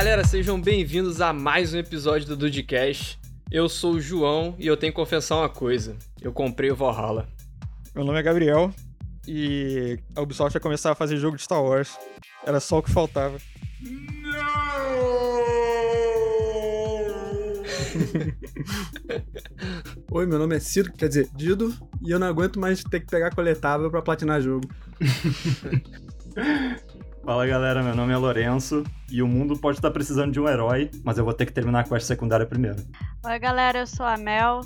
Galera, sejam bem-vindos a mais um episódio do Dudcast. Eu sou o João e eu tenho que confessar uma coisa. Eu comprei o Valhalla. Meu nome é Gabriel e a Ubisoft ia começar a fazer jogo de Star Wars. Era só o que faltava. Oi, meu nome é Ciro, quer dizer, Dido, e eu não aguento mais ter que pegar coletável pra platinar jogo. Fala galera, meu nome é Lourenço e o mundo pode estar precisando de um herói, mas eu vou ter que terminar a quest secundária primeiro. Oi galera, eu sou a Mel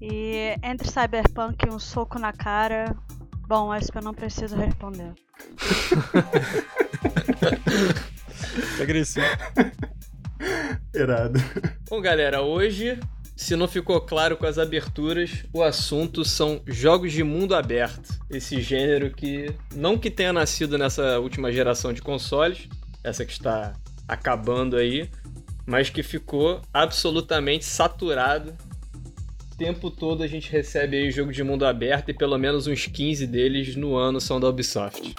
e entre Cyberpunk e um soco na cara, bom, acho que eu não preciso responder. agressivo. Irado. Bom, galera, hoje, se não ficou claro com as aberturas, o assunto são jogos de mundo aberto. Esse gênero que não que tenha nascido nessa última geração de consoles, essa que está acabando aí, mas que ficou absolutamente saturado. O tempo todo a gente recebe aí jogo de mundo aberto e pelo menos uns 15 deles no ano são da Ubisoft.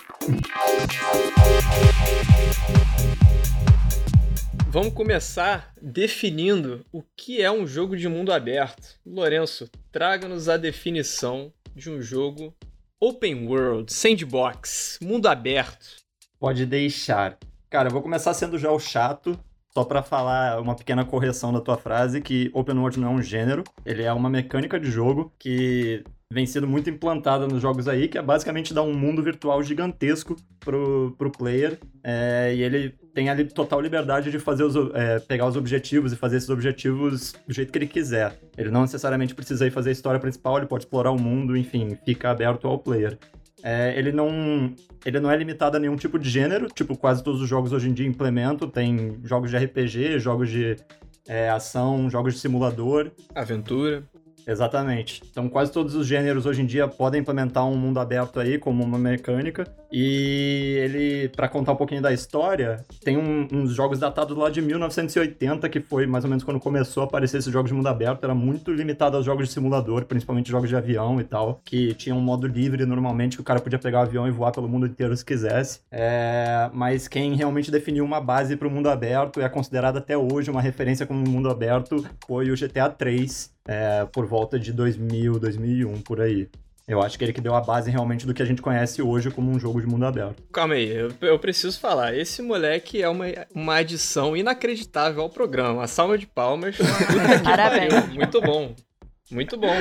Vamos começar definindo o que é um jogo de mundo aberto. Lourenço, traga-nos a definição de um jogo open world, sandbox, mundo aberto. Pode deixar. Cara, eu vou começar sendo já o chato, só para falar uma pequena correção da tua frase, que open world não é um gênero, ele é uma mecânica de jogo que vem sendo muito implantada nos jogos aí, que é basicamente dar um mundo virtual gigantesco pro, pro player, é, e ele tem ali total liberdade de fazer os, é, pegar os objetivos e fazer esses objetivos do jeito que ele quiser. Ele não necessariamente precisa ir fazer a história principal, ele pode explorar o mundo, enfim, fica aberto ao player. É, ele não ele não é limitado a nenhum tipo de gênero, tipo quase todos os jogos hoje em dia implementam, tem jogos de RPG, jogos de é, ação, jogos de simulador. Aventura. Exatamente. Então, quase todos os gêneros hoje em dia podem implementar um mundo aberto aí como uma mecânica. E ele, para contar um pouquinho da história, tem um, uns jogos datados lá de 1980, que foi mais ou menos quando começou a aparecer esses jogos de mundo aberto. Era muito limitado aos jogos de simulador, principalmente jogos de avião e tal, que tinha um modo livre normalmente, que o cara podia pegar o avião e voar pelo mundo inteiro se quisesse. É... Mas quem realmente definiu uma base para o mundo aberto e é considerado até hoje uma referência como mundo aberto foi o GTA 3 é, por volta de 2000, 2001, por aí. Eu acho que ele que deu a base realmente do que a gente conhece hoje como um jogo de mundo aberto. Calma aí, eu, eu preciso falar. Esse moleque é uma, uma adição inacreditável ao programa. A salva de palmas. Parabéns. Muito bom. Muito bom.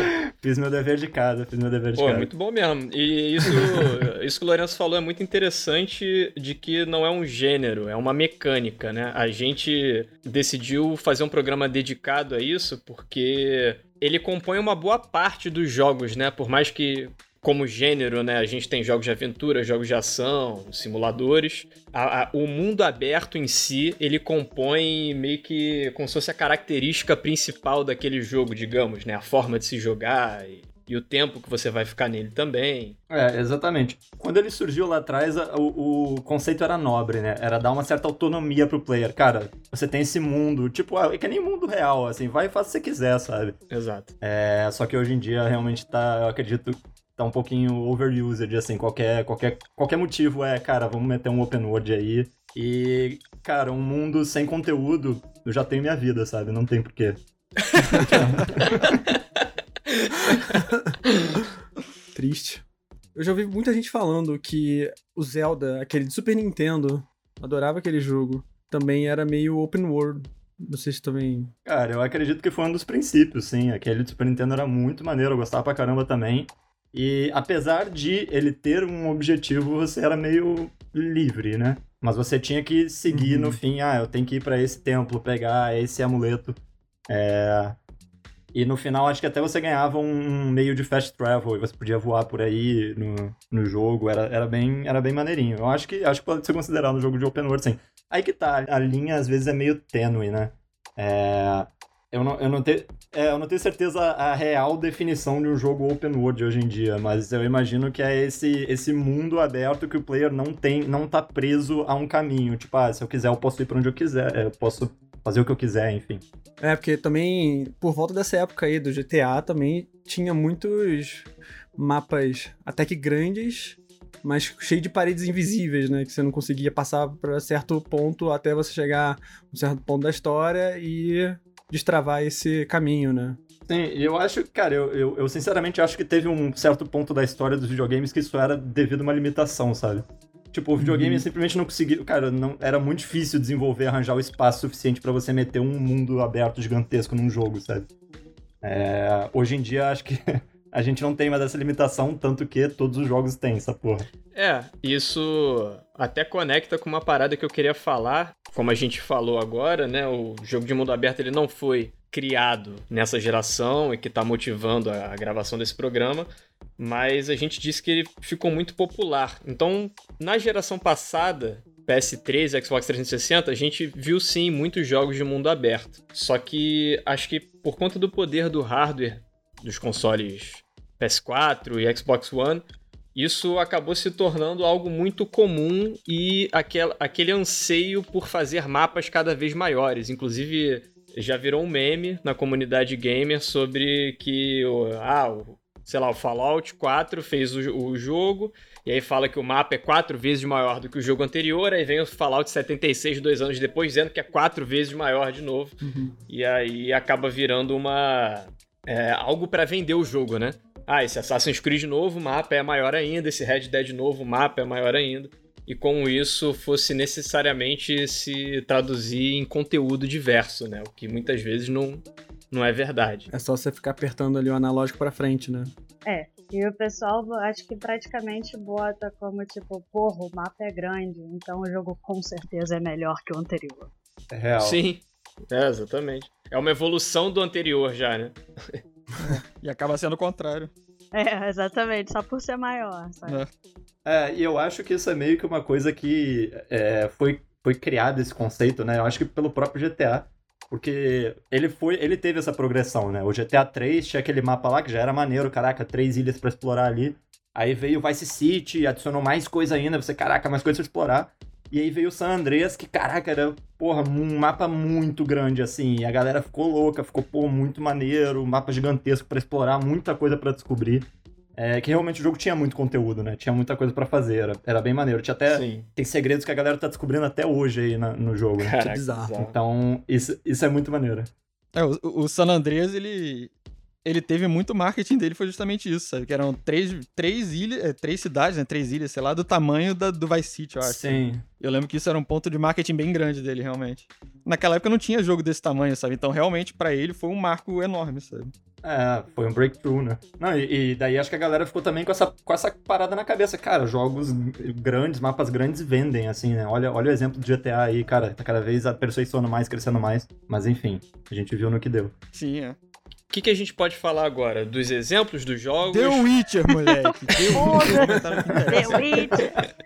Fiz meu dever de casa, fiz meu dever de Pô, casa. muito bom mesmo. E isso, isso que o Lourenço falou é muito interessante de que não é um gênero, é uma mecânica, né? A gente decidiu fazer um programa dedicado a isso porque ele compõe uma boa parte dos jogos, né? Por mais que como gênero, né? A gente tem jogos de aventura, jogos de ação, simuladores. A, a, o mundo aberto em si, ele compõe meio que como se fosse a característica principal daquele jogo, digamos, né? A forma de se jogar e, e o tempo que você vai ficar nele também. É, exatamente. Quando ele surgiu lá atrás, o, o conceito era nobre, né? Era dar uma certa autonomia pro player. Cara, você tem esse mundo, tipo, é que nem mundo real, assim, vai e faz o que você quiser, sabe? Exato. É, só que hoje em dia realmente tá, eu acredito, tá um pouquinho overused, assim, qualquer, qualquer, qualquer motivo é, cara, vamos meter um open world aí. E, cara, um mundo sem conteúdo, eu já tenho minha vida, sabe? Não tem porquê. Triste. Eu já ouvi muita gente falando que o Zelda, aquele de Super Nintendo, adorava aquele jogo, também era meio open world. Vocês também. Cara, eu acredito que foi um dos princípios, sim. Aquele de Super Nintendo era muito maneiro, eu gostava pra caramba também. E apesar de ele ter um objetivo, você era meio livre, né? Mas você tinha que seguir uhum. no fim, ah, eu tenho que ir para esse templo, pegar esse amuleto. É... E no final, acho que até você ganhava um meio de fast travel e você podia voar por aí no, no jogo. Era, era, bem, era bem maneirinho. Eu acho que, acho que pode ser considerado um jogo de open world, sim. Aí que tá, a linha às vezes é meio tênue, né? É... Eu não, eu, não te, é, eu não tenho certeza a real definição de um jogo open world hoje em dia, mas eu imagino que é esse, esse mundo aberto que o player não tem, não tá preso a um caminho. Tipo, ah, se eu quiser eu posso ir pra onde eu quiser, eu posso fazer o que eu quiser, enfim. É, porque também, por volta dessa época aí do GTA, também tinha muitos mapas até que grandes mas cheio de paredes invisíveis, né? Que você não conseguia passar para certo ponto até você chegar a um certo ponto da história e destravar esse caminho, né? Sim, e eu acho, cara, eu, eu, eu, sinceramente acho que teve um certo ponto da história dos videogames que isso era devido a uma limitação, sabe? Tipo, o videogame uhum. simplesmente não conseguia. Cara, não, era muito difícil desenvolver, arranjar o espaço suficiente para você meter um mundo aberto gigantesco num jogo, sabe? É, hoje em dia, acho que a gente não tem mais essa limitação, tanto que todos os jogos têm essa porra. É, isso até conecta com uma parada que eu queria falar. Como a gente falou agora, né? O jogo de mundo aberto ele não foi criado nessa geração e que está motivando a gravação desse programa, mas a gente disse que ele ficou muito popular. Então, na geração passada, PS3 e Xbox 360, a gente viu sim muitos jogos de mundo aberto. Só que acho que por conta do poder do hardware dos consoles PS4 e Xbox One, isso acabou se tornando algo muito comum e aquel, aquele anseio por fazer mapas cada vez maiores. Inclusive, já virou um meme na comunidade gamer sobre que ah, o, sei lá, o Fallout 4 fez o, o, jogo e aí fala que o mapa é quatro vezes maior do que o jogo anterior, aí vem o Fallout 76 dois anos depois dizendo que é quatro vezes maior de novo uhum. e aí acaba virando uma é, algo para vender o jogo, né? Ah, esse Assassin's Creed novo, o mapa é maior ainda, esse Red Dead novo, o mapa é maior ainda e com isso fosse necessariamente se traduzir em conteúdo diverso, né? O que muitas vezes não, não é verdade. É só você ficar apertando ali o analógico para frente, né? É. E o pessoal acho que praticamente bota como tipo, porra, o mapa é grande, então o jogo com certeza é melhor que o anterior. É real. Sim. É, exatamente. É uma evolução do anterior já, né? e acaba sendo o contrário. É, exatamente, só por ser maior, sabe? É. É, e eu acho que isso é meio que uma coisa que é, foi, foi criado esse conceito, né? Eu acho que pelo próprio GTA. Porque ele foi, ele teve essa progressão, né? O GTA 3 tinha aquele mapa lá que já era maneiro, caraca, três ilhas para explorar ali. Aí veio o Vice City, adicionou mais coisa ainda, você, caraca, mais coisa pra explorar. E aí veio o San Andreas, que, caraca, era, porra, um mapa muito grande, assim. E a galera ficou louca, ficou, pô, muito maneiro, um mapa gigantesco para explorar, muita coisa para descobrir. É, que realmente o jogo tinha muito conteúdo, né? Tinha muita coisa para fazer, era, era, bem maneiro. Tinha até. Sim. Tem segredos que a galera tá descobrindo até hoje aí na, no jogo. Né? Caraca, bizarro. Então, isso, isso é muito maneiro. É, o, o San Andreas, ele, ele teve muito marketing dele, foi justamente isso, sabe? Que eram três, três ilhas, é, três cidades, né? Três ilhas, sei lá, do tamanho da, do Vice City, eu acho. Sim. Eu lembro que isso era um ponto de marketing bem grande dele, realmente. Naquela época não tinha jogo desse tamanho, sabe? Então, realmente, para ele foi um marco enorme, sabe? É, foi um breakthrough, né? Não, e, e, daí acho que a galera ficou também com essa, com essa parada na cabeça. Cara, jogos grandes, mapas grandes vendem, assim, né? Olha, olha o exemplo do GTA aí, cara. Tá cada vez aperfeiçoando mais, crescendo mais. Mas enfim, a gente viu no que deu. Sim, é. O que, que a gente pode falar agora? Dos exemplos dos jogos? The Witcher, moleque. The Witcher. The Witcher.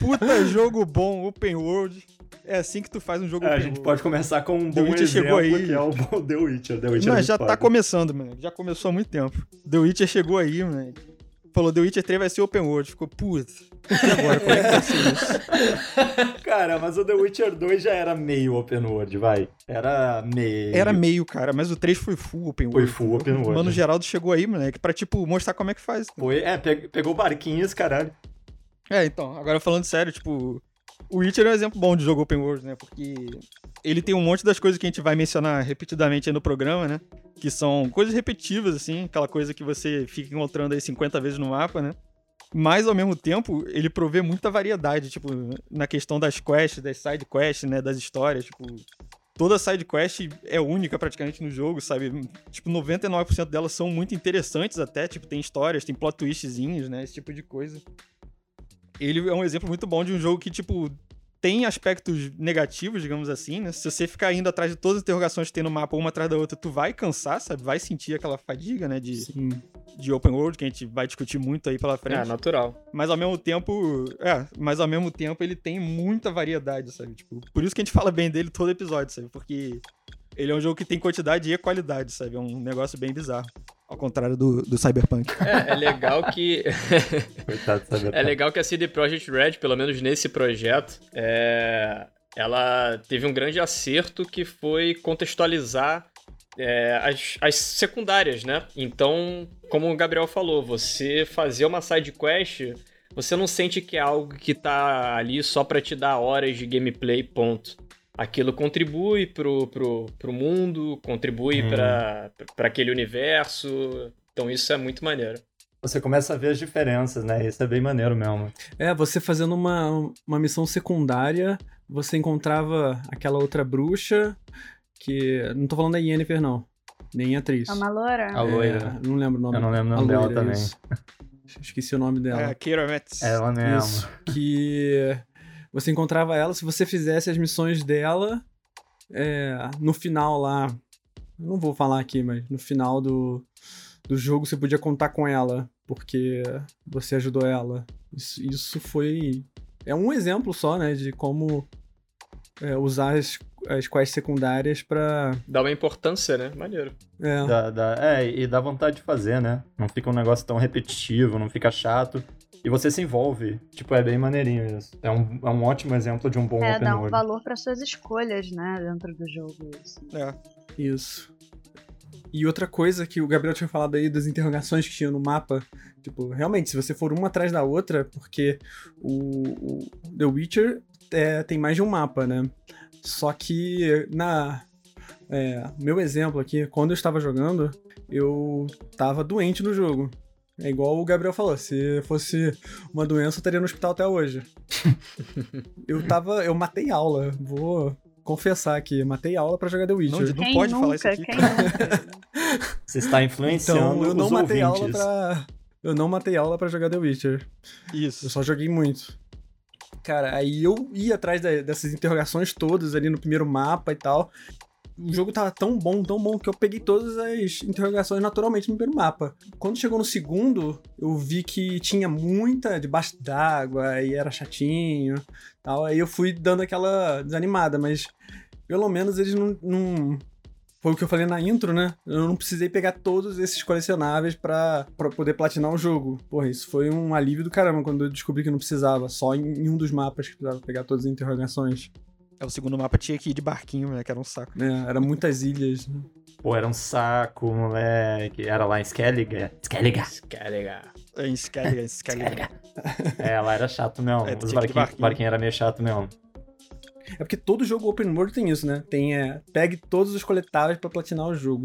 Puta jogo bom, open world. É assim que tu faz um jogo é, A gente pode começar com um bom exemplo chegou aí. que é o The Witcher. The Witcher Não, já tá começando, mano. Já começou há muito tempo. The Witcher chegou aí, mano. Falou, The Witcher 3 vai ser open world. Ficou, puta. E agora, como é que vai ser isso? Cara, mas o The Witcher 2 já era meio open world, vai. Era meio. Era meio, cara, mas o 3 foi full open world. Foi full open world. Mano, o Geraldo chegou aí, moleque, pra, tipo, mostrar como é que faz. Foi, é, pegou barquinhos, caralho. É, então, agora falando sério, tipo, o Witcher é um exemplo bom de jogo open world, né? Porque ele tem um monte das coisas que a gente vai mencionar repetidamente aí no programa, né? Que são coisas repetitivas, assim, aquela coisa que você fica encontrando aí 50 vezes no mapa, né? Mas, ao mesmo tempo, ele provê muita variedade, tipo, na questão das quests, das side quests, né? Das histórias, tipo... Toda side quest é única praticamente no jogo, sabe? Tipo, 99% delas são muito interessantes até, tipo, tem histórias, tem plot twistzinhos, né? Esse tipo de coisa ele é um exemplo muito bom de um jogo que, tipo, tem aspectos negativos, digamos assim, né? Se você ficar indo atrás de todas as interrogações que tem no mapa, uma atrás da outra, tu vai cansar, sabe? Vai sentir aquela fadiga, né? De, de open world, que a gente vai discutir muito aí pela frente. É, natural. Mas ao mesmo tempo, é, mas ao mesmo tempo ele tem muita variedade, sabe? Tipo, por isso que a gente fala bem dele todo episódio, sabe? Porque ele é um jogo que tem quantidade e qualidade, sabe? É um negócio bem bizarro. Ao contrário do, do Cyberpunk. É, é legal que. Coitado do Cyberpunk. É legal que a CD Projekt Red, pelo menos nesse projeto, é... ela teve um grande acerto que foi contextualizar é, as, as secundárias, né? Então, como o Gabriel falou, você fazer uma side quest você não sente que é algo que tá ali só pra te dar horas de gameplay, ponto. Aquilo contribui pro, pro, pro mundo, contribui Hum. pra, pra aquele universo. Então isso é muito maneiro. Você começa a ver as diferenças, né? Isso é bem maneiro mesmo. É, você fazendo uma, uma missão secundária, você encontrava aquela outra bruxa, que. Não tô falando da Yennefer, não. Nem a atriz. É uma loura? A loira. É, não lembro o nome. Eu não lembro o A nome dela também. isso. Esqueci o nome dela. É, Keira Metz. Ela mesmo. Isso. Que você encontrava ela, se você fizesse as missões dela, é, no final lá. Não vou falar aqui, mas no final do, do jogo você podia contar com ela, porque você ajudou ela. Isso, isso foi. É um exemplo só, né, de como é, usar as, as quests secundárias pra. Dá uma importância, né? Maneiro. É, Dá- dá- é, e dá vontade de fazer, né? Não fica um negócio tão repetitivo, não fica chato. E você se envolve. Tipo, é bem maneirinho isso. É um, é um ótimo exemplo de um bom É, open dá um world. valor para suas escolhas, né, dentro do jogo. Isso. É. Isso. E outra coisa que o Gabriel tinha falado aí das interrogações que tinha no mapa, tipo, realmente, se você for uma atrás da outra, porque o, o The Witcher é, tem mais de um mapa, né? Só que na. é, meu exemplo aqui, quando eu estava jogando, eu tava doente no jogo. É igual o Gabriel falou, se fosse uma doença, eu estaria no hospital até hoje. eu tava. Eu matei aula, vou confessar aqui, eu matei aula pra jogar The Witcher. Não, Não Quem pode nunca, falar isso aqui? Você está influenciando Então, eu não os matei aula ouvintes. pra. Eu não matei aula pra jogar The Witcher. Isso. Eu só joguei muito. Cara, aí eu ia atrás da- dessas interrogações todas ali no primeiro mapa e tal. O jogo tava tão bom, tão bom, que eu peguei todas as interrogações naturalmente no primeiro mapa. Quando chegou no segundo, eu vi que tinha muita debaixo d'água e era chatinho tal. Aí eu fui dando aquela desanimada, mas pelo menos eles não. não- Foi o que eu falei na intro, né? Eu não precisei pegar todos esses colecionáveis pra poder platinar o jogo. Porra, isso foi um alívio do caramba quando eu descobri que não precisava. Só em, em um dos mapas que precisava pegar todas as interrogações. É, o segundo mapa tinha que ir de barquinho, né? Que era um saco. né? Era muitas ilhas. né? Pô, era um saco, moleque. Era lá em Skellige. Skellige. Carregar. É, em Skellige, em Skellige. É, lá era chato mesmo. É, Os barquinhos barquinho. barquinho era meio chato mesmo. É porque todo jogo open world tem isso, né? Tem, é, pegue todos os coletáveis pra platinar o jogo.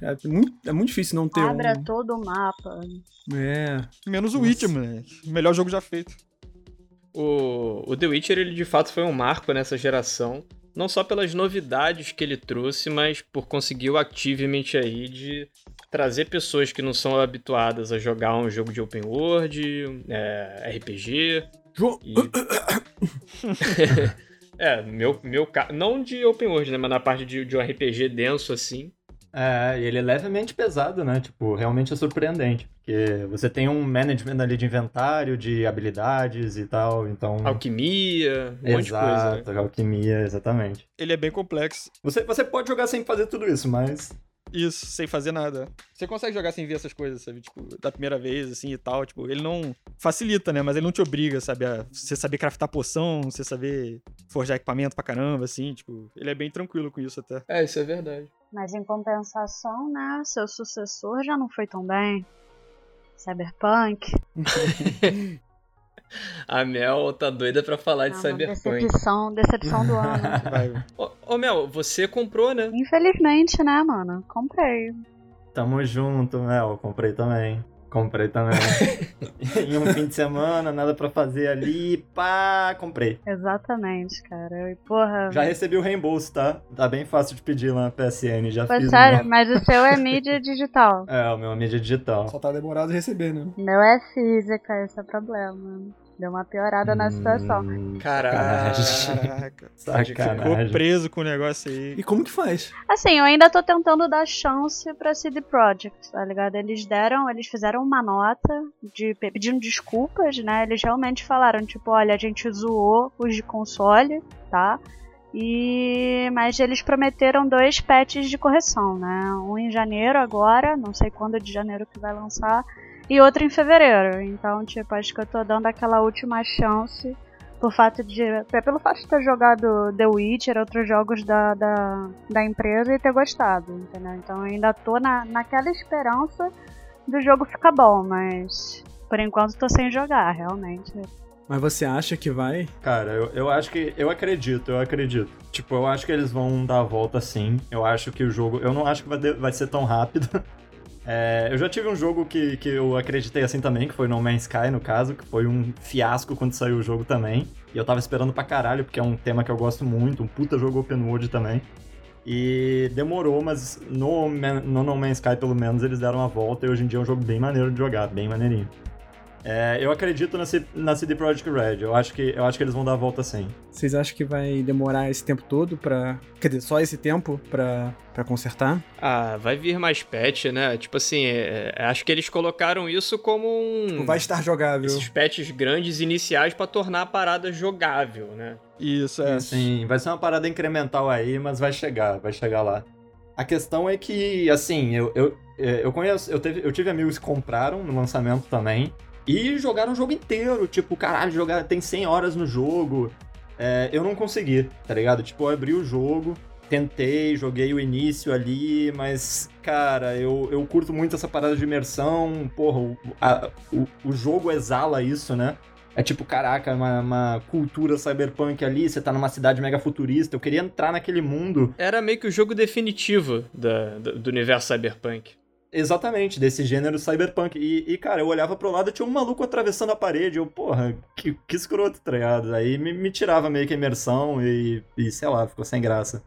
É muito, é muito difícil não ter Abra um. todo o mapa. É. Menos o. Witcher, moleque. Melhor jogo já feito. O, o The Witcher, ele de fato foi um marco nessa geração. Não só pelas novidades que ele trouxe, mas por conseguir o Achievement aí de trazer pessoas que não são habituadas a jogar um jogo de open world, é, RPG. João. E... é, meu, meu Não de open world, né? Mas na parte de, de um RPG denso assim. É, e ele é levemente pesado, né? Tipo, realmente é surpreendente. Porque você tem um management ali de inventário, de habilidades e tal, então... Alquimia, um monte de coisa. Né? Exato, alquimia, exatamente. Ele é bem complexo. Você, você pode jogar sem fazer tudo isso, mas Isso, sem fazer nada. Você consegue jogar sem ver essas coisas, sabe? Tipo, da primeira vez, assim, e tal. Tipo, ele não facilita, né? Mas ele não te obriga, sabe? A você saber craftar poção, você saber forjar equipamento pra caramba, assim. Tipo, ele é bem tranquilo com isso até. É, isso é verdade. Mas em compensação, né, seu sucessor já não foi tão bem. Cyberpunk. A Mel tá doida pra falar de Ah, uma Cyberpunk. Decepção, decepção do ano. Ô, ô, Mel, você comprou, né? Infelizmente, né, mano? Comprei. tamo junto, Mel. Comprei também. Comprei também. em um fim de semana, nada pra fazer ali, pá, comprei. Exatamente, cara. E, porra. Já recebi o reembolso, tá? Tá bem fácil de pedir lá na PSN, já Foi fiz. sério, uma- mas o seu é mídia digital. É, o meu é mídia digital. Só tá demorado a receber, né? Meu é física, esse é o problema. Deu uma piorada na situação. Hum. Caraca. Ficou Sacanagem. preso com o negócio aí. E como que faz? Assim, eu ainda tô tentando dar chance pra CD Projekt, tá ligado? Eles deram, eles fizeram uma nota de pedindo desculpas, né? Eles realmente falaram, tipo, olha, a gente zoou os de console, tá? E mas eles prometeram dois patches de correção, né? Um em janeiro agora, não sei quando de janeiro que vai lançar, e outro em fevereiro. Então, tipo, acho que eu tô dando aquela última chance por fato de, é pelo fato de ter jogado The Witcher, outros jogos da, da, da empresa e ter gostado, entendeu? Então eu ainda tô na, naquela esperança do jogo ficar bom, mas por enquanto tô sem jogar, realmente. Mas você acha que vai? Cara, eu, eu acho que. Eu acredito, eu acredito. Tipo, eu acho que eles vão dar a volta sim. Eu acho que o jogo. Eu não acho que vai, de- vai ser tão rápido. É, eu já tive um jogo que, que eu acreditei assim também, que foi No Man's Sky, no caso, que foi um fiasco quando saiu o jogo também. E eu tava esperando pra caralho, porque é um tema que eu gosto muito, um puta jogo open world também. E demorou, mas no, no No Man's Sky, pelo menos, eles deram a volta e hoje em dia é um jogo bem maneiro de jogar, bem maneirinho. É, eu acredito na, C- na CD Projekt Red, eu acho, que, eu acho que eles vão dar a volta sim. Vocês acham que vai demorar esse tempo todo pra. Quer dizer, só esse tempo pra, pra consertar? Ah, vai vir mais patch, né? Tipo assim, é- é- acho que eles colocaram isso como um. Tipo, vai estar jogável. Esses patches grandes iniciais pra tornar a parada jogável, né? Isso, é. Sim, vai ser uma parada incremental aí, mas vai chegar, vai chegar lá. A questão é que, assim, eu, eu, é, eu conheço, eu, teve, eu tive amigos que compraram no lançamento também e jogaram o jogo inteiro. Tipo, caralho, jogar, tem 100 horas no jogo. É, eu não consegui, tá ligado? Tipo, eu abri o jogo, tentei, joguei o início ali, mas, cara, eu, eu curto muito essa parada de imersão. Porra, o, a- o, o jogo exala isso, né? É tipo, caraca, uma, uma cultura cyberpunk ali, você tá numa cidade mega futurista. Eu queria entrar naquele mundo Era meio que o jogo definitivo da- do, do universo cyberpunk. Exatamente desse gênero cyberpunk. E, e, cara, eu olhava pro lado tinha um maluco atravessando a parede. Eu, porra, que, que escroto, tá ligado? Aí me, me tirava meio que a imersão e, e, sei lá, ficou sem graça.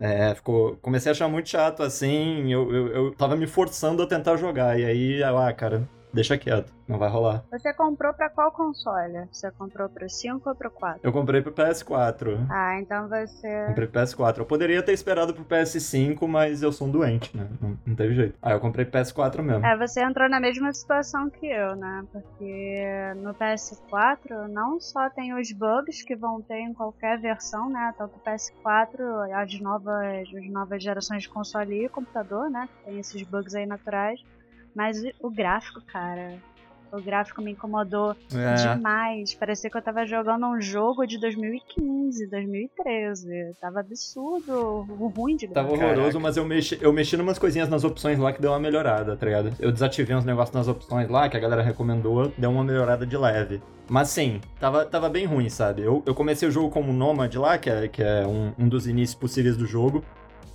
É, ficou. Comecei a achar muito chato assim. Eu, eu, eu tava me forçando a tentar jogar. E aí, ah, cara, deixa quieto, não vai rolar. Você comprou pra qual console? Você comprou pro 5 ou pro 4? Eu comprei pro PS4. Ah, então você. Comprei pro PS4. Eu poderia ter esperado pro PS5, mas eu sou um doente, né? Não, não teve jeito. Ah, eu comprei pro PS4 mesmo. É, você entrou na mesma situação que eu, né? Porque no PS4 não só tem os bugs que vão ter em qualquer versão, né? Tanto o PS4, as novas, as novas gerações de console e computador, né? Tem esses bugs aí naturais. Mas o gráfico, cara. O gráfico me incomodou É. demais. Parecia que eu tava jogando um jogo de 2015, 2013. Tava absurdo, ruim de Tava gráfico. horroroso, mas eu mexi, eu mexi numas coisinhas nas opções lá que deu uma melhorada, tá ligado? Eu desativei uns negócios nas opções lá que a galera recomendou, deu uma melhorada de leve. Mas sim, tava, tava bem ruim, sabe? Eu, eu comecei o jogo como Nomad lá, que é, que é um, um dos inícios possíveis do jogo.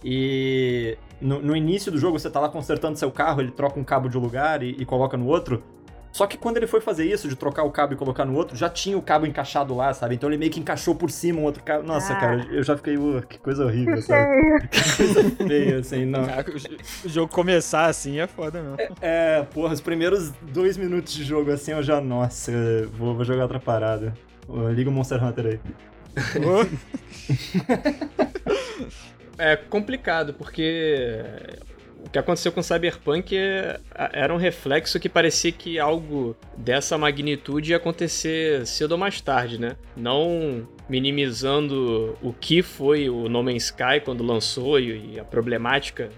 E no, no início do jogo você tá lá consertando seu carro, ele troca um cabo de um lugar e, e coloca no outro. Só que quando ele foi fazer isso, de trocar o cabo e colocar no outro, já tinha o cabo encaixado lá, sabe? Então ele meio que encaixou por cima um outro cabo. Nossa, Ah. cara, eu já fiquei, "Uh, que coisa horrível, sabe? Que coisa feia, assim, não. O jo- o jogo começar assim é foda mesmo. É, porra, os primeiros dois minutos de jogo assim eu já, nossa, vou, vou jogar outra parada. Liga o Monster Hunter aí. Ô, É complicado, porque o que aconteceu com Cyberpunk é- era um reflexo que parecia que algo dessa magnitude ia acontecer cedo ou mais tarde, né? Não minimizando o que foi o No Man's Sky quando lançou e e a problemática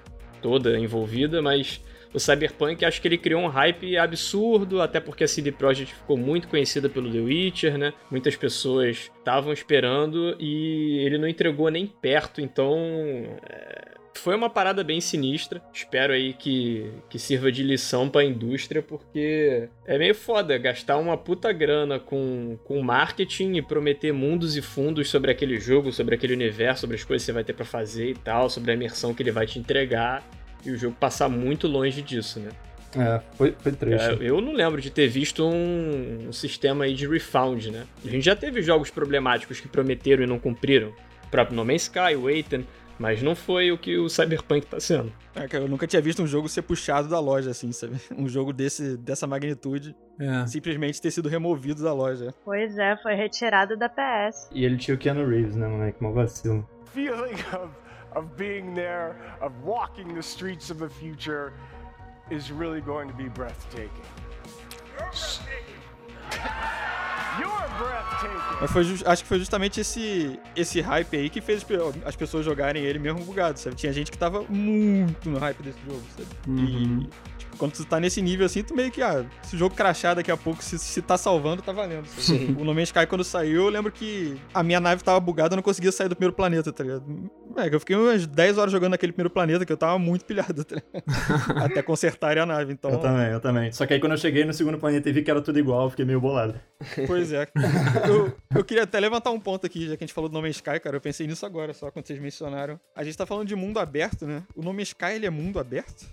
toda envolvida, mas o Cyberpunk acho que ele criou um hype absurdo, até porque a CD Projekt ficou muito conhecida pelo The Witcher, né? Muitas pessoas estavam esperando e ele não entregou nem perto, então é, foi uma parada bem sinistra. Espero aí que, que sirva de lição pra indústria, porque é meio foda gastar uma puta grana com, com marketing e prometer mundos e fundos sobre aquele jogo, sobre aquele universo, sobre as coisas que você vai ter pra fazer e tal, sobre a imersão que ele vai te entregar. E o jogo passar muito longe disso, né? É, foi, foi trecho. É, eu não lembro de ter visto um, um sistema aí de refound, né? A gente já teve jogos problemáticos que prometeram e não cumpriram. O próprio No Man's Sky, o mas não foi o que o Cyberpunk tá sendo. é, cara, eu nunca tinha visto um jogo ser puxado da loja, assim, sabe? Um jogo desse, dessa magnitude É. simplesmente ter sido removido da loja. Pois é, foi retirado da PS. E ele tinha o Keanu Reeves, né, moleque? Mó vacilo. feeling of of being there, of walking the streets of the future, is really going to be breathtaking. You're breathtaking. Mas foi acho que foi justamente esse, esse hype aí que fez as pe- as pessoas jogarem ele mesmo bugado, sabe? Tinha gente que tava muito no hype desse jogo, sabe? Uhum. E quando tu tá nesse nível assim, tu meio que, ah, se o jogo crachar daqui a pouco, se, se tá salvando, tá valendo. sabe? o No Man's Sky, quando saiu, eu lembro que a minha nave tava bugada, eu não conseguia sair do primeiro planeta, tá ligado? É, que eu fiquei umas 10 horas jogando naquele primeiro planeta que eu tava muito pilhado, tá ligado? Até consertarem a nave, então... Eu também, eu também. Só que aí quando eu cheguei no segundo planeta e vi que era tudo igual, eu fiquei meio bolado. Pois é. Eu, eu queria até levantar um ponto aqui, já que a gente falou do No Man's Sky, cara. Eu pensei nisso agora, só quando vocês mencionaram. A gente tá falando de mundo aberto, né? O No Man's Sky, ele é mundo aberto?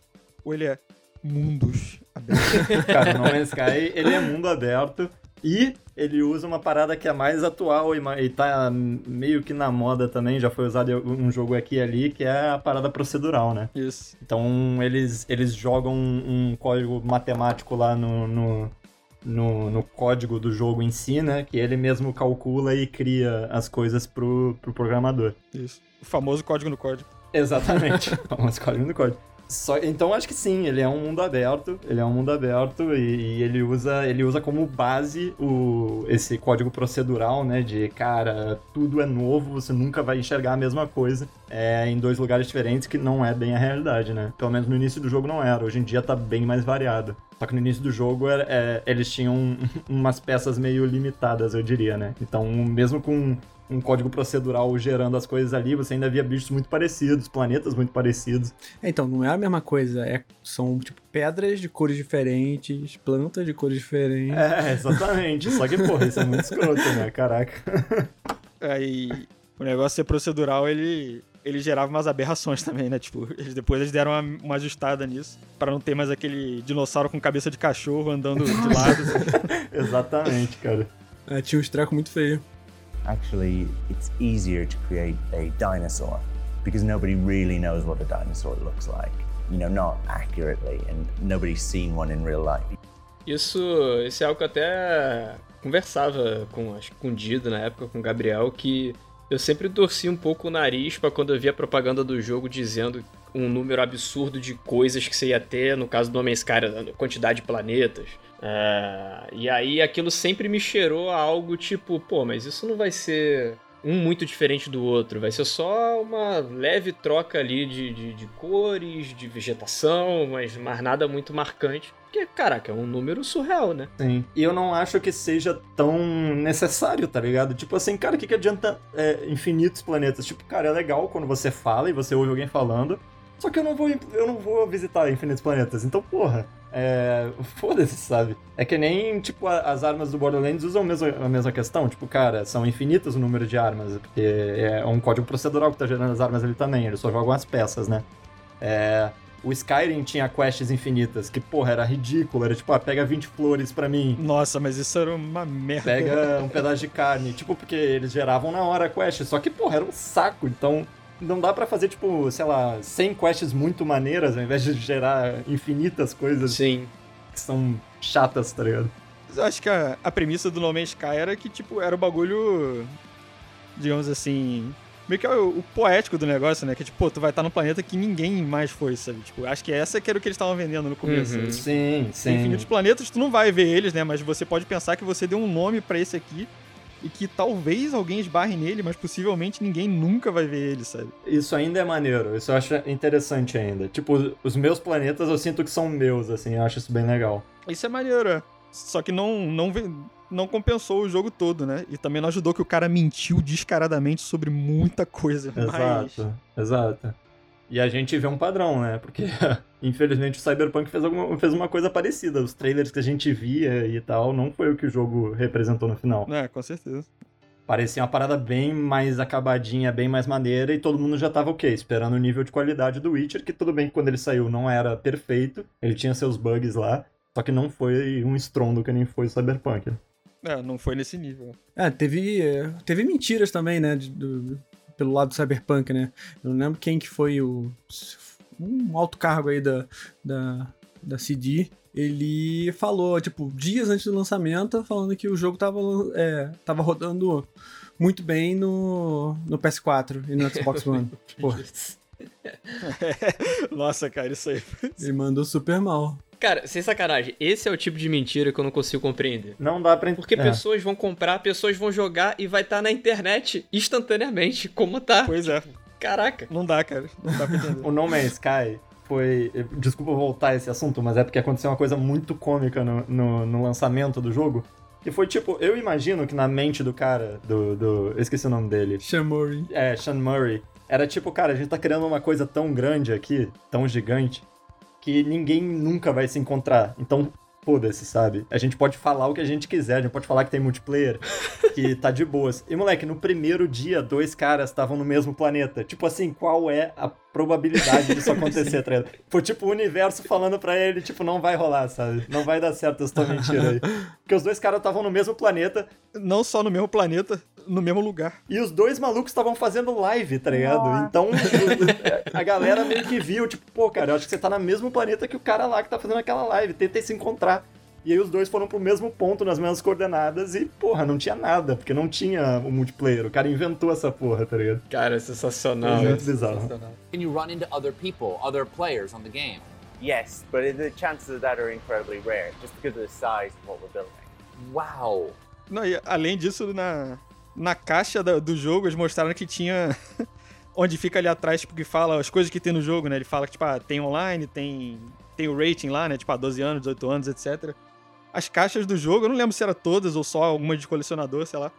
Ou ele é mundos abertos? Cara, o No Man's Sky, ele é mundo aberto e ele usa uma parada que é mais atual e, e tá meio que na moda também, já foi usado em um jogo aqui e ali, que é a parada procedural, né? Isso. Então eles, eles jogam um, um código matemático lá no, no, no, no código do jogo em si, né? Que ele mesmo calcula e cria as coisas pro, pro programador. Isso. O famoso código no código. Exatamente. o famoso código do código. Só, então acho que sim, ele é um mundo aberto, ele é um mundo aberto e, e ele usa ele usa como base o, esse código procedural, né, de cara, tudo é novo, você nunca vai enxergar a mesma coisa é, em dois lugares diferentes que não é bem a realidade, né? Pelo menos no início do jogo não era, hoje em dia tá bem mais variado. Só que no início do jogo é, eles tinham umas peças meio limitadas, eu diria, né? Então, mesmo com um código procedural gerando as coisas ali, você ainda via bichos muito parecidos, planetas muito parecidos. É, então, não é a mesma coisa. É, são, tipo, pedras de cores diferentes, plantas de cores diferentes. É, exatamente. Só que, porra, isso é muito escroto, né? Caraca. Aí o negócio ser procedural, ele, ele gerava umas aberrações também, né? Tipo, eles, depois eles deram uma, uma ajustada nisso, pra não ter mais aquele dinossauro com cabeça de cachorro andando de lado. assim. Exatamente, cara. É, tinha uns trecos muito feios. Actually it's easier to create a dinosaur because nobody really knows what a dinosaur looks like you know not accurately and nobody's seen one in real life Isso, isso é algo que até conversava com, acho com o Dido na época, com o Gabriel, que eu sempre torci um pouco o nariz pra quando eu via a propaganda do jogo dizendo um número absurdo de coisas que você ia ter, no caso do Homem Sky, a quantidade de planetas. É, e aí aquilo sempre me cheirou a algo tipo, pô, mas isso não vai ser um muito diferente do outro, vai ser só uma leve troca ali de, de, de cores, de vegetação, mas mais nada muito marcante. Porque, caraca, é um número surreal, né? Sim. E eu não acho que seja tão necessário, tá ligado? Tipo assim, cara, o que, que adianta é, infinitos planetas? Tipo, cara, é legal quando você fala e você ouve alguém falando. Só que eu não vou, eu não vou visitar infinitos planetas. Então, porra, é. Foda-se, sabe? É que nem, tipo, as armas do Borderlands usam a mesma, a mesma questão. Tipo, cara, são infinitos o número de armas. Porque é um código procedural que tá gerando as armas ali também. Eles só jogam as peças, né? É. O Skyrim tinha quests infinitas, que, porra, era ridículo. Era tipo, ah, pega 20 flores pra mim. Nossa, mas isso era uma merda. Pega um pedaço de carne. Tipo, porque eles geravam na hora a quest. Só que, porra, era um saco. Então, não dá pra fazer, tipo, sei lá, 100 quests muito maneiras, ao invés de gerar infinitas coisas Sim. que são chatas, tá ligado? Eu acho que a, a premissa do No Man's Sky era que, tipo, era o bagulho, digamos assim, meio que é o, o poético do negócio, né? Que, tipo, pô, tu vai estar num planeta que ninguém mais foi, sabe? Tipo, acho que essa que era o que eles estavam vendendo no começo. Uhum. né? Sim, Tem sim. infinitos planetas, tu não vai ver eles, né? Mas você pode pensar que você deu um nome pra esse aqui e que talvez alguém esbarre nele, mas possivelmente ninguém nunca vai ver ele, sabe? Isso ainda é maneiro. Isso eu acho interessante ainda. Tipo, os meus planetas eu sinto que são meus, assim. Eu acho isso bem legal. Isso é maneiro, é. Só que não, não, não compensou o jogo todo, né? E também não ajudou que o cara mentiu descaradamente sobre muita coisa. Mas... Exato, exato. E a gente vê um padrão, né? Porque, infelizmente, o Cyberpunk fez, alguma, fez uma coisa parecida. Os trailers que a gente via e tal, não foi o que o jogo representou no final. É, com certeza. Parecia uma parada bem mais acabadinha, bem mais maneira, e todo mundo já tava o quê? Esperando o nível de qualidade do Witcher, que tudo bem que quando ele saiu não era perfeito, ele tinha seus bugs lá, só que não foi um estrondo que nem foi o Cyberpunk. É, não foi nesse nível. É, teve, é, teve mentiras também, né? de- do- pelo lado do Cyberpunk, né? Eu não lembro quem que foi o. Um alto cargo aí da, da, da CD. Ele falou, tipo, dias antes do lançamento, falando que o jogo tava, é, tava rodando muito bem no, no PS4 e no Xbox One. Porra, Nossa, cara, isso aí. ele mandou super mal. Cara, sem sacanagem, esse é o tipo de mentira que eu não consigo compreender. Não dá pra... Porque é. pessoas vão comprar, pessoas vão jogar e vai estar na internet instantaneamente, como tá. Pois é. Caraca. Não dá, cara. Não dá pra entender. O No Man's Sky foi. Desculpa voltar a esse assunto, mas é porque aconteceu uma coisa muito cômica no, no, no lançamento do jogo. Que foi tipo, eu imagino que na mente do cara, do. do eu esqueci o nome dele. Shamori. É, Sean Murray. Era tipo, cara, a gente tá criando uma coisa tão grande aqui, tão gigante, que ninguém nunca vai se encontrar. Então, foda-se, sabe? A gente pode falar o que a gente quiser, a gente pode falar que tem multiplayer, que tá de boas. E, moleque, no primeiro dia, dois caras estavam no mesmo planeta. Tipo assim, qual é a probabilidade disso acontecer, tá ligado? Foi tipo o universo falando pra ele, tipo, não vai rolar, sabe? Não vai dar certo essa tua mentira aí. Porque os dois caras estavam no mesmo planeta. Não só no mesmo planeta, no mesmo lugar. E os dois malucos estavam fazendo live, tá ligado? Nossa. Então, a galera meio que viu, tipo, pô, cara, eu acho que você tá no mesmo planeta que o cara lá que tá fazendo aquela live, tentem se encontrar. E aí os dois foram pro mesmo ponto, nas mesmas coordenadas, e, porra, não tinha nada, porque não tinha o multiplayer. O cara inventou essa porra, tá ligado? Cara, é sensacional. É muito bizarro. Can you run into other people, other players on the game? Yes, but the chances of that are incredibly rare, just because of the size of what we're building. Wow. Não, e além disso, na, na caixa da- do jogo, eles mostraram que tinha. onde fica ali atrás, tipo, que fala as coisas que tem no jogo, né? Ele fala que, tipo, ah, tem online, tem, tem o rating lá, né? Tipo, ah, 12 anos, 18 anos, etc. As caixas do jogo, eu não lembro se era todas ou só alguma de colecionador, sei lá.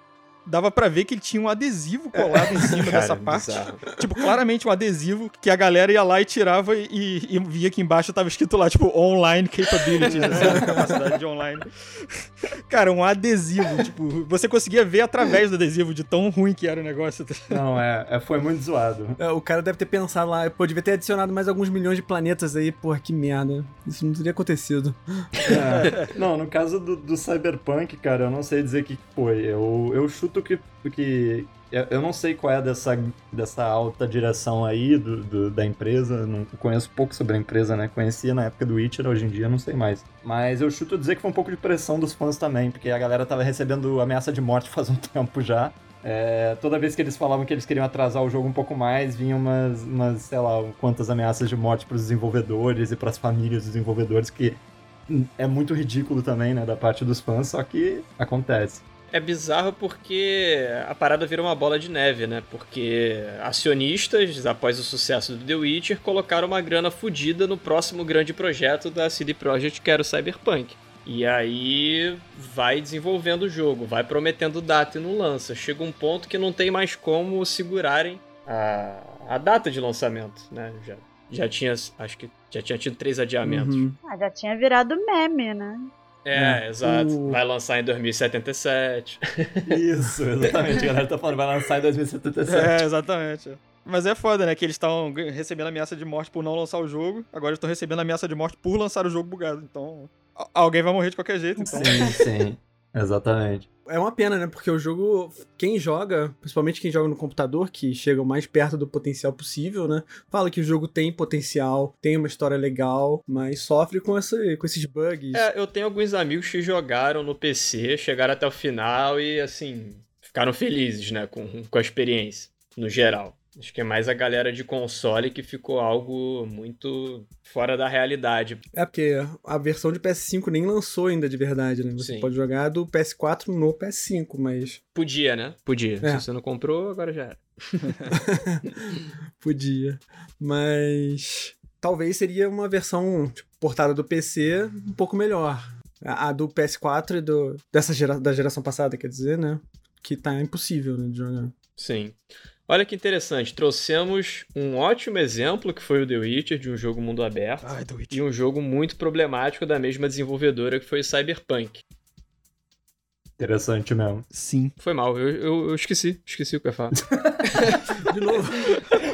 Dava pra ver que ele tinha um adesivo colado em cima Cara, dessa parte. bizarro. Tipo, claramente um adesivo que a galera ia lá e tirava e, e via que embaixo tava escrito lá, tipo, online capabilities, assim, capacidade de online. Cara, um adesivo, tipo, você conseguia ver através do adesivo de tão ruim que era o negócio. Não, é, é, foi muito zoado. É, o cara deve ter pensado lá, pô, devia ter adicionado mais alguns milhões de planetas aí, porra, que merda. Isso não teria acontecido. É. Não, no caso do, do Cyberpunk, cara, eu não sei dizer o que foi. Eu, eu chuto que. eu não sei qual é dessa, dessa alta direção aí do, do- da empresa. Não conheço pouco sobre a empresa, né? Conhecia na época do Witcher, hoje em dia não sei mais. Mas eu chuto dizer que foi um pouco de pressão dos fãs também, porque a galera tava recebendo ameaça de morte faz um tempo já. É, toda vez que eles falavam que eles queriam atrasar o jogo um pouco mais, vinham umas, umas sei lá, quantas ameaças de morte pros desenvolvedores e pras famílias dos desenvolvedores, que é muito ridículo também, né, da parte dos fãs, só que acontece. É bizarro porque a parada vira uma bola de neve, né? Porque acionistas, após o sucesso do The Witcher, colocaram uma grana fodida no próximo grande projeto da CD Projekt, que era o Cyberpunk. E aí vai desenvolvendo o jogo, vai prometendo data e não lança. Chega um ponto que não tem mais como segurarem a, a data de lançamento, né? Já, já tinha, acho que já tinha tido três adiamentos. Uhum. Ah, já tinha virado meme, né? É, É, exato. o- Vai lançar em 2077. Isso, exatamente. A galera tá falando, vai lançar em 2077. É, exatamente. Mas é foda, né? Que eles estavam recebendo ameaça de morte por não lançar o jogo. Agora estão recebendo ameaça de morte por lançar o jogo bugado. Então, alguém vai morrer de qualquer jeito. Então. Sim, sim. Exatamente. É uma pena, né? Porque o jogo, quem joga, principalmente quem joga no computador, que chega o mais perto do potencial possível, né? Fala que o jogo tem potencial, tem uma história legal, mas sofre com, essa, com esses bugs. É, eu tenho alguns amigos que jogaram no PC, chegaram até o final e, assim, ficaram felizes, né, com, com a experiência, no geral. Acho que é mais a galera de console que ficou algo muito fora da realidade. É porque a versão de PS5 nem lançou ainda de verdade, né? Você Sim. pode jogar do PS4 no PS5, mas Podia, né? Podia. É. Se você não comprou, agora já era. podia. Mas talvez seria uma versão tipo, portada do PC um pouco melhor. A, a do PS4 e do, dessa gera, da geração passada, quer dizer, né? Que tá impossível né, de jogar. Sim. Olha que interessante, trouxemos um ótimo exemplo que foi o The Witcher, de um jogo mundo aberto, Ai, do e um jogo muito problemático da mesma desenvolvedora que foi o Cyberpunk. Interessante mesmo. Sim. Foi mal, eu, eu, eu esqueci, esqueci o que eu ia falar. De novo.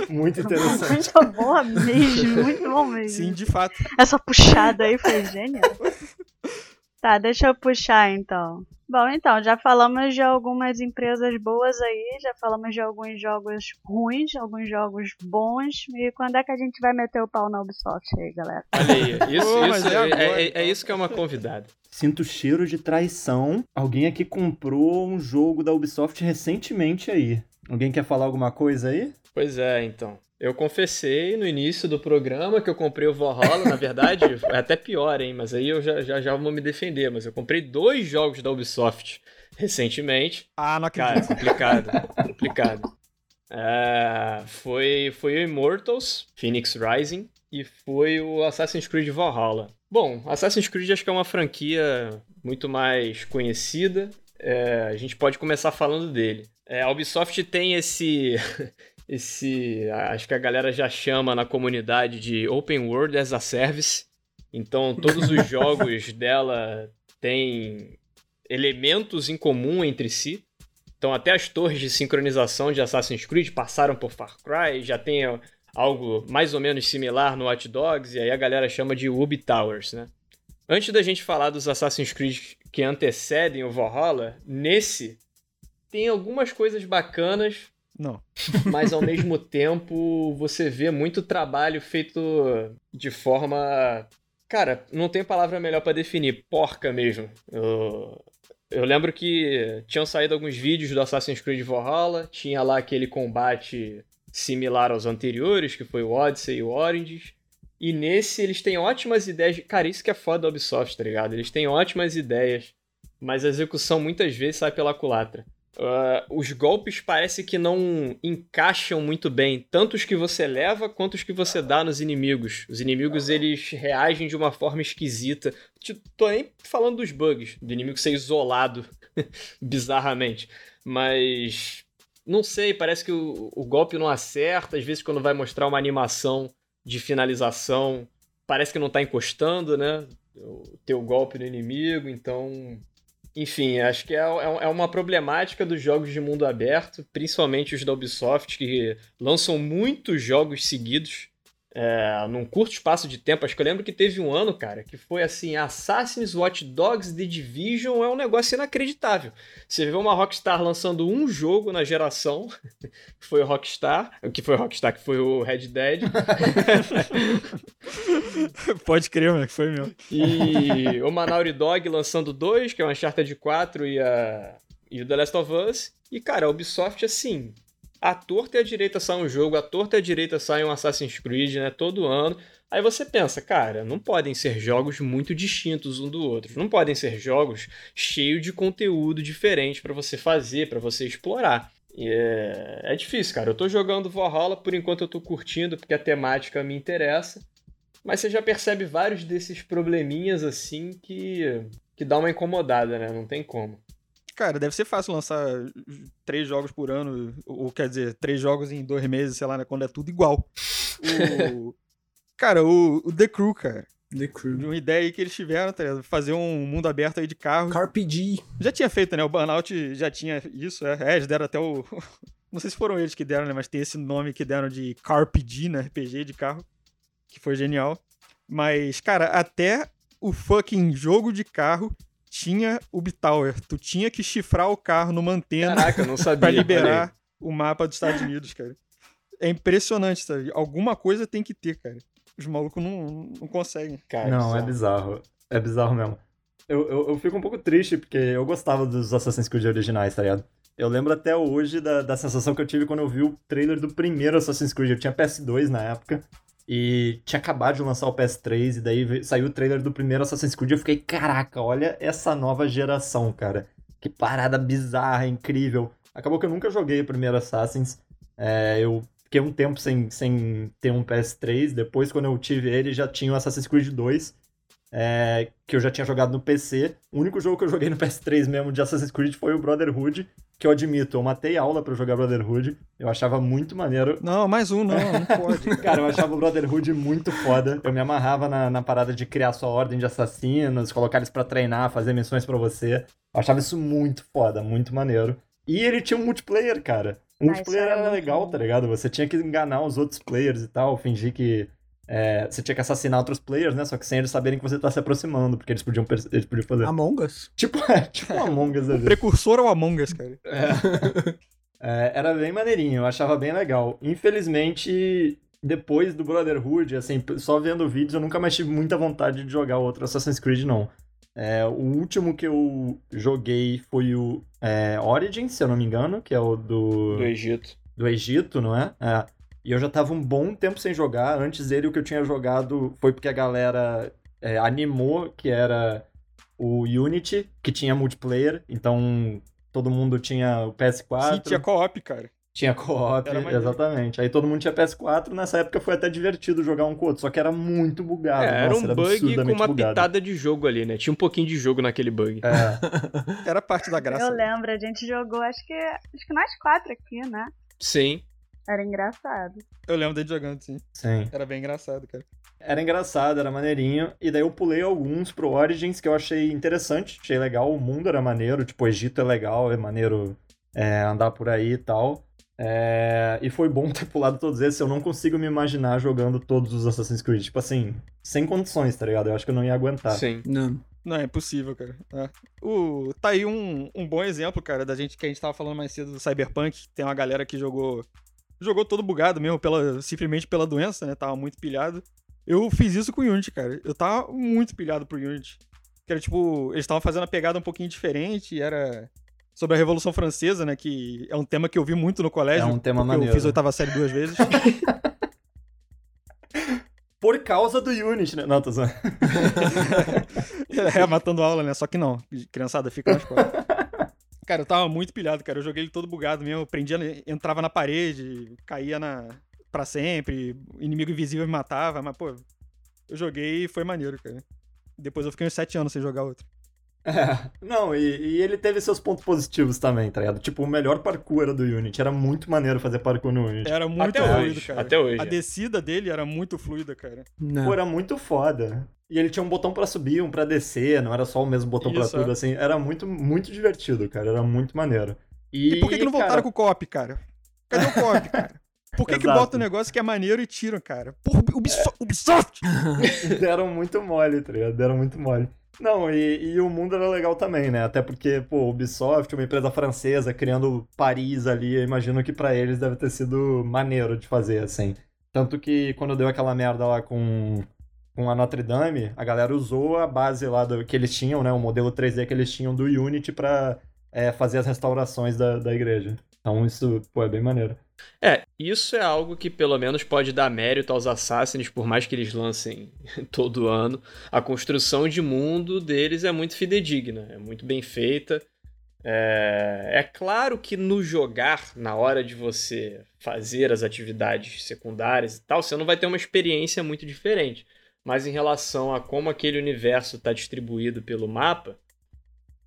Muito interessante. Muito boa mesmo, muito bom mesmo. Sim, de fato. Essa puxada aí foi genial. Tá, deixa eu puxar então. Bom, então, já falamos de algumas empresas boas aí, já falamos de alguns jogos ruins, alguns jogos bons. E quando é que a gente vai meter o pau na Ubisoft aí, galera? Olha aí, isso, mas isso é é, agora, é- é então. isso que é uma convidada. Sinto cheiro de traição. Alguém aqui comprou um jogo da Ubisoft recentemente aí. Alguém quer falar alguma coisa aí? Pois é, então. Eu confessei no início do programa que eu comprei o Valhalla, na verdade, é até pior, hein? Mas aí eu já, já, já vou me defender. Mas eu comprei dois jogos da Ubisoft recentemente. Ah, não Cara, acredito. complicado, complicado. É, foi, foi o Immortals, Phoenix Rising, e foi o Assassin's Creed Valhalla. Bom, Assassin's Creed acho que é uma franquia muito mais conhecida. É, a gente pode começar falando dele. É, a Ubisoft tem esse esse, acho que a galera já chama na comunidade de Open World as a Service. Então, todos os jogos dela têm elementos em comum entre si. Então, até as torres de sincronização de Assassin's Creed passaram por Far Cry, já tem algo mais ou menos similar no Watch Dogs, e aí a galera chama de Ubi Towers, né? Antes da gente falar dos Assassin's Creed que antecedem o Valhalla, nesse tem algumas coisas bacanas. Não. Mas ao mesmo tempo você vê muito trabalho feito de forma. Cara, não tem palavra melhor para definir. Porca mesmo. Eu... Eu lembro que tinham saído alguns vídeos do Assassin's Creed Valhalla, tinha lá aquele combate similar aos anteriores, que foi o Odyssey e o Origins. E nesse eles têm ótimas ideias. Cara, isso que é foda da Ubisoft, tá ligado? Eles têm ótimas ideias, mas a execução muitas vezes sai pela culatra. Uh, os golpes parece que não encaixam muito bem, tanto os que você leva quanto os que você dá nos inimigos. Os inimigos eles reagem de uma forma esquisita. Tô nem falando dos bugs, do inimigo ser isolado bizarramente, mas não sei, parece que o, o golpe não acerta. Às vezes, quando vai mostrar uma animação de finalização, parece que não tá encostando, né? O teu golpe no inimigo, então. Enfim, acho que é, é, é uma problemática dos jogos de mundo aberto, principalmente os da Ubisoft, que lançam muitos jogos seguidos é, num curto espaço de tempo. Acho que eu lembro que teve um ano, cara, que foi assim: Assassin's Watch Dogs The Division é um negócio inacreditável. Você vê uma Rockstar lançando um jogo na geração, que foi o Rockstar, que foi o Rockstar, que foi o Red Dead. Pode crer, mano, que foi mesmo. E o Manauri Dog lançando dois, que é o Uncharted 4 e, a, e o The Last of Us. E, cara, a Ubisoft, assim, a torta e a direita sai um jogo, a torta e a direita sai um Assassin's Creed, né? Todo ano. Aí você pensa, cara, não podem ser jogos muito distintos um do outro. Não podem ser jogos cheios de conteúdo diferente para você fazer, para você explorar. E é, é difícil, cara. Eu tô jogando Valhalla, por enquanto eu tô curtindo, porque a temática me interessa. Mas você já percebe vários desses probleminhas assim que, que dá uma incomodada, né? Não tem como. Cara, deve ser fácil lançar três jogos por ano, ou quer dizer, três jogos em dois meses, sei lá, né, quando é tudo igual. O... cara, o, o, The Crew, cara. The Crew. Uma ideia aí que eles tiveram, tá ligado? Fazer um mundo aberto aí de carro. Carpg. Já tinha feito, né? O Burnout já tinha isso, é. é eles deram até o. Não sei se foram eles que deram, né? Mas tem esse nome que deram de Carpg, né? RPG de carro. Que foi genial. Mas, cara, até o fucking jogo de carro tinha o Tower. Tu tinha que chifrar o carro numa antena Caraca, não sabia, pra liberar o mapa dos Estados Unidos, cara. É impressionante, sabe? Alguma coisa tem que ter, cara. Os malucos não, não conseguem. Cara, não, é bizarro. É bizarro mesmo. Eu, eu, eu, fico um pouco triste, porque eu gostava dos Assassin's Creed originais, tá ligado? Eu lembro até hoje da, da sensação que eu tive quando eu vi o trailer do primeiro Assassin's Creed. Eu tinha PS2 na época. E tinha acabado de lançar o PS3, e daí saiu o trailer do primeiro Assassin's Creed. E eu fiquei, caraca, olha essa nova geração, cara. Que parada bizarra, incrível. Acabou que eu nunca joguei o primeiro Assassin's. É, eu fiquei um tempo sem, sem ter um PS3. Depois, quando eu tive ele, já tinha o Assassin's Creed 2. É, que eu já tinha jogado no PC. O único jogo que eu joguei no PS3 mesmo de Assassin's Creed foi o Brotherhood que eu admito, eu matei aula para jogar Brotherhood. Eu achava muito maneiro. Não, mais um, não, não pode. Cara, eu achava o Brotherhood muito foda. Eu me amarrava na, na parada de criar sua ordem de assassinos, colocar eles para treinar, fazer missões para você. Eu achava isso muito foda, muito maneiro. E ele tinha um multiplayer, cara. O multiplayer ah, era legal, tá ligado? Você tinha que enganar os outros players e tal, fingir que é, você tinha que assassinar outros players, né? Só que sem eles saberem que você tá se aproximando, porque eles podiam, eles podiam fazer. Among Us? Tipo, é, tipo Among Us. o precursor ao Among Us, cara. É. é, era bem maneirinho, eu achava bem legal. Infelizmente, depois do Brotherhood, assim, só vendo vídeos, eu nunca mais tive muita vontade de jogar outro Assassin's Creed, não. É, o último que eu joguei foi o é, Origins, se eu não me engano, que é o do. Do Egito. Do Egito, não é? É. E eu já tava um bom tempo sem jogar. Antes dele, o que eu tinha jogado foi porque a galera é, animou, que era o Unity, que tinha multiplayer. Então, todo mundo tinha o PS4. Sim, tinha co-op, cara. Tinha co-op, exatamente. Aí todo mundo tinha PS4. Nessa época foi até divertido jogar um com o outro, só que era muito bugado. É, Nossa, era um bug com uma bugado. pitada de jogo ali, né? Tinha um pouquinho de jogo naquele bug. É. era parte da graça. Eu lembro, a gente jogou, acho que, acho que nós quatro aqui, né? Sim. Era engraçado. Eu lembro dele jogando, sim. Sim. Era bem engraçado, cara. Era engraçado, era maneirinho. E daí eu pulei alguns pro Origins que eu achei interessante, achei legal. O mundo era maneiro, tipo, o Egito é legal, é maneiro é, andar por aí e tal. É, e foi bom ter pulado todos esses. Eu não consigo me imaginar jogando todos os Assassin's Creed. Tipo assim, sem condições, tá ligado? Eu acho que eu não ia aguentar. Sim. Não. Não, é impossível, cara. É. O, tá aí um, um bom exemplo, cara, da gente que a gente tava falando mais cedo do Cyberpunk. Tem uma galera que jogou. Jogou todo bugado mesmo, pela, simplesmente pela doença, né? Tava muito pilhado. Eu fiz isso com o Unity, cara. Eu tava muito pilhado pro Unity. Que era tipo, eles estavam fazendo a pegada um pouquinho diferente, e era sobre a Revolução Francesa, né? Que é um tema que eu vi muito no colégio. É um tema maneiro. Eu fiz a oitava série duas vezes. Por causa do Unity, né? Não, tô zoando. é, matando aula, né? Só que não. Criançada, fica na escola. Cara, eu tava muito pilhado, cara. Eu joguei ele todo bugado mesmo. Eu prendia, entrava na parede, caía na. pra sempre. Inimigo invisível me matava. Mas, pô, eu joguei e foi maneiro, cara. Depois eu fiquei uns sete anos sem jogar outro. É, não, e, e ele teve seus pontos positivos também, tá ligado? Tipo, o melhor parkour era do Unity. Era muito maneiro fazer parkour no Unity. Era muito Até fluido, hoje, cara. até hoje. A descida dele era muito fluida, cara. Não. Pô, era muito foda. E ele tinha um botão pra subir, um pra descer, não era só o mesmo botão pra tudo, é. assim. Era muito, muito divertido, cara. Era muito maneiro. E, E por que, que não voltaram cara, com o co-op, cara? Cadê o co-op, cara? Por que, que bota um negócio que é maneiro e tiram, cara? Porra, Ubisoft! Ubisoft! Deram muito mole, tá ligado? Deram muito mole. Não, e, e o mundo era legal também, né? Até porque, pô, Ubisoft, uma empresa francesa, criando Paris ali, eu imagino que pra eles deve ter sido maneiro de fazer, assim. Tanto que quando deu aquela merda lá com, com a Notre Dame, a galera usou a base lá do, que eles tinham, né? O modelo 3D que eles tinham do Unity pra é, fazer as restaurações da, da igreja. Então isso, pô, é bem maneiro. É, isso é algo que pelo menos pode dar mérito aos Assassins, por mais que eles lancem todo ano. A construção de mundo deles é muito fidedigna, é muito bem feita. É, é claro que no jogar, na hora de você fazer as atividades secundárias e tal, você não vai ter uma experiência muito diferente. Mas em relação a como aquele universo está distribuído pelo mapa,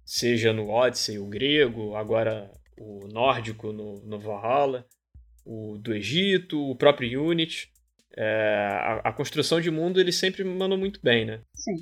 seja no Odyssey, o grego, agora o nórdico no, no Valhalla, o do Egito, o próprio Unity. É, a, a construção de mundo eles sempre mandam muito bem, né? Sim.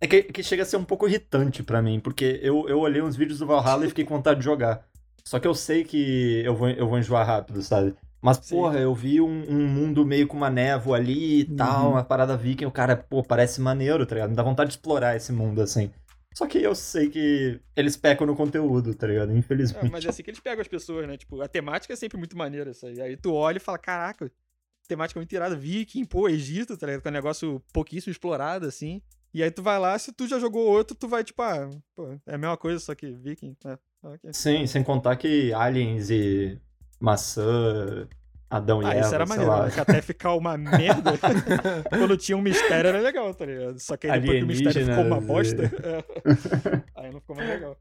É que, que chega a ser um pouco irritante pra mim, porque eu, eu olhei uns vídeos do Valhalla e fiquei com vontade de jogar. Só que eu sei que eu vou, eu vou enjoar rápido, sabe? Mas, Sim. porra, eu vi um, um mundo meio com uma névoa ali e tal, Uhum. uma parada viking, o cara, pô, parece maneiro, tá ligado? Me dá vontade de explorar esse mundo, assim. Só que eu sei que eles pecam no conteúdo, tá ligado? É, Infelizmente. mas é assim que eles pegam as pessoas, né? Tipo, a temática é sempre muito maneira isso aí. Aí tu olha e fala, caraca, temática muito irada, viking, pô, Egito, tá ligado? Que é um negócio pouquíssimo explorado, assim. E aí tu vai lá, se tu já jogou outro, tu vai, tipo, ah, pô, é a mesma coisa, só que viking, né? Ok. Sim, sem contar que aliens e maçã, Adão e Ah, Eva, isso era sei maneiro, lá. né? que até ficar uma merda. Quando tinha um mistério era legal, tá ligado? Só que aí depois que o mistério ficou uma bosta, é. aí não ficou mais legal.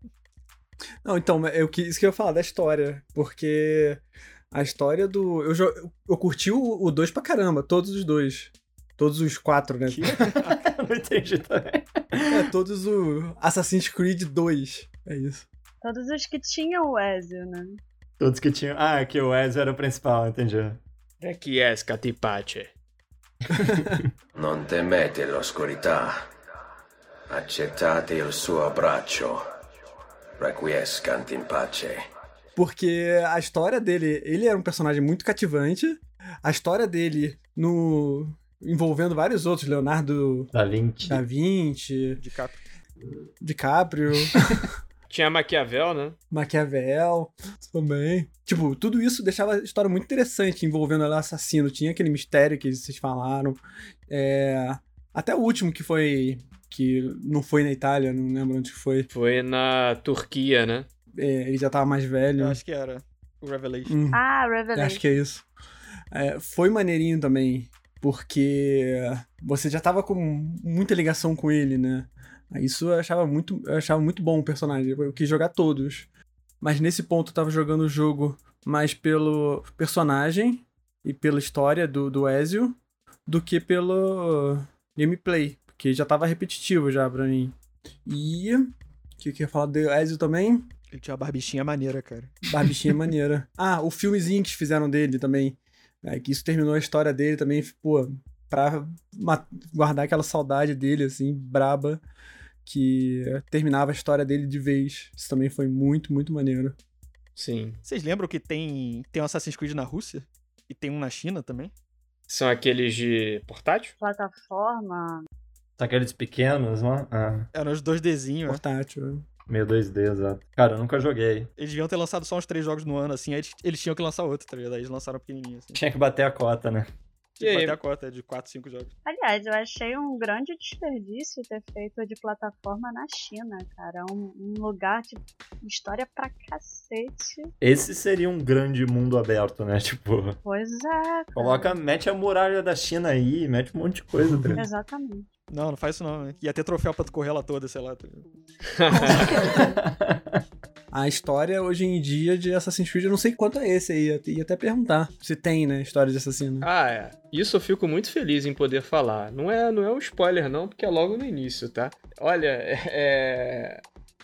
Não, então, eu, que- isso que eu ia falar da história. Porque a história do. Eu, eu curti o 2 pra caramba, todos os dois. Todos os quatro, né? Eu não entendi também. É, todos o Assassin's Creed 2. É isso. Todos os que tinham o Ezio, né? Todos que tinham. Ah, que o Ezio era o principal, entendi. É que é Scatipace. Non temete l'oscurità. Accettate il suo abbraccio. Requiescant in pace. Porque a história dele, ele era um personagem muito cativante. A história dele no envolvendo vários outros, Leonardo Da 20. da Vinci, De capa. DiCaprio, Tinha Maquiavel, né? Maquiavel também. Tipo, tudo isso deixava a história muito interessante envolvendo o assassino. Tinha aquele mistério que vocês falaram. É, Até o último que foi. que não foi na Itália, não lembro onde que foi. Foi na Turquia, né? É, ele já tava mais velho. Eu acho que era o Revelation. Hum. Ah, Revelation. Acho que é isso. É, foi maneirinho também, porque você já tava com muita ligação com ele, né? Isso eu achava muito, eu achava muito bom o personagem. Eu quis jogar todos. Mas nesse ponto eu tava jogando o jogo mais pelo personagem e pela história do, do Ezio do que pelo gameplay. Porque já tava repetitivo já pra mim. E. O que eu ia falar do Ezio também? Ele tinha uma barbichinha maneira, cara. Barbichinha maneira. Ah, o filmezinho que fizeram dele também. Aí que isso terminou a história dele também, pô, pra ma- guardar aquela saudade dele, assim, braba, que terminava a história dele de vez. Isso também foi muito, muito maneiro. Sim. Vocês lembram que tem, tem um Assassin's Creed na Rússia? E tem um na China também? São aqueles de portátil? Plataforma. Tá aqueles pequenos lá? Ah, Eram os dois Dzinhos, né? Portátil, né? meio 2D, exato. Cara, eu nunca joguei. Eles deviam ter lançado só uns três jogos no ano, assim, aí eles, eles tinham que lançar outro, tá ligado? Aí eles lançaram pequenininho, assim. Tinha que bater a cota, né? Tinha que E bater a cota de 4, 5 jogos. Aliás, eu achei um grande desperdício ter feito de plataforma na China, cara. Um, um lugar de história pra cacete. Esse seria um grande mundo aberto, né? Tipo, Pois é, cara. coloca, mete a muralha da China aí, mete um monte de coisa, tá ligado? Exatamente. Não, não faz isso não, né? Ia ter troféu pra tu correr lá toda, sei lá. A história hoje em dia de Assassin's Creed, eu não sei quanto é esse aí. Ia até perguntar se tem, né? História de assassino. Ah, é. Isso eu fico muito feliz em poder falar. Não é, não é um spoiler, não, porque é logo no início, tá? Olha, é,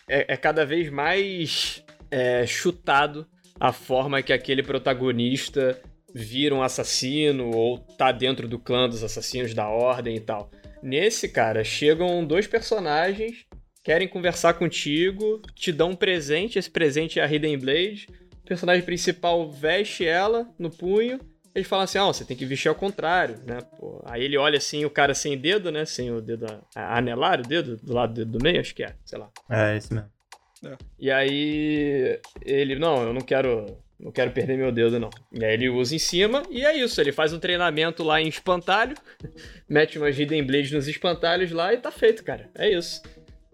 é, é cada vez mais é, chutado a forma que aquele protagonista vira um assassino ou tá dentro do clã dos assassinos da ordem e tal. Nesse, cara, chegam dois personagens, querem conversar contigo, te dão um presente, esse presente é a Hidden Blade. O personagem principal veste ela no punho eles falam assim, ó, você tem que vestir ao contrário, né? Pô, aí ele olha assim, o cara sem dedo, né? Sem o dedo a- a- anelar, o dedo do lado do dedo do meio, acho que é, sei lá. É, isso mesmo. E aí ele, não, eu não quero, não quero perder meu dedo não. E aí ele usa em cima e é isso, ele faz um treinamento lá em espantalho, mete umas Hidden Blades nos espantalhos lá e tá feito, cara. É isso.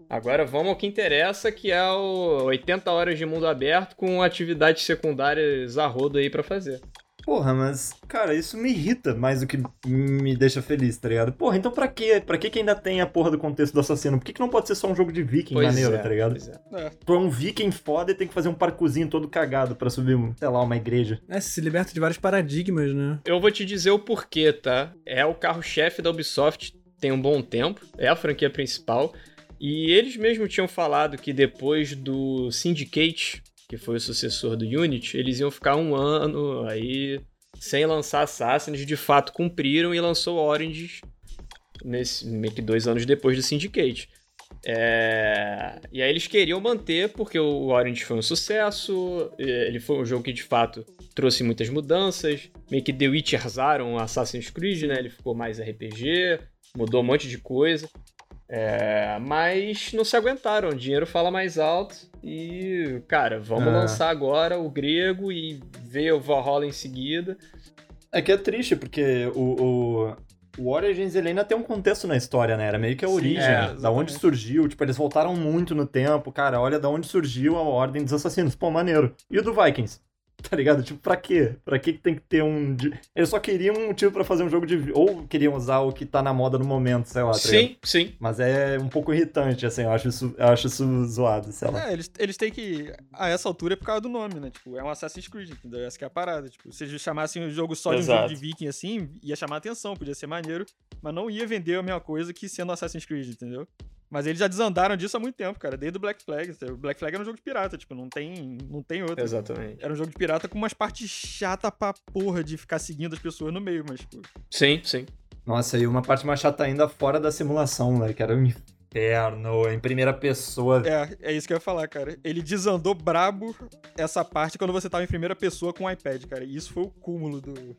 Agora vamos ao que interessa, que é o 80 horas de mundo aberto com atividades secundárias a rodo aí pra fazer. Porra, mas, cara, isso me irrita mais do que me deixa feliz, tá ligado? Porra, então pra quê? Pra que que ainda tem a porra do contexto do assassino? Por que, que não pode ser só um jogo de viking Pois maneiro, é, tá ligado? pois é. É. Pra um viking foda, ele tem que fazer um parkourzinho todo cagado pra subir, sei lá, uma igreja. É, se liberta de vários paradigmas, né? Eu vou te dizer o porquê, tá? É o carro-chefe da Ubisoft tem um bom tempo, é a franquia principal. E eles mesmos tinham falado que depois do Syndicate, que foi o sucessor do Unity, eles iam ficar um ano aí sem lançar Assassin's. De fato, cumpriram e lançou Orange nesse, meio que dois anos depois do Syndicate. É, E aí eles queriam manter, porque o Orange foi um sucesso, ele foi um jogo que de fato trouxe muitas mudanças, meio que The Witcherzaram Assassin's Creed, né? Ele ficou mais RPG, mudou um monte de coisa. É, mas não se aguentaram, o dinheiro fala mais alto e, cara, vamos É. lançar agora o grego e ver o Valhalla em seguida. É que é triste, porque o, o, o Origins ele ainda tem um contexto na história, né? Era meio que a Sim, origem, é, da onde surgiu. Tipo, eles voltaram muito no tempo. Cara, olha da onde surgiu a Ordem dos Assassinos. Pô, maneiro. E o do Vikings? Tá ligado? Tipo, pra quê? Pra que que tem que ter um... de- Eles só queriam um motivo pra fazer um jogo de... Ou queriam usar o que tá na moda no momento, sei lá, tá ligado? sim, sim. Mas é um pouco irritante, assim, eu acho isso, eu acho isso zoado, sei lá. É, eles, eles têm que. A essa altura é por causa do nome, né? Tipo, é um Assassin's Creed, entendeu? Essa que é a parada. Tipo, se eles chamassem o jogo só de um Exato. jogo de viking assim, ia chamar atenção, podia ser maneiro, mas não ia vender a mesma coisa que sendo Assassin's Creed, entendeu? Mas eles já desandaram disso há muito tempo, cara. Desde o Black Flag. O Black Flag era um jogo de pirata, tipo, não tem, não tem outro. Exatamente. Era um jogo de pirata com umas partes chatas pra porra de ficar seguindo as pessoas no meio, mas, tipo, Sim, sim. Nossa, e uma parte mais chata ainda fora da simulação, né? Que era um inferno, em primeira pessoa. é, é isso que eu ia falar, cara. Ele desandou brabo essa parte quando você tava em primeira pessoa com o iPad, cara. E isso foi o cúmulo do,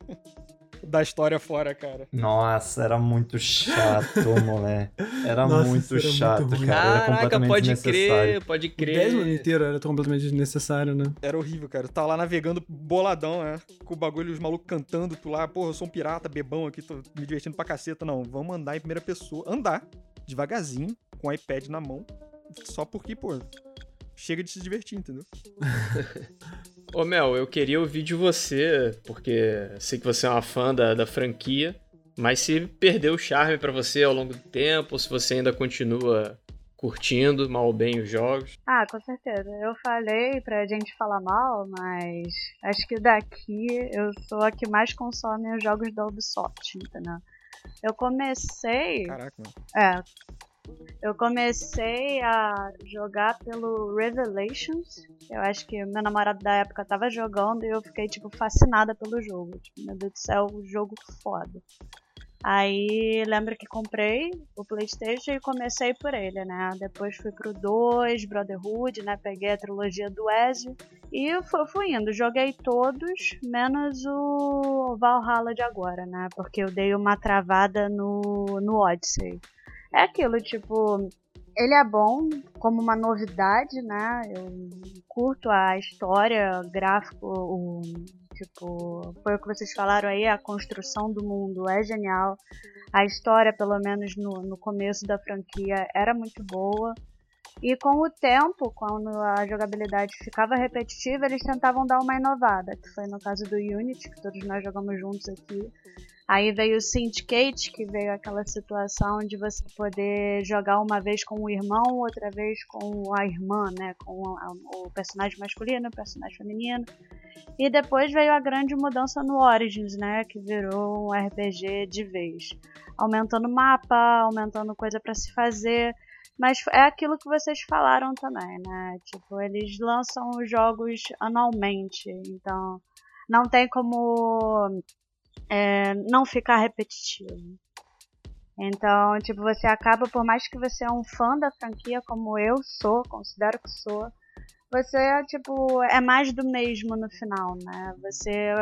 da história fora, cara. Nossa, era muito chato, moleque. Era Nossa, muito era chato, muito cara. Era Caraca, pode crer, pode O crer. décimo inteiro era completamente desnecessário, né? Era horrível, cara. Tá lá navegando boladão, né? Com o bagulho, os malucos cantando, tu lá, porra, eu sou um pirata, bebão aqui, tô me divertindo pra caceta. Não, vamos andar em primeira pessoa. Andar, devagarzinho, com o iPad na mão. Só porque, pô, chega de se divertir, entendeu? Ô Mel, eu queria ouvir de você, porque sei que você é uma fã da, da franquia, mas se perdeu o charme pra você ao longo do tempo, ou se você ainda continua curtindo mal ou bem os jogos. Ah, com certeza. Eu falei pra gente falar mal, mas acho que daqui eu sou a que mais consome os jogos da Ubisoft, entendeu? Eu comecei. Caraca, mano. É. Eu comecei a jogar pelo Revelations. Eu acho que meu namorado da época tava jogando e eu fiquei, tipo, fascinada pelo jogo. Tipo, meu Deus do céu, jogo foda. Aí lembro que comprei o Playstation e comecei por ele, né? Depois fui pro 2, Brotherhood, né? Peguei a trilogia do Ezio e fui, fui indo. Joguei todos, menos o Valhalla de agora, né? Porque eu dei uma travada no, no Odyssey. É aquilo, tipo, ele é bom como uma novidade, né? Eu curto a história, gráfico, o, tipo, foi o que vocês falaram aí, a construção do mundo é genial. A história, pelo menos no, no começo da franquia, era muito boa. E com o tempo, quando a jogabilidade ficava repetitiva, eles tentavam dar uma inovada, que foi no caso do Unity, que todos nós jogamos juntos aqui. Aí veio o Syndicate, que veio aquela situação de você poder jogar uma vez com o irmão, outra vez com a irmã, né? Com a, o personagem masculino, o personagem feminino. E depois veio a grande mudança no Origins, né? Que virou um RPG de vez. Aumentando mapa, aumentando coisa para se fazer. Mas é aquilo que vocês falaram também, né? Tipo, eles lançam os jogos anualmente. Então, não tem como é, não ficar repetitivo. Então, tipo, você acaba, por mais que você é um fã da franquia, como eu sou, considero que sou, você, tipo, é mais do mesmo no final, né? Você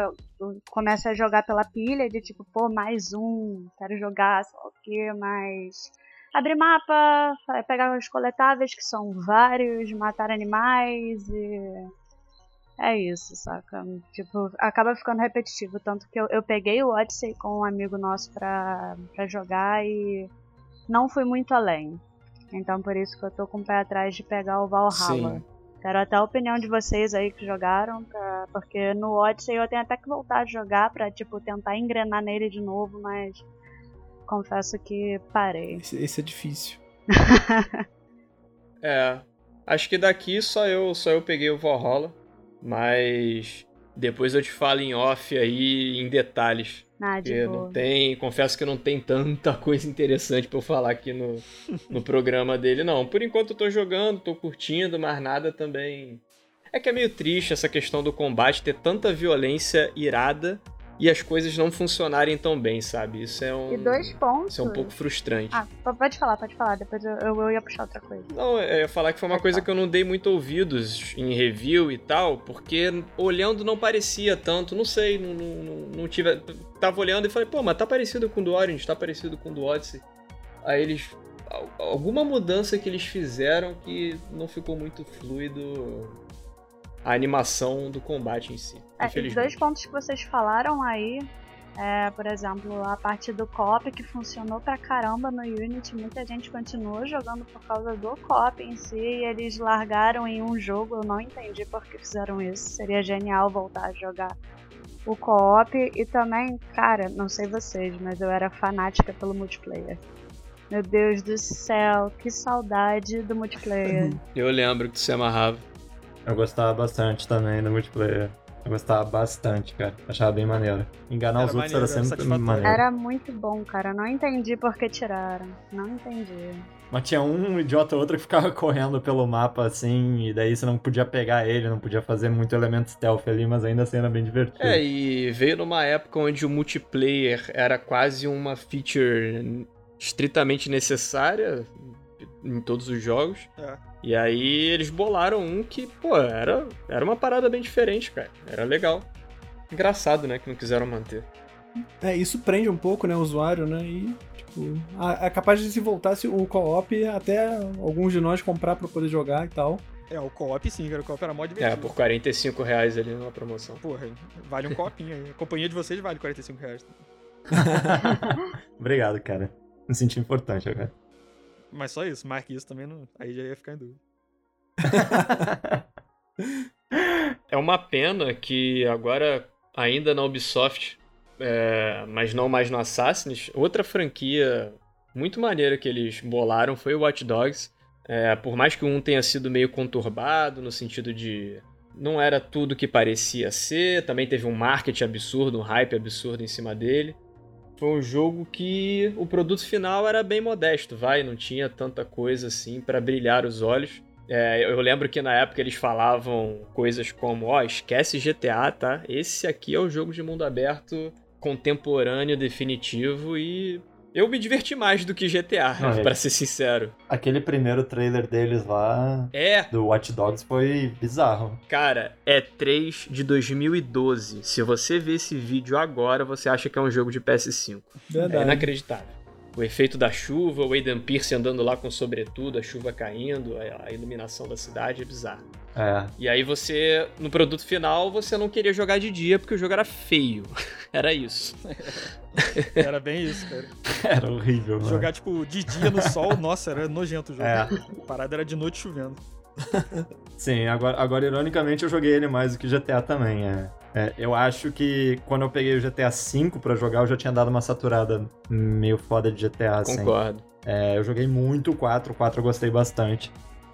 começa a jogar pela pilha de, tipo, pô, mais um, quero jogar, sei lá o que, mas... Abrir mapa, pegar os coletáveis, que são vários, matar animais e é isso, saca? Tipo, acaba ficando repetitivo. Tanto que eu, eu peguei o Odyssey com um amigo nosso pra, pra jogar e não fui muito além. Então por isso que eu tô com o pé atrás de pegar o Valhalla. Sim. Quero até a opinião de vocês aí que jogaram, pra, porque no Odyssey eu tenho até que voltar a jogar pra, tipo, tentar engrenar nele de novo, mas confesso que parei. Esse, esse é difícil. é, acho que daqui só eu, só eu peguei o Valhalla. Mas depois eu te falo em off aí, em detalhes. Ah, de boa. não tem, confesso que não tem tanta coisa interessante para eu falar aqui no, no programa dele, não. Por enquanto eu tô jogando, tô curtindo, mas nada também. É que é meio triste essa questão do combate ter tanta violência irada e as coisas não funcionarem tão bem, sabe? Isso é um. E dois pontos. Isso é um pouco frustrante. Ah, pode falar, pode falar. Depois eu, eu, eu ia puxar outra coisa. Não, eu ia falar que foi uma coisa que eu não dei muito ouvidos em review e tal, porque olhando não parecia tanto. Não sei, não, não, não tive. Tava olhando e falei, pô, mas tá parecido com o do Orange, tá parecido com o do Odyssey. Aí eles. Alguma mudança que eles fizeram que não ficou muito fluido a animação do combate em si. É, os dois pontos que vocês falaram aí, é, por exemplo, a parte do co-op que funcionou pra caramba no Unity, muita gente continuou jogando por causa do co-op em si, e eles largaram em um jogo, eu não entendi por que fizeram isso, seria genial voltar a jogar o co-op, e também, cara, não sei vocês, mas eu era fanática pelo multiplayer. Meu Deus do céu, que saudade do multiplayer. Eu lembro que você amarrava. Eu gostava bastante também do multiplayer. Eu gostava bastante, cara. Achava bem maneiro. Enganar era os outros maneiro, era sempre era maneiro. Era muito bom, cara. Não entendi por que tiraram. Não entendi. Mas tinha um idiota ou outro que ficava correndo pelo mapa assim, e daí você não podia pegar ele, não podia fazer muito elemento stealth ali, mas ainda assim era bem divertido. É, e veio numa época onde o multiplayer era quase uma feature estritamente necessária em todos os jogos. É. E aí eles bolaram um que, pô, era, era uma parada bem diferente, cara. Era legal. Engraçado, né, que não quiseram manter. É, isso prende um pouco, né, o usuário, né, e, tipo, é capaz de se voltasse o co-op até alguns de nós comprar pra poder jogar e tal. É, o co-op sim, cara, o co-op era mó divertido. É, por 45 reais ali numa promoção. Porra, vale um copinho aí. A companhia de vocês vale 45 reais. Obrigado, cara. Me senti importante agora. Mas só isso, marque isso também, não... aí já ia ficar em dúvida. é uma pena que agora, ainda na Ubisoft, é, mas não mais no Assassin's, outra franquia muito maneira que eles bolaram foi o Watch Dogs. É, por mais que um tenha sido meio conturbado, no sentido de não era tudo que parecia ser, também teve um marketing absurdo, um hype absurdo em cima dele. Foi um jogo que o produto final era bem modesto, vai, não tinha tanta coisa assim para brilhar os olhos. É, eu lembro que na época eles falavam coisas como, ó, oh, esquece GTA, tá? Esse aqui é o jogo de mundo aberto contemporâneo, definitivo e eu me diverti mais do que GTA, Não, pra é. ser sincero. Aquele primeiro trailer deles lá. É. Do Watch Dogs foi bizarro. Cara, é 3 de 2012. Se você ver esse vídeo agora, você acha que é um jogo de PS5. Verdade. É inacreditável o efeito da chuva, o Aidan Pierce andando lá com sobretudo, a chuva caindo, a iluminação da cidade é bizarro. É. E aí você, no produto final, você não queria jogar de dia porque o jogo era feio. era isso. era bem isso, cara. Era horrível, mano. Jogar, tipo, de dia no sol, nossa, era nojento o jogo. É. A parada era de noite chovendo. Sim, agora, agora ironicamente eu joguei ele mais do que GTA também. É. É, eu acho que quando eu peguei o GTA V pra jogar, eu já tinha dado uma saturada meio foda de GTA, assim. Concordo. É, eu joguei muito o 4, o 4 eu gostei bastante.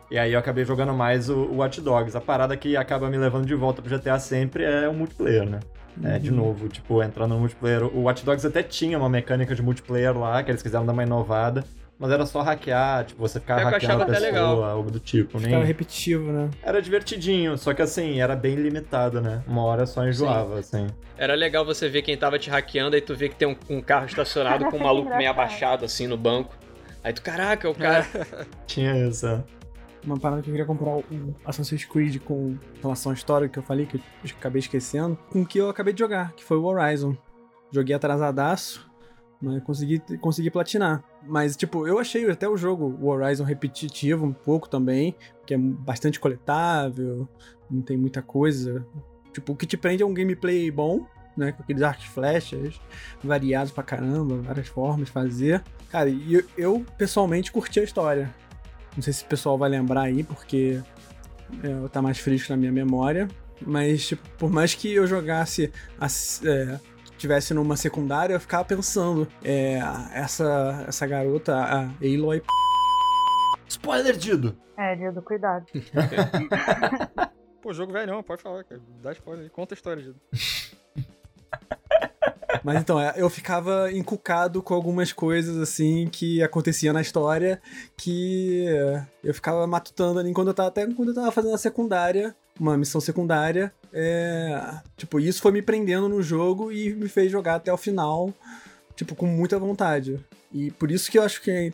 E aí eu acabei jogando mais o, o Watch Dogs. A parada que acaba me levando de volta pro GTA sempre é o multiplayer, né? Uhum. É, de uhum. novo, tipo, entrando no multiplayer. O Watch Dogs até tinha uma mecânica de multiplayer lá, que eles quiseram dar uma inovada mas era só hackear, tipo, você ficava hackeando a pessoa, legal. algo do tipo. Ficava nem... repetitivo, né? Era divertidinho, só que assim, era bem limitado, né? Uma hora só enjoava, Sim. assim. Era legal você ver quem tava te hackeando, aí tu vê que tem um, um carro estacionado com um maluco meio abaixado, assim, no banco. Aí tu, caraca, o cara... Tinha isso, é. Uma parada que eu queria comprar o Assassin's Creed com relação à história que eu falei, que eu acabei esquecendo, com que eu acabei de jogar, que foi o Horizon. Joguei atrasadaço, mas consegui, consegui platinar. Mas, tipo, eu achei até o jogo, o Horizon, repetitivo um pouco também, que é bastante coletável, não tem muita coisa. Tipo, o que te prende é um gameplay bom, né? Com aqueles arcos flechas variados pra caramba, várias formas de fazer. Cara, e eu, eu, pessoalmente curti a história. Não sei se o pessoal vai lembrar aí, porque é, tá mais fresco na minha memória. Mas, tipo, por mais que eu jogasse a, é, tivesse numa secundária, eu ficava pensando, é, essa, essa garota, a Aloy. Spoiler, Dido! É, Dido, cuidado. Pô, jogo velho não, pode falar, cara. Dá spoiler, conta a história, Dido. Mas então, é, eu ficava encucado com algumas coisas assim que aconteciam na história que eu ficava matutando ali quando eu tava, até quando eu tava fazendo a secundária, uma missão secundária. É, tipo, isso foi me prendendo no jogo e me fez jogar até o final, tipo, com muita vontade. E por isso que eu acho que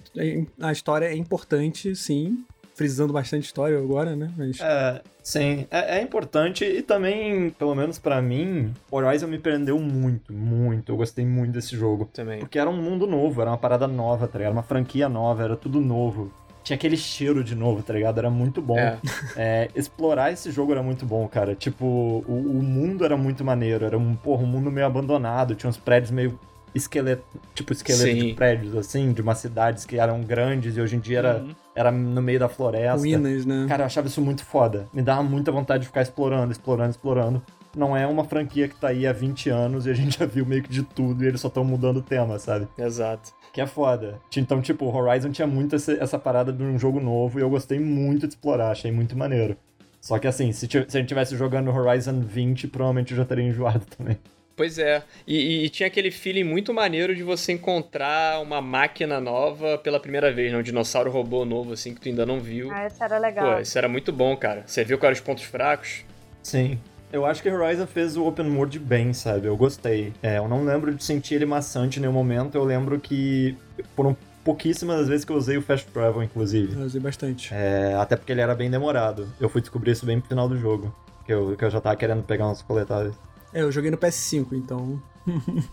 a história é importante, sim frisando bastante história agora, né? Mas... É, sim, é, é, importante e também, pelo menos para mim, Horizon me prendeu muito, muito. Eu gostei muito desse jogo. Também. Porque era um mundo novo, era uma parada nova, tá ligado? Era uma franquia nova, era tudo novo. Tinha aquele cheiro de novo, tá ligado? Era muito bom. É. É, explorar esse jogo era muito bom, cara. Tipo, o, o mundo era muito maneiro. Era um, porra, um mundo meio abandonado. Tinha uns prédios meio esqueleto, tipo esqueleto Sim. de prédios, assim, de umas cidades que eram grandes e hoje em dia era, uhum. era no meio da floresta. Ruínas, né? Cara, eu achava isso muito foda. Me dava muita vontade de ficar explorando, explorando, explorando. Não é uma franquia que tá aí há 20 anos e a gente já viu meio que de tudo e eles só estão mudando o tema, sabe? Exato. Que é foda. Então, tipo, Horizon tinha muito essa, essa parada de um jogo novo e eu gostei muito de explorar, achei muito maneiro. Só que assim, se, se a gente tivesse jogando Horizon 20, provavelmente eu já teria enjoado também. Pois é. E, e, tinha aquele feeling muito maneiro de você encontrar uma máquina nova pela primeira vez, né? Um dinossauro robô novo, assim, que tu ainda não viu. Ah, isso era legal. Pô, isso era muito bom, cara. Você viu quais eram os pontos fracos? Sim. Eu acho que Horizon fez o open world bem, sabe? Eu gostei. É, eu não lembro de sentir ele maçante em nenhum momento. Eu lembro que foram pouquíssimas vezes que eu usei o Fast Travel, inclusive. Eu usei bastante. É, até porque ele era bem demorado. Eu fui descobrir isso bem pro final do jogo. Que eu, que eu já tava querendo pegar uns coletáveis. É, eu joguei no PS5, então.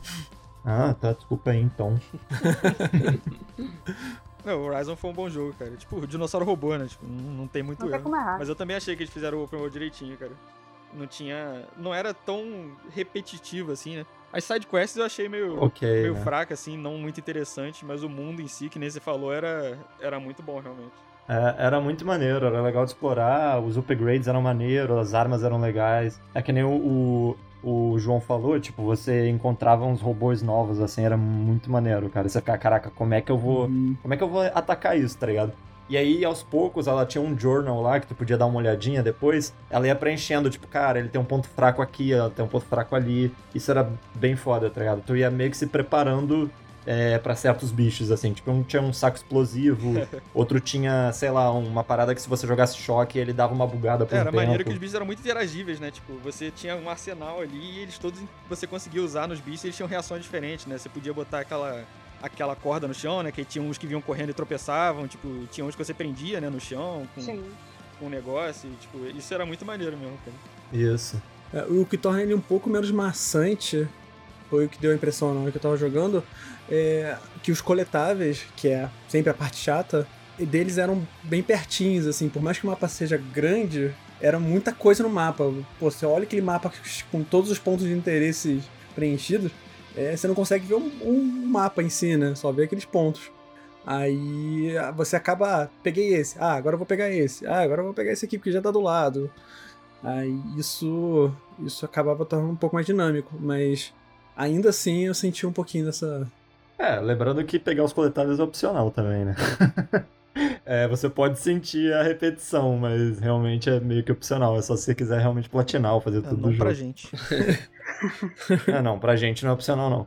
ah, tá, desculpa aí então. Não, o Horizon foi um bom jogo, cara. Tipo, o dinossauro roubou, né? Tipo, não, não tem muito não erro. Tem como errar. Mas eu também achei que eles fizeram o open world direitinho, cara. Não tinha. Não era tão repetitivo assim, né? As sidequests eu achei meio, okay, meio né? fraca, assim, não muito interessante, mas o mundo em si, que nem você falou, era, era muito bom, realmente. É, era muito maneiro, era legal de explorar, os upgrades eram maneiros, as armas eram legais. É que nem o, o o João falou, tipo, você encontrava uns robôs novos, assim, era muito maneiro, cara. Você caraca, como é que eu vou. Uhum. Como é que eu vou atacar isso, tá ligado? E aí, aos poucos, ela tinha um journal lá que tu podia dar uma olhadinha depois. Ela ia preenchendo, tipo, cara, ele tem um ponto fraco aqui, ela tem um ponto fraco ali. Isso era bem foda, tá ligado? Tu ia meio que se preparando é, para certos bichos, assim. Tipo, um tinha um saco explosivo, outro tinha, sei lá, uma parada que se você jogasse choque, ele dava uma bugada por É, um era tempo. maneiro que os bichos eram muito interagíveis, né? Tipo, você tinha um arsenal ali e eles todos você conseguia usar nos bichos e eles tinham reações diferentes, né? Você podia botar aquela, aquela corda no chão, né? Que tinha uns que vinham correndo e tropeçavam, tipo, tinha uns que você prendia, né, no chão com, Sim. com um negócio. E, tipo, isso era muito maneiro mesmo, cara. Isso. É, O que torna ele um pouco menos maçante, foi o que deu a impressão na hora que eu tava jogando, é que os coletáveis, que é sempre a parte chata, e deles eram bem pertinhos, assim, por mais que o mapa seja grande, era muita coisa no mapa. Pô, você olha aquele mapa com todos os pontos de interesse preenchidos, é, você não consegue ver um, um mapa em si, né? Só vê aqueles pontos. Aí ah, você acaba, ah, peguei esse, ah, agora eu vou pegar esse, ah, agora eu vou pegar esse aqui porque já tá do lado. Aí isso, isso acabava tornando um pouco mais dinâmico, mas ainda assim eu senti um pouquinho dessa. É, lembrando que pegar os coletáveis é opcional também, né? É, você pode sentir a repetição, mas realmente é meio que opcional. É só se você quiser realmente platinar ou fazer É, tudo não do pra jogo. gente. É, não, pra gente não é opcional, não.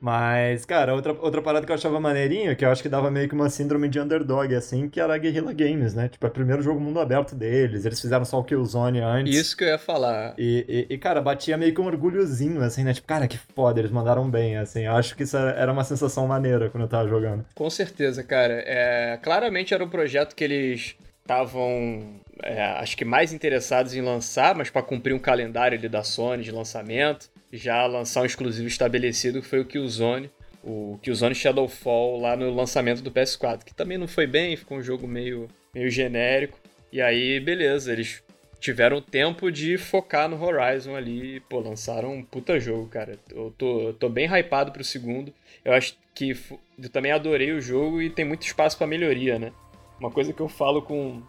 Mas, cara, outra, outra parada que eu achava maneirinho, que eu acho que dava meio que uma síndrome de underdog, assim, que era a Guerrilla Games, né? Tipo, é o primeiro jogo mundo aberto deles, eles fizeram só o Killzone antes. Isso que eu ia falar. E, e, e, cara, batia meio que um orgulhozinho, assim, né? Tipo, cara, que foda, eles mandaram bem, assim. Eu acho que isso era uma sensação maneira quando eu tava jogando. Com certeza, cara. É, claramente era um projeto que eles estavam, é, acho que mais interessados em lançar, mas para cumprir um calendário ali da Sony de lançamento, já lançar um exclusivo estabelecido que foi o Killzone, o Killzone Shadowfall lá no lançamento do PS4, que também não foi bem, ficou um jogo meio, meio genérico. E aí, beleza, eles tiveram tempo de focar no Horizon ali e, pô, lançaram um puta jogo, cara. Eu tô, tô bem hypado pro segundo. Eu acho que eu também adorei o jogo e tem muito espaço pra melhoria, né? Uma coisa que eu falo com.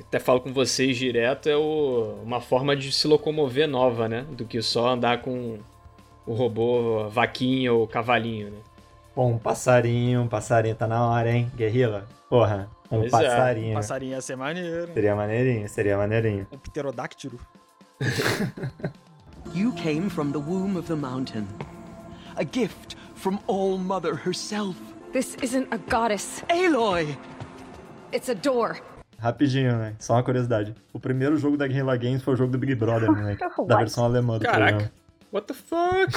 Até falo com vocês direto é o- uma forma de se locomover nova, né? Do que só andar com o robô vaquinha ou cavalinho, né? Pô, um passarinho, um passarinho tá na hora, hein? Guerrilla? Porra, um Pois é, um passarinho. Passarinho ia ser maneiro. Seria maneirinho, seria maneirinho. Um pterodáctilo. You came from the womb of the mountain. A gift from All Mother herself. This isn't a goddess. Aloy! It's a door. Rapidinho, né? Só uma curiosidade. O primeiro jogo da Guerrilla Games foi o jogo do Big Brother, né? Da What? versão alemã do Caraca. programa. What the fuck?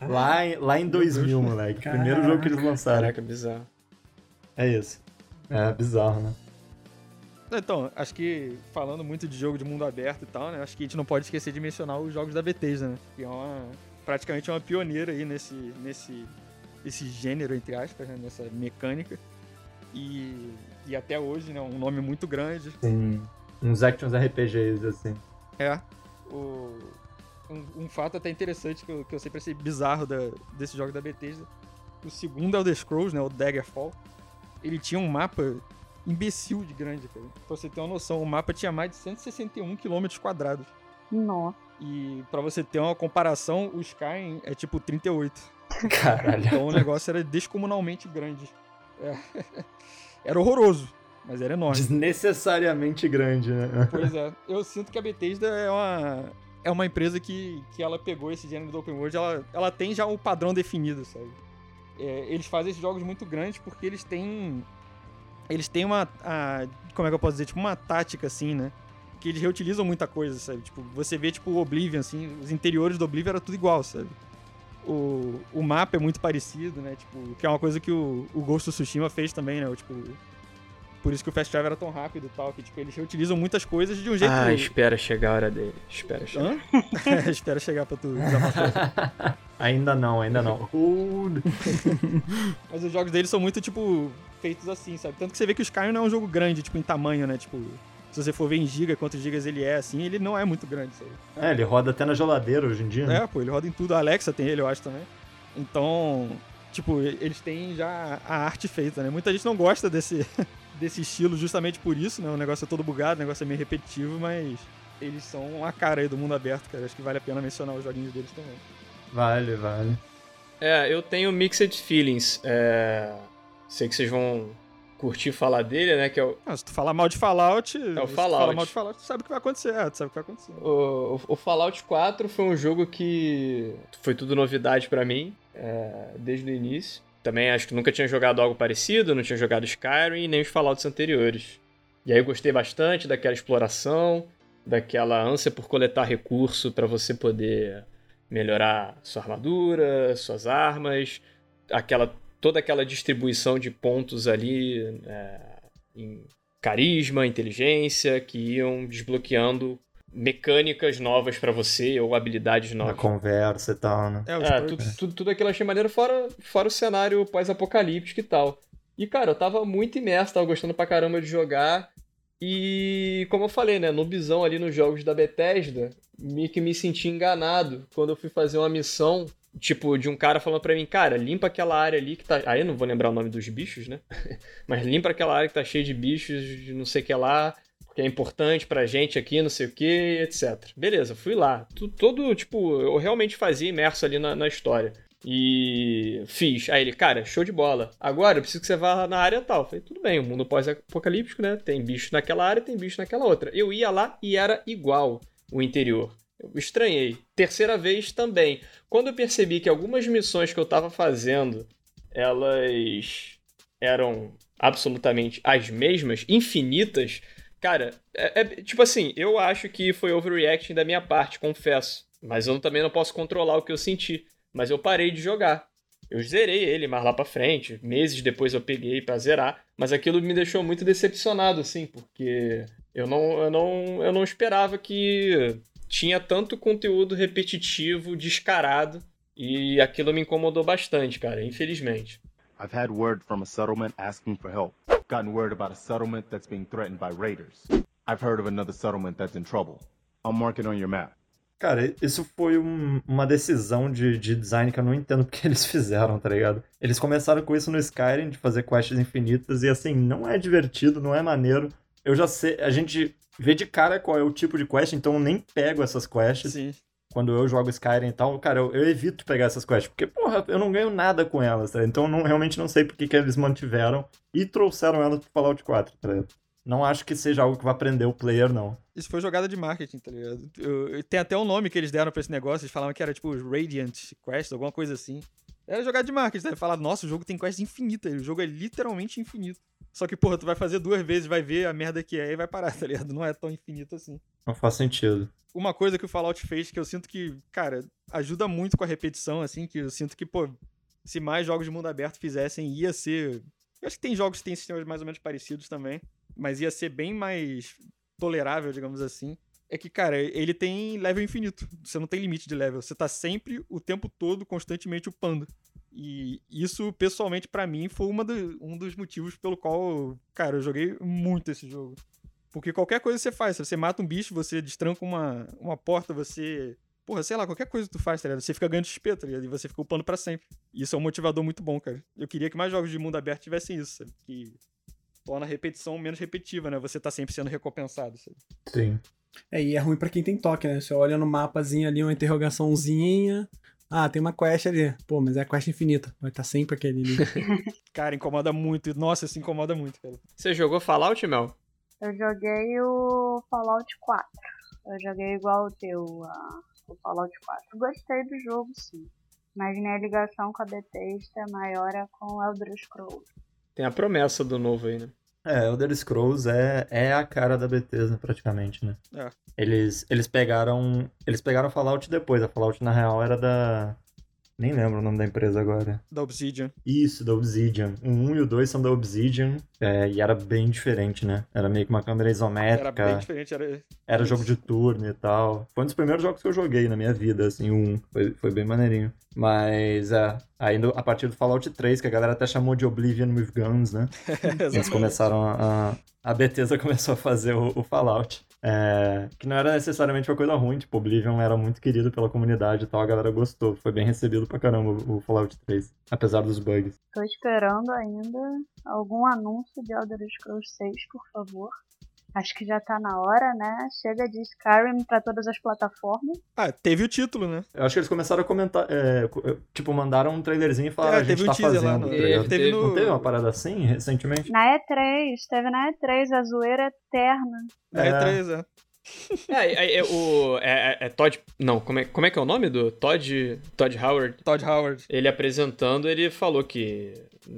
Lá em, lá em 2000, moleque. Primeiro jogo que eles lançaram. Caraca, bizarro. É isso. É bizarro, né? Então, acho que falando muito de jogo de mundo aberto e tal, né? Acho que a gente não pode esquecer de mencionar os jogos da Bethesda, né? Que é uma, praticamente uma pioneira aí nesse, nesse, nesse gênero, entre aspas, né? Nessa mecânica. E, e até hoje, né? Um nome muito grande. Sim. Uns actions RPGs, assim. É. O, um, um fato até interessante que eu, que eu sempre achei bizarro da, desse jogo da Bethesda. O segundo Elder Scrolls, né? O Daggerfall. Ele tinha um mapa imbecil de grande, cara. Pra você ter uma noção, o mapa tinha mais de 161 km quadrados. Nó. E pra você ter uma comparação, o Skyrim é tipo 38. Caralho. Então o negócio era descomunalmente grande. É. Era horroroso, mas era enorme. Desnecessariamente grande, né? Pois é. Eu sinto que a Bethesda é uma, é uma empresa que, que ela pegou esse gênero do open world, ela, ela tem já um padrão definido, sabe? É, eles fazem esses jogos muito grandes porque eles têm. Eles têm uma. a- como é que eu posso dizer? Tipo, uma tática, assim, né? Que eles reutilizam muita coisa, sabe? Tipo, você vê, tipo, o Oblivion, assim, os interiores do Oblivion era tudo igual, sabe? O, o mapa é muito parecido, né? Tipo, que é uma coisa que o, o Ghost of Tsushima fez também, né? O, Tipo, por isso que o Fast Travel era tão rápido e tal, que, tipo, eles reutilizam muitas coisas de um jeito... Ah, espera chegar a hora dele. Espera chegar. Hã? Espera chegar pra tu. Ainda não, ainda não. Mas os jogos deles são muito, tipo, feitos assim, sabe? Tanto que você vê que o Skyrim não é um jogo grande, tipo, em tamanho, né? Tipo, se você for ver em giga, quantos gigas ele é, assim, ele não é muito grande, sabe? É, ele roda até na geladeira hoje em dia, né? É, pô, ele roda em tudo. A Alexa tem ele, eu acho, também. Então, tipo, eles têm já a arte feita, né? Muita gente não gosta desse, desse estilo justamente por isso, né? O negócio é todo bugado, o negócio é meio repetitivo, mas eles são a cara aí do mundo aberto, cara. Acho que vale a pena mencionar os joguinhos deles também. Vale, vale. É, eu tenho mixed feelings. É, sei que vocês vão curti falar dele, né? Que é o, Ah, se tu falar mal de Fallout, é o se tu Fallout. falar mal de Fallout, tu sabe o que vai acontecer. É, tu sabe o que vai acontecer. O, o Fallout 4 foi um jogo que foi tudo novidade pra mim, é, desde o início. Também acho que nunca tinha jogado algo parecido, não tinha jogado Skyrim e nem os Fallouts anteriores. E aí eu gostei bastante daquela exploração, daquela ânsia por coletar recurso pra você poder melhorar sua armadura, suas armas, aquela toda aquela distribuição de pontos ali é, em carisma, inteligência, que iam desbloqueando mecânicas novas pra você ou habilidades Na novas. conversa e tal, né? É, É, tudo, tudo, tudo aquilo eu achei maneiro, fora, fora o cenário pós-apocalíptico e tal. E, cara, eu tava muito imerso, tava gostando pra caramba de jogar. E, como eu falei, né, no bisão ali nos jogos da Bethesda, meio que me senti enganado quando eu fui fazer uma missão, tipo, de um cara falando pra mim, cara, limpa aquela área ali que tá... Aí eu não vou lembrar o nome dos bichos, né? Mas limpa aquela área que tá cheia de bichos, de não sei o que lá, porque é importante pra gente aqui, não sei o que, etc. Beleza, fui lá. Todo, tipo, eu realmente fazia imerso ali na, na história. E fiz. Aí ele, cara, show de bola. Agora eu preciso que você vá na área tal. Falei, tudo bem, o mundo pós-apocalíptico, né? Tem bicho naquela área, tem bicho naquela outra. Eu ia lá e era igual o interior. Estranhei. Terceira vez também. Quando eu percebi que algumas missões que eu tava fazendo, elas eram absolutamente as mesmas, infinitas, cara, é, é- tipo assim, eu acho que foi overreacting da minha parte, confesso. Mas eu também não posso controlar o que eu senti. Mas eu parei de jogar. Eu zerei ele mais lá pra frente. Meses depois eu peguei pra zerar. Mas aquilo me deixou muito decepcionado, assim, porque eu não, eu não, eu não esperava que tinha tanto conteúdo repetitivo, descarado. E aquilo me incomodou bastante, cara, infelizmente. I've had word from a settlement asking for help. Gotten word about a settlement that's being threatened by raiders. I've heard of another settlement that's in trouble. I'll mark it on your map. Cara, isso foi um- uma decisão de, de design que eu não entendo porque eles fizeram, tá ligado? Eles começaram com isso no Skyrim, de fazer quests infinitas, e assim, não é divertido, não é maneiro. Eu já sei, a gente vê de cara qual é o tipo de quest, então eu nem pego essas quests. Sim. Quando eu jogo Skyrim e tal, cara, eu, eu evito pegar essas quests, porque, porra, eu não ganho nada com elas, tá? Então eu não, realmente não sei porque que eles mantiveram e trouxeram elas pro Fallout 4, tá ligado? Não acho que seja algo que vai prender o player, não. Isso foi jogada de marketing, tá ligado? Eu- eu- tem até um nome que eles deram pra esse negócio, eles falavam que era tipo Radiant Quest, alguma coisa assim. Era jogada de marketing, né? Falar, nossa, o jogo tem quest infinita, o jogo é literalmente infinito. Só que, porra, tu vai fazer duas vezes, vai ver a merda que é e vai parar, tá ligado? Não é tão infinito assim. Não faz sentido. Uma coisa que o Fallout fez que eu sinto que, cara, ajuda muito com a repetição, assim, que eu sinto que, pô, se mais jogos de mundo aberto fizessem, ia ser. Eu acho que tem jogos que têm sistemas mais ou menos parecidos também, mas ia ser bem mais tolerável, digamos assim. É que, cara, ele tem level infinito. Você não tem limite de level. Você tá sempre, o tempo todo, constantemente upando. E isso, pessoalmente, pra mim, foi uma do- um dos motivos pelo qual, cara, eu joguei muito esse jogo. Porque qualquer coisa que você faz, se você mata um bicho, você destranca uma, uma porta, você. Porra, sei lá, qualquer coisa que tu faz, tá ligado? Você fica ganhando XP, tá ligado? E você fica upando pra sempre. E isso é um motivador muito bom, cara. Eu queria que mais jogos de mundo aberto tivessem isso, sabe? Que torna a repetição menos repetitiva, né? Você tá sempre sendo recompensado, sabe? Sim. É, e é ruim pra quem tem toque, né? Você olha no mapazinho ali, uma interrogaçãozinha. Ah, tem uma quest ali. Pô, mas é a quest infinita. Vai estar sempre aquele ali. Cara, incomoda muito. Nossa, isso incomoda muito, cara. Você jogou Fallout, Mel? Eu joguei o Fallout 4. Eu joguei igual o teu, ah, o Fallout 4. Gostei do jogo, sim. Mas minha ligação com a Bethesda é maior é com Elder Scrolls. Tem a promessa do novo aí, né? É, Elder Scrolls é, é a cara da Bethesda, praticamente, né? É. Eles, eles pegaram. Eles pegaram Fallout depois. A Fallout, na real, era da. Nem lembro o nome da empresa agora. Da Obsidian. Isso, da Obsidian. O 1 e o 2 são da Obsidian. é, e era bem diferente, né? Era meio que uma câmera isométrica. Era bem diferente, era. Era jogo de turno e tal. Foi um dos primeiros jogos que eu joguei na minha vida, assim, o 1. Foi, foi bem maneirinho. Mas, é, ainda a partir do Fallout 3, que a galera até chamou de Oblivion with Guns, né? Eles começaram a... A Bethesda começou a fazer o, o Fallout. É, que não era necessariamente uma coisa ruim, tipo, Oblivion era muito querido pela comunidade e tal, a galera gostou. Foi bem recebido pra caramba o Fallout 3, apesar dos bugs. Tô esperando ainda algum anúncio de Elder Scrolls 6, por favor. Acho que já tá na hora, né? Chega de Skyrim pra todas as plataformas. Ah, teve o título, né? Eu acho que eles começaram a comentar, é, é, tipo, mandaram um trailerzinho e falaram, É, a gente teve tá teaser lá fazendo, no- tá ligado? teve no- Não teve uma parada assim, recentemente? Na E3, teve na E3 a zoeira eterna. Na E3, é. É, é, é, o, é, é- é Todd. Não, como é, como é que é o nome do Todd. Todd Howard? Todd Howard. Ele apresentando, ele falou que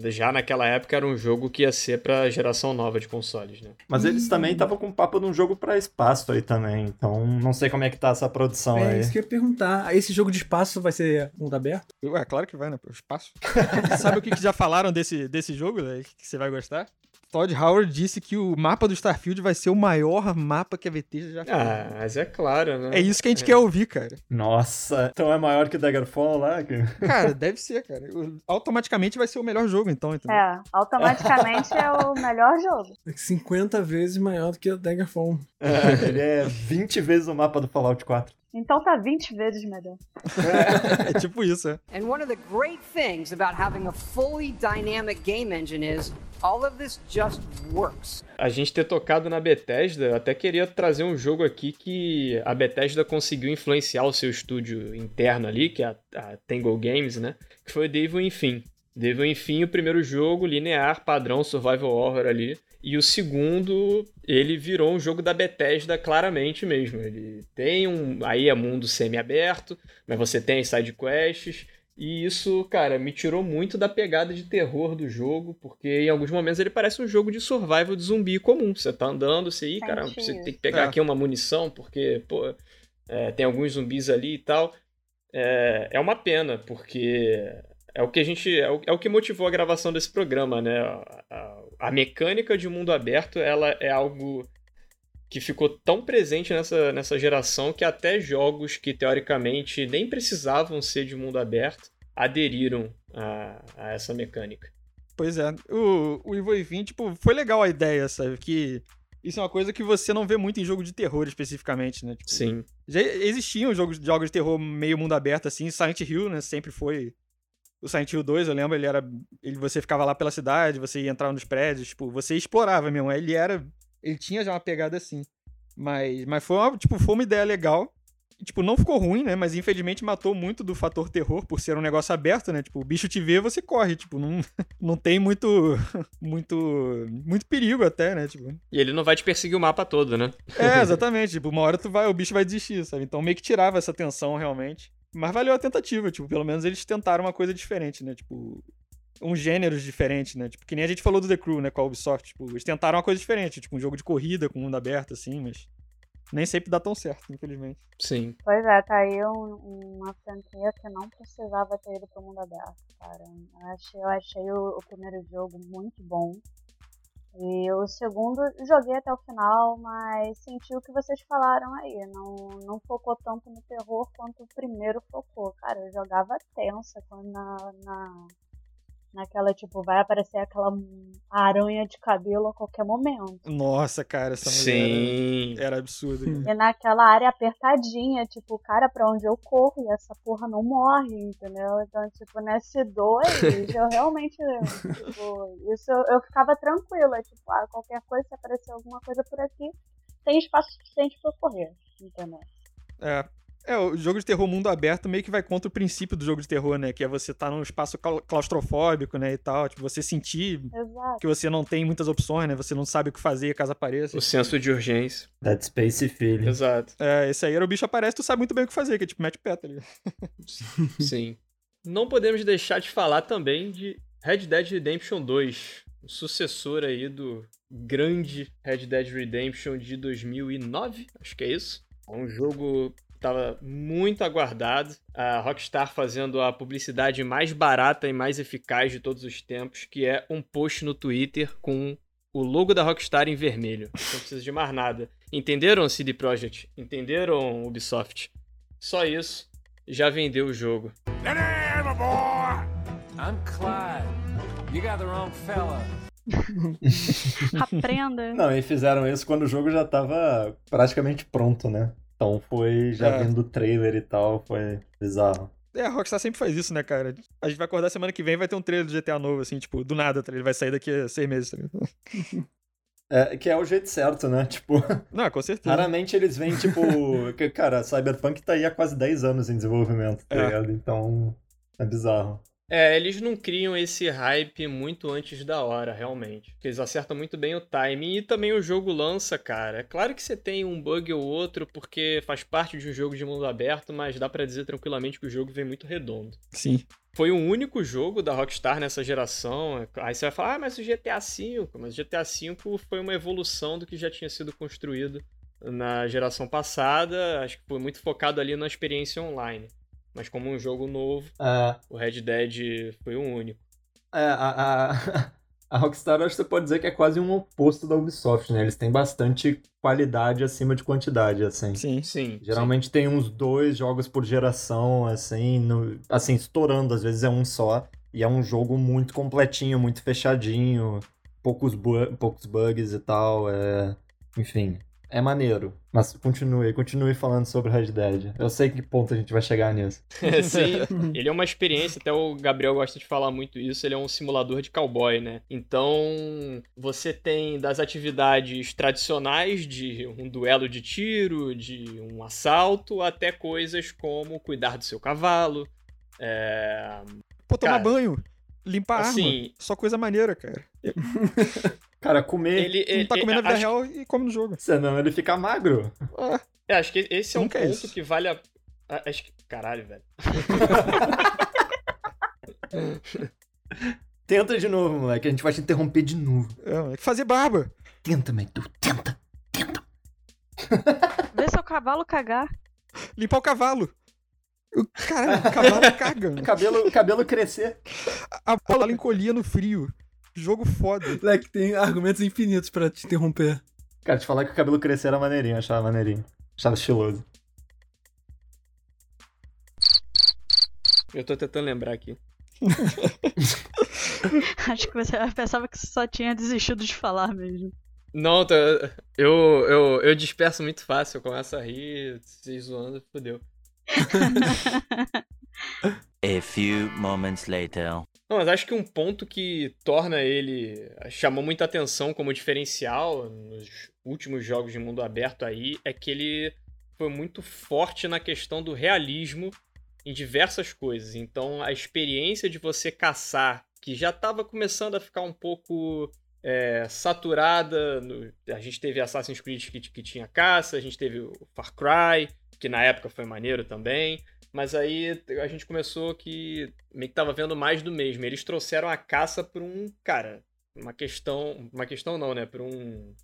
já naquela época era um jogo que ia ser pra geração nova de consoles, né? Mas eles também estavam com papo de um jogo pra espaço aí também, então não sei como é que tá essa produção É aí. isso que eu ia perguntar. Esse jogo de espaço vai ser mundo aberto? Ué, claro que vai, né? Espaço. Sabe o que, que já falaram desse, desse jogo, né? Que você vai gostar? Todd Howard disse que o mapa do Starfield vai ser o maior mapa que a VT já fez. Ah, mas é claro, né? É isso que a gente quer ouvir, cara. Nossa, então é maior que Daggerfall lá? Que... Cara, deve ser, cara. O- Automaticamente vai ser o melhor jogo, então, entendeu? É, automaticamente é o melhor jogo. 50 vezes maior do que o Daggerfall. É, ele é 20 vezes o mapa do Fallout 4. Então tá 20 vezes melhor. É tipo isso, é. And one of the great things about having a fully dynamic game engine is all of this just works. A gente ter tocado na Bethesda, eu até queria trazer um jogo aqui que a Bethesda conseguiu influenciar o seu estúdio interno ali, que é a, a Tangle Games, né? Que foi o Devil Enfim. Devil Enfim, o primeiro jogo linear, padrão, survival horror ali. E o segundo, ele virou um jogo da Bethesda claramente mesmo. Ele tem um. Aí é mundo semi-aberto, mas você tem as side quests. E isso, cara, me tirou muito da pegada de terror do jogo, porque em alguns momentos ele parece um jogo de survival de zumbi comum. Você tá andando, você, ih, cara, você tem que pegar É. aqui uma munição, porque, pô, é, tem alguns zumbis ali e tal. É, é uma pena, porque é o que a gente. É o, é o que motivou a gravação desse programa, né? A, a- a mecânica de mundo aberto, ela é algo que ficou tão presente nessa, nessa geração que até jogos que teoricamente nem precisavam ser de mundo aberto aderiram a, a essa mecânica. Pois é. O, o Evil Within, tipo, foi legal a ideia, sabe? Que isso é uma coisa que você não vê muito em jogo de terror especificamente, né? Tipo, Sim. Já existiam jogos, jogos de terror meio mundo aberto, assim. Silent Hill, né? Sempre foi. O Silent Hill 2, eu lembro, ele era. Ele, você ficava lá pela cidade, você ia entrar nos prédios, tipo, você explorava mesmo. Ele era. Ele tinha já uma pegada assim. Mas, mas foi, uma, tipo, foi uma ideia legal. E, tipo, não ficou ruim, né? Mas infelizmente matou muito do fator terror por ser um negócio aberto, né? Tipo, o bicho te vê, você corre. Tipo, não, não tem muito. Muito. Muito perigo até, né? Tipo. E ele não vai te perseguir o mapa todo, né? É, exatamente. tipo, uma hora tu vai, o bicho vai desistir, sabe? Então meio que tirava essa tensão realmente. Mas valeu a tentativa, tipo, pelo menos eles tentaram uma coisa diferente, né? Tipo, uns gêneros diferentes, né? Tipo, que nem a gente falou do The Crew, né, com a Ubisoft, tipo, eles tentaram uma coisa diferente, tipo, um jogo de corrida com mundo aberto assim, mas nem sempre dá tão certo, infelizmente. Sim. Pois é, tá aí um- uma franquia que não precisava ter ido pro mundo aberto, cara. Eu achei, eu achei o, o primeiro jogo muito bom. E o segundo joguei até o final, mas senti o que vocês falaram aí. Não, não focou tanto no terror quanto o primeiro focou. Cara, eu jogava tensa quando na, na, naquela, tipo, vai aparecer aquela aranha de cabelo a qualquer momento. Nossa, cara, essa mulher Sim. era, era absurda. E naquela área apertadinha, tipo, cara, pra onde eu corro e essa porra não morre, entendeu? Então, tipo, nesse 2, eu realmente, tipo, isso eu, eu ficava tranquila, tipo, ah, qualquer coisa, se aparecer alguma coisa por aqui, tem espaço suficiente pra eu correr, entendeu? É. É, o jogo de terror mundo aberto meio que vai contra o princípio do jogo de terror, né? Que é você estar num espaço clau- claustrofóbico, né? E tal. Tipo, você sentir Exato. que você não tem muitas opções, né? Você não sabe o que fazer caso apareça. O senso de urgência. Dead Space Feeling. Exato. É, esse aí era o bicho aparece, tu sabe muito bem o que fazer, que é tipo, mete o pé, tá ligado? Sim. Não podemos deixar de falar também de Red Dead Redemption 2, o sucessor aí do grande Red Dead Redemption de 2009, acho que é isso. É um jogo estava muito aguardado. A Rockstar fazendo a publicidade mais barata e mais eficaz de todos os tempos, que é um post no Twitter com o logo da Rockstar em vermelho. Não precisa de mais nada. Entenderam, CD Projekt? Entenderam, Ubisoft? Só isso já vendeu o jogo. I'm Clyde. You got the wrong fella. Aprenda. Não, e fizeram isso quando o jogo já tava praticamente pronto, né? Então foi já É. vendo o trailer e tal, foi bizarro. É, a Rockstar sempre faz isso, né, cara? A gente vai acordar semana que vem e vai ter um trailer do GTA novo, assim, tipo, do nada, tá? Ele vai sair daqui a seis meses, tá? É, que é o jeito certo, né? Tipo, Não, com certeza. raramente eles vêm, tipo. que, Cara, Cyberpunk tá aí há quase 10 anos em desenvolvimento, tá É. ligado? Então. É bizarro. É, eles não criam esse hype muito antes da hora, realmente. Porque eles acertam muito bem o timing e também o jogo lança, cara. É claro que você tem um bug ou outro, porque faz parte de um jogo de mundo aberto, mas dá pra dizer tranquilamente que o jogo vem muito redondo. Sim. Foi o único jogo da Rockstar nessa geração. Aí você vai falar, ah, mas o GTA V. Mas o GTA V foi uma evolução do que já tinha sido construído na geração passada. Acho que foi muito focado ali na experiência online. Mas como um jogo novo, É, o Red Dead foi o único. É, a, a, a Rockstar acho que você pode dizer que é quase um oposto da Ubisoft, né? Eles têm bastante qualidade acima de quantidade, assim. Sim. Sim. Geralmente tem uns dois jogos por geração, assim, no- assim, estourando, às vezes é um só. E é um jogo muito completinho, muito fechadinho, poucos, bu poucos bugs e tal, é... Enfim, é maneiro. Mas continue, continue falando sobre Red Dead. Eu sei que ponto a gente vai chegar nisso. Sim, ele é uma experiência, até o Gabriel gosta de falar muito isso, ele é um simulador de cowboy, né? Então, você tem das atividades tradicionais de um duelo de tiro, de um assalto, até coisas como cuidar do seu cavalo, é... Pô, tomar Cara, banho, limpar a assim- arma. Só coisa maneira, cara. Cara, comer... Ele, ele, Não tá comendo na vida acho- real e come no jogo. Senão ele fica magro. É, acho que esse é um Nunca é ponto isso. que vale a... Acho que... Caralho, velho. Tenta de novo, moleque. A gente vai te interromper de novo. É, é que fazer barba. Tenta, Metu. Tenta. Vê seu cavalo cagar. Limpar o cavalo. O, caralho, o cavalo caga. mano. Cabelo, cabelo crescer. A bola ela encolhia no frio. Jogo foda. Moleque, tem argumentos infinitos pra te interromper. Cara, te falar que o cabelo crescer era maneirinho. eu Achava maneirinho. Achava estiloso. Eu tô tentando lembrar aqui. Acho que você pensava que você só tinha desistido de falar mesmo. Não, eu, eu, eu disperso muito fácil, eu começo a rir, se zoando, fodeu. A few moments later. Não, mas acho que um ponto que torna ele. chamou muita atenção como diferencial nos últimos jogos de mundo aberto aí é que ele foi muito forte na questão do realismo em diversas coisas. Então a experiência de você caçar, que já estava começando a ficar um pouco é, saturada. no- a gente teve Assassin's Creed que, que tinha caça, a gente teve o Far Cry, que na época foi maneiro também. Mas aí a gente começou que meio que tava vendo mais do mesmo. Eles trouxeram a caça por um, cara, uma questão, uma questão não, né, por um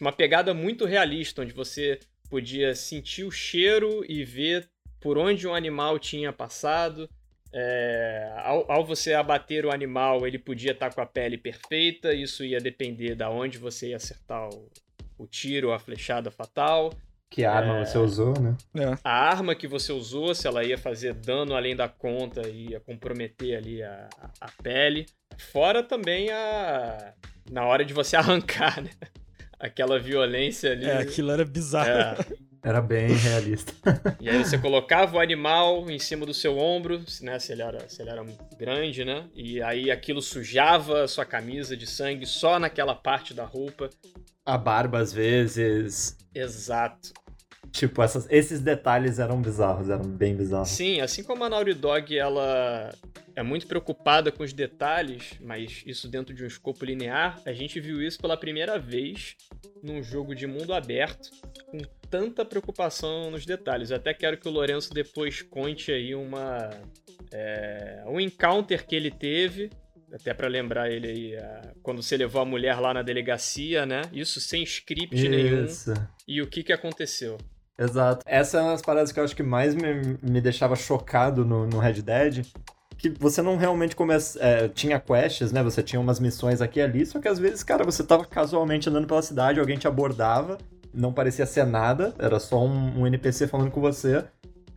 uma pegada muito realista, onde você podia sentir o cheiro e ver por onde um animal tinha passado. É, ao, ao você abater o animal, ele podia estar com a pele perfeita, isso ia depender da onde você ia acertar o, o tiro, a flechada fatal. Que arma É. você usou, né? A arma que você usou, se ela ia fazer dano além da conta, ia comprometer ali a, a- a pele. Fora também a. Na hora de você arrancar, né? Aquela violência ali. É, aquilo era bizarro. É. Era bem realista. E aí você colocava o animal em cima do seu ombro, né? Se ele era, se ele era grande, né? E aí aquilo sujava a sua camisa de sangue só naquela parte da roupa. A barba, às vezes. Exato. Tipo, essas, esses detalhes eram bizarros, eram bem bizarros. Sim, assim como a Naughty Dog ela é muito preocupada com os detalhes, mas isso dentro de um escopo linear, a gente viu isso pela primeira vez num jogo de mundo aberto com tanta preocupação nos detalhes. Eu até quero que o Lourenço depois conte aí uma é, um encounter que ele teve até pra lembrar ele aí, a- quando você levou a mulher lá na delegacia, né? Isso sem script nenhum. Isso. E o que que aconteceu? Exato. Essa é uma das paradas que eu acho que mais me, me deixava chocado no, no Red Dead. Que você não realmente começa. é, tinha quests, né? Você tinha umas missões aqui e ali, só que às vezes, cara, você tava casualmente andando pela cidade, alguém te abordava, não parecia ser nada, era só um, um NPC falando com você.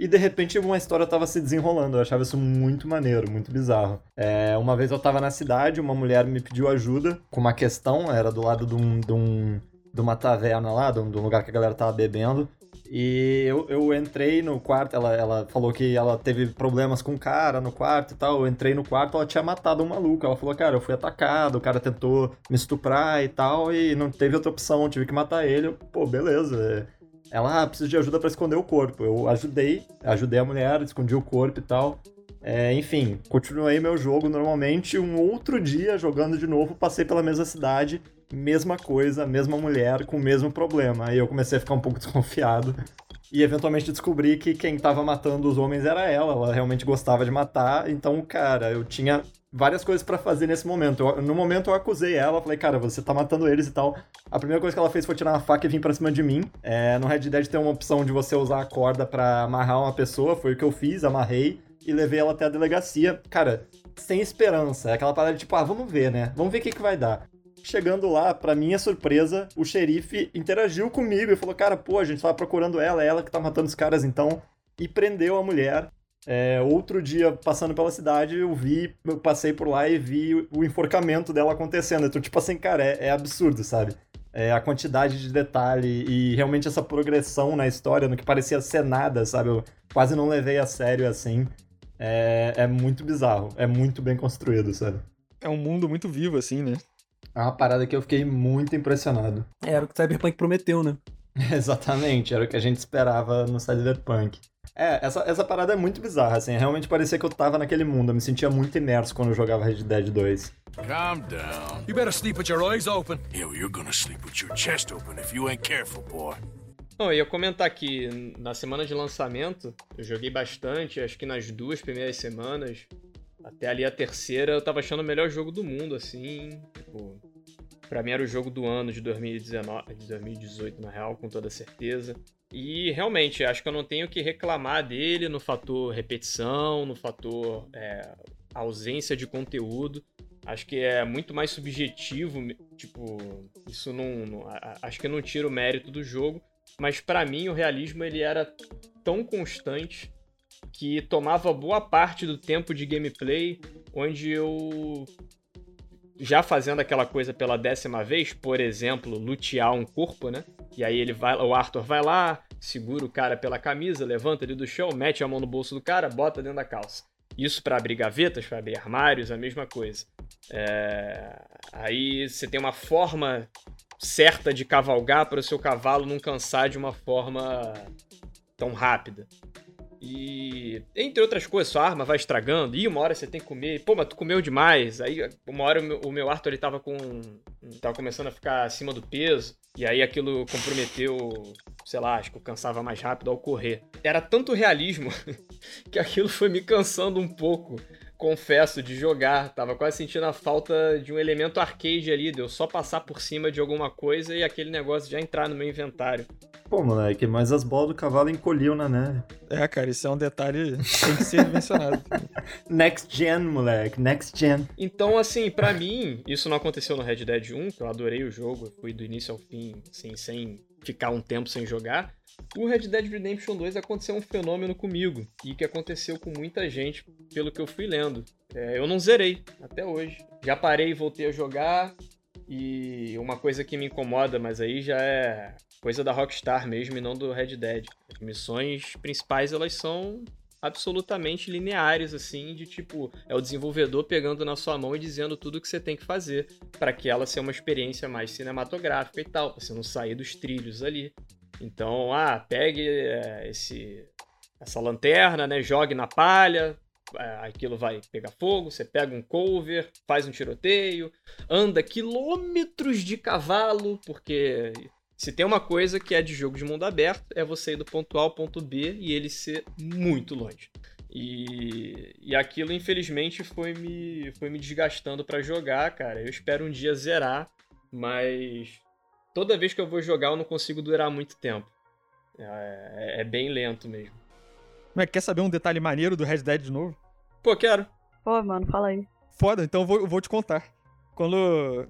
E de repente uma história tava se desenrolando. Eu achava isso muito maneiro, muito bizarro. É, uma vez eu tava na cidade, uma mulher me pediu ajuda com uma questão, era do lado de, um, de, um- de uma taverna lá, de um, de um lugar que a galera tava bebendo. E eu, eu entrei no quarto, ela, ela falou que ela teve problemas com o cara no quarto e tal. Eu entrei no quarto, ela tinha matado um maluco. Ela falou, cara, eu fui atacado, o cara tentou me estuprar e tal, e não teve outra opção, tive que matar ele. Eu, Pô, beleza. Ela, ah, preciso de ajuda pra esconder o corpo. Eu ajudei, ajudei a mulher, escondi o corpo e tal. É, enfim, continuei meu jogo normalmente. Um outro dia, jogando de novo, passei pela mesma cidade, mesma coisa, mesma mulher, com o mesmo problema. Aí eu comecei a ficar um pouco desconfiado. E eventualmente descobri que quem tava matando os homens era ela. Ela realmente gostava de matar. Então, cara, eu tinha várias coisas pra fazer nesse momento. Eu- no momento eu acusei ela, falei, cara, você tá matando eles e tal. A primeira coisa que ela fez foi tirar uma faca e vir pra cima de mim. É, no Red Dead tem uma opção de você usar a corda pra amarrar uma pessoa, foi o que eu fiz, amarrei e levei ela até a delegacia. Cara, sem esperança. É aquela parada de tipo, ah, vamos ver, né? Vamos ver o que, que vai dar. Chegando lá, pra minha surpresa, o xerife interagiu comigo e falou: Cara, pô, a gente tava procurando ela, é ela que tá matando os caras então. E prendeu a mulher. É, outro dia, passando pela cidade, eu vi, eu passei por lá e vi o- o enforcamento dela acontecendo. Então, tipo assim, cara, é, é absurdo, sabe? É, a quantidade de detalhe e realmente essa progressão na história, no que parecia ser nada, sabe? Eu quase não levei a sério assim. É, é muito bizarro, é muito bem construído, sabe? É um mundo muito vivo, assim, né? É uma parada que eu fiquei muito impressionado. Era o que o Cyberpunk prometeu, né? Exatamente, era o que a gente esperava no Cyberpunk. É, essa, essa parada é muito bizarra, assim. Realmente parecia que eu tava naquele mundo. Eu me sentia muito imerso quando eu jogava Red Dead 2. Calm down. You better sleep with your eyes open. Hell, you're gonna sleep with your chest open if you ain't careful, boy. Não, eu ia comentar que na semana de lançamento eu joguei bastante, acho que nas duas primeiras semanas, até ali a terceira, eu tava achando o melhor jogo do mundo, assim. Tipo, pra mim era o jogo do ano de 2019, de 2018, na real, com toda certeza. E realmente, acho que eu não tenho que reclamar dele no fator repetição, no fator é, ausência de conteúdo. Acho que é muito mais subjetivo, tipo, isso não, não- acho que não tira o mérito do jogo, mas pra mim o realismo ele era tão constante que tomava boa parte do tempo de gameplay onde eu já fazendo aquela coisa pela décima vez, por exemplo, lutear um corpo, né? E aí ele vai, o Arthur vai lá, segura o cara pela camisa, levanta ele do chão, mete a mão no bolso do cara, bota dentro da calça. Isso pra abrir gavetas, pra abrir armários, a mesma coisa. É, Aí você tem uma forma certa de cavalgar para o seu cavalo não cansar de uma forma tão rápida. E entre outras coisas, sua arma vai estragando, e uma hora você tem que comer, pô, mas tu comeu demais. Aí uma hora o meu, o meu Arthur ele tava com. tava começando a ficar acima do peso, e aí aquilo comprometeu, sei lá, acho que eu cansava mais rápido ao correr. Era tanto realismo que aquilo foi me cansando um pouco, confesso, de jogar. Tava quase sentindo a falta de um elemento arcade ali, de eu só passar por cima de alguma coisa e aquele negócio já entrar no meu inventário. Pô, moleque, mas as bolas do cavalo encolhiam na neve. É, cara, isso é um detalhe que tem que ser mencionado. Next gen, moleque, next gen. Então, assim, pra mim, isso não aconteceu no Red Dead 1, que eu adorei o jogo, eu fui do início ao fim, assim, sem ficar um tempo sem jogar. O Red Dead Redemption 2 aconteceu um fenômeno comigo, e que aconteceu com muita gente, pelo que eu fui lendo. É, eu não zerei até hoje. Já parei e voltei a jogar, e uma coisa que me incomoda, mas aí já é coisa da Rockstar mesmo e não do Red Dead. As missões principais, elas são absolutamente lineares, assim, de tipo, é o desenvolvedor pegando na sua mão e dizendo tudo o que você tem que fazer para que ela seja uma experiência mais cinematográfica e tal, pra você não sair dos trilhos ali. Então, ah, pegue é, esse essa lanterna, né, jogue na palha, é, aquilo vai pegar fogo, você pega um cover, faz um tiroteio, anda quilômetros de cavalo, porque se tem uma coisa que é de jogo de mundo aberto, é você ir do ponto A ao ponto B e ele ser muito longe. E, e aquilo, infelizmente, foi me, foi me desgastando pra jogar, cara. Eu espero um dia zerar, mas toda vez que eu vou jogar eu não consigo durar muito tempo. É, é bem lento mesmo. Mas quer saber um detalhe maneiro do Red Dead de novo? Pô, quero. Pô, mano, fala aí. Foda, então eu vou, eu vou te contar. Quando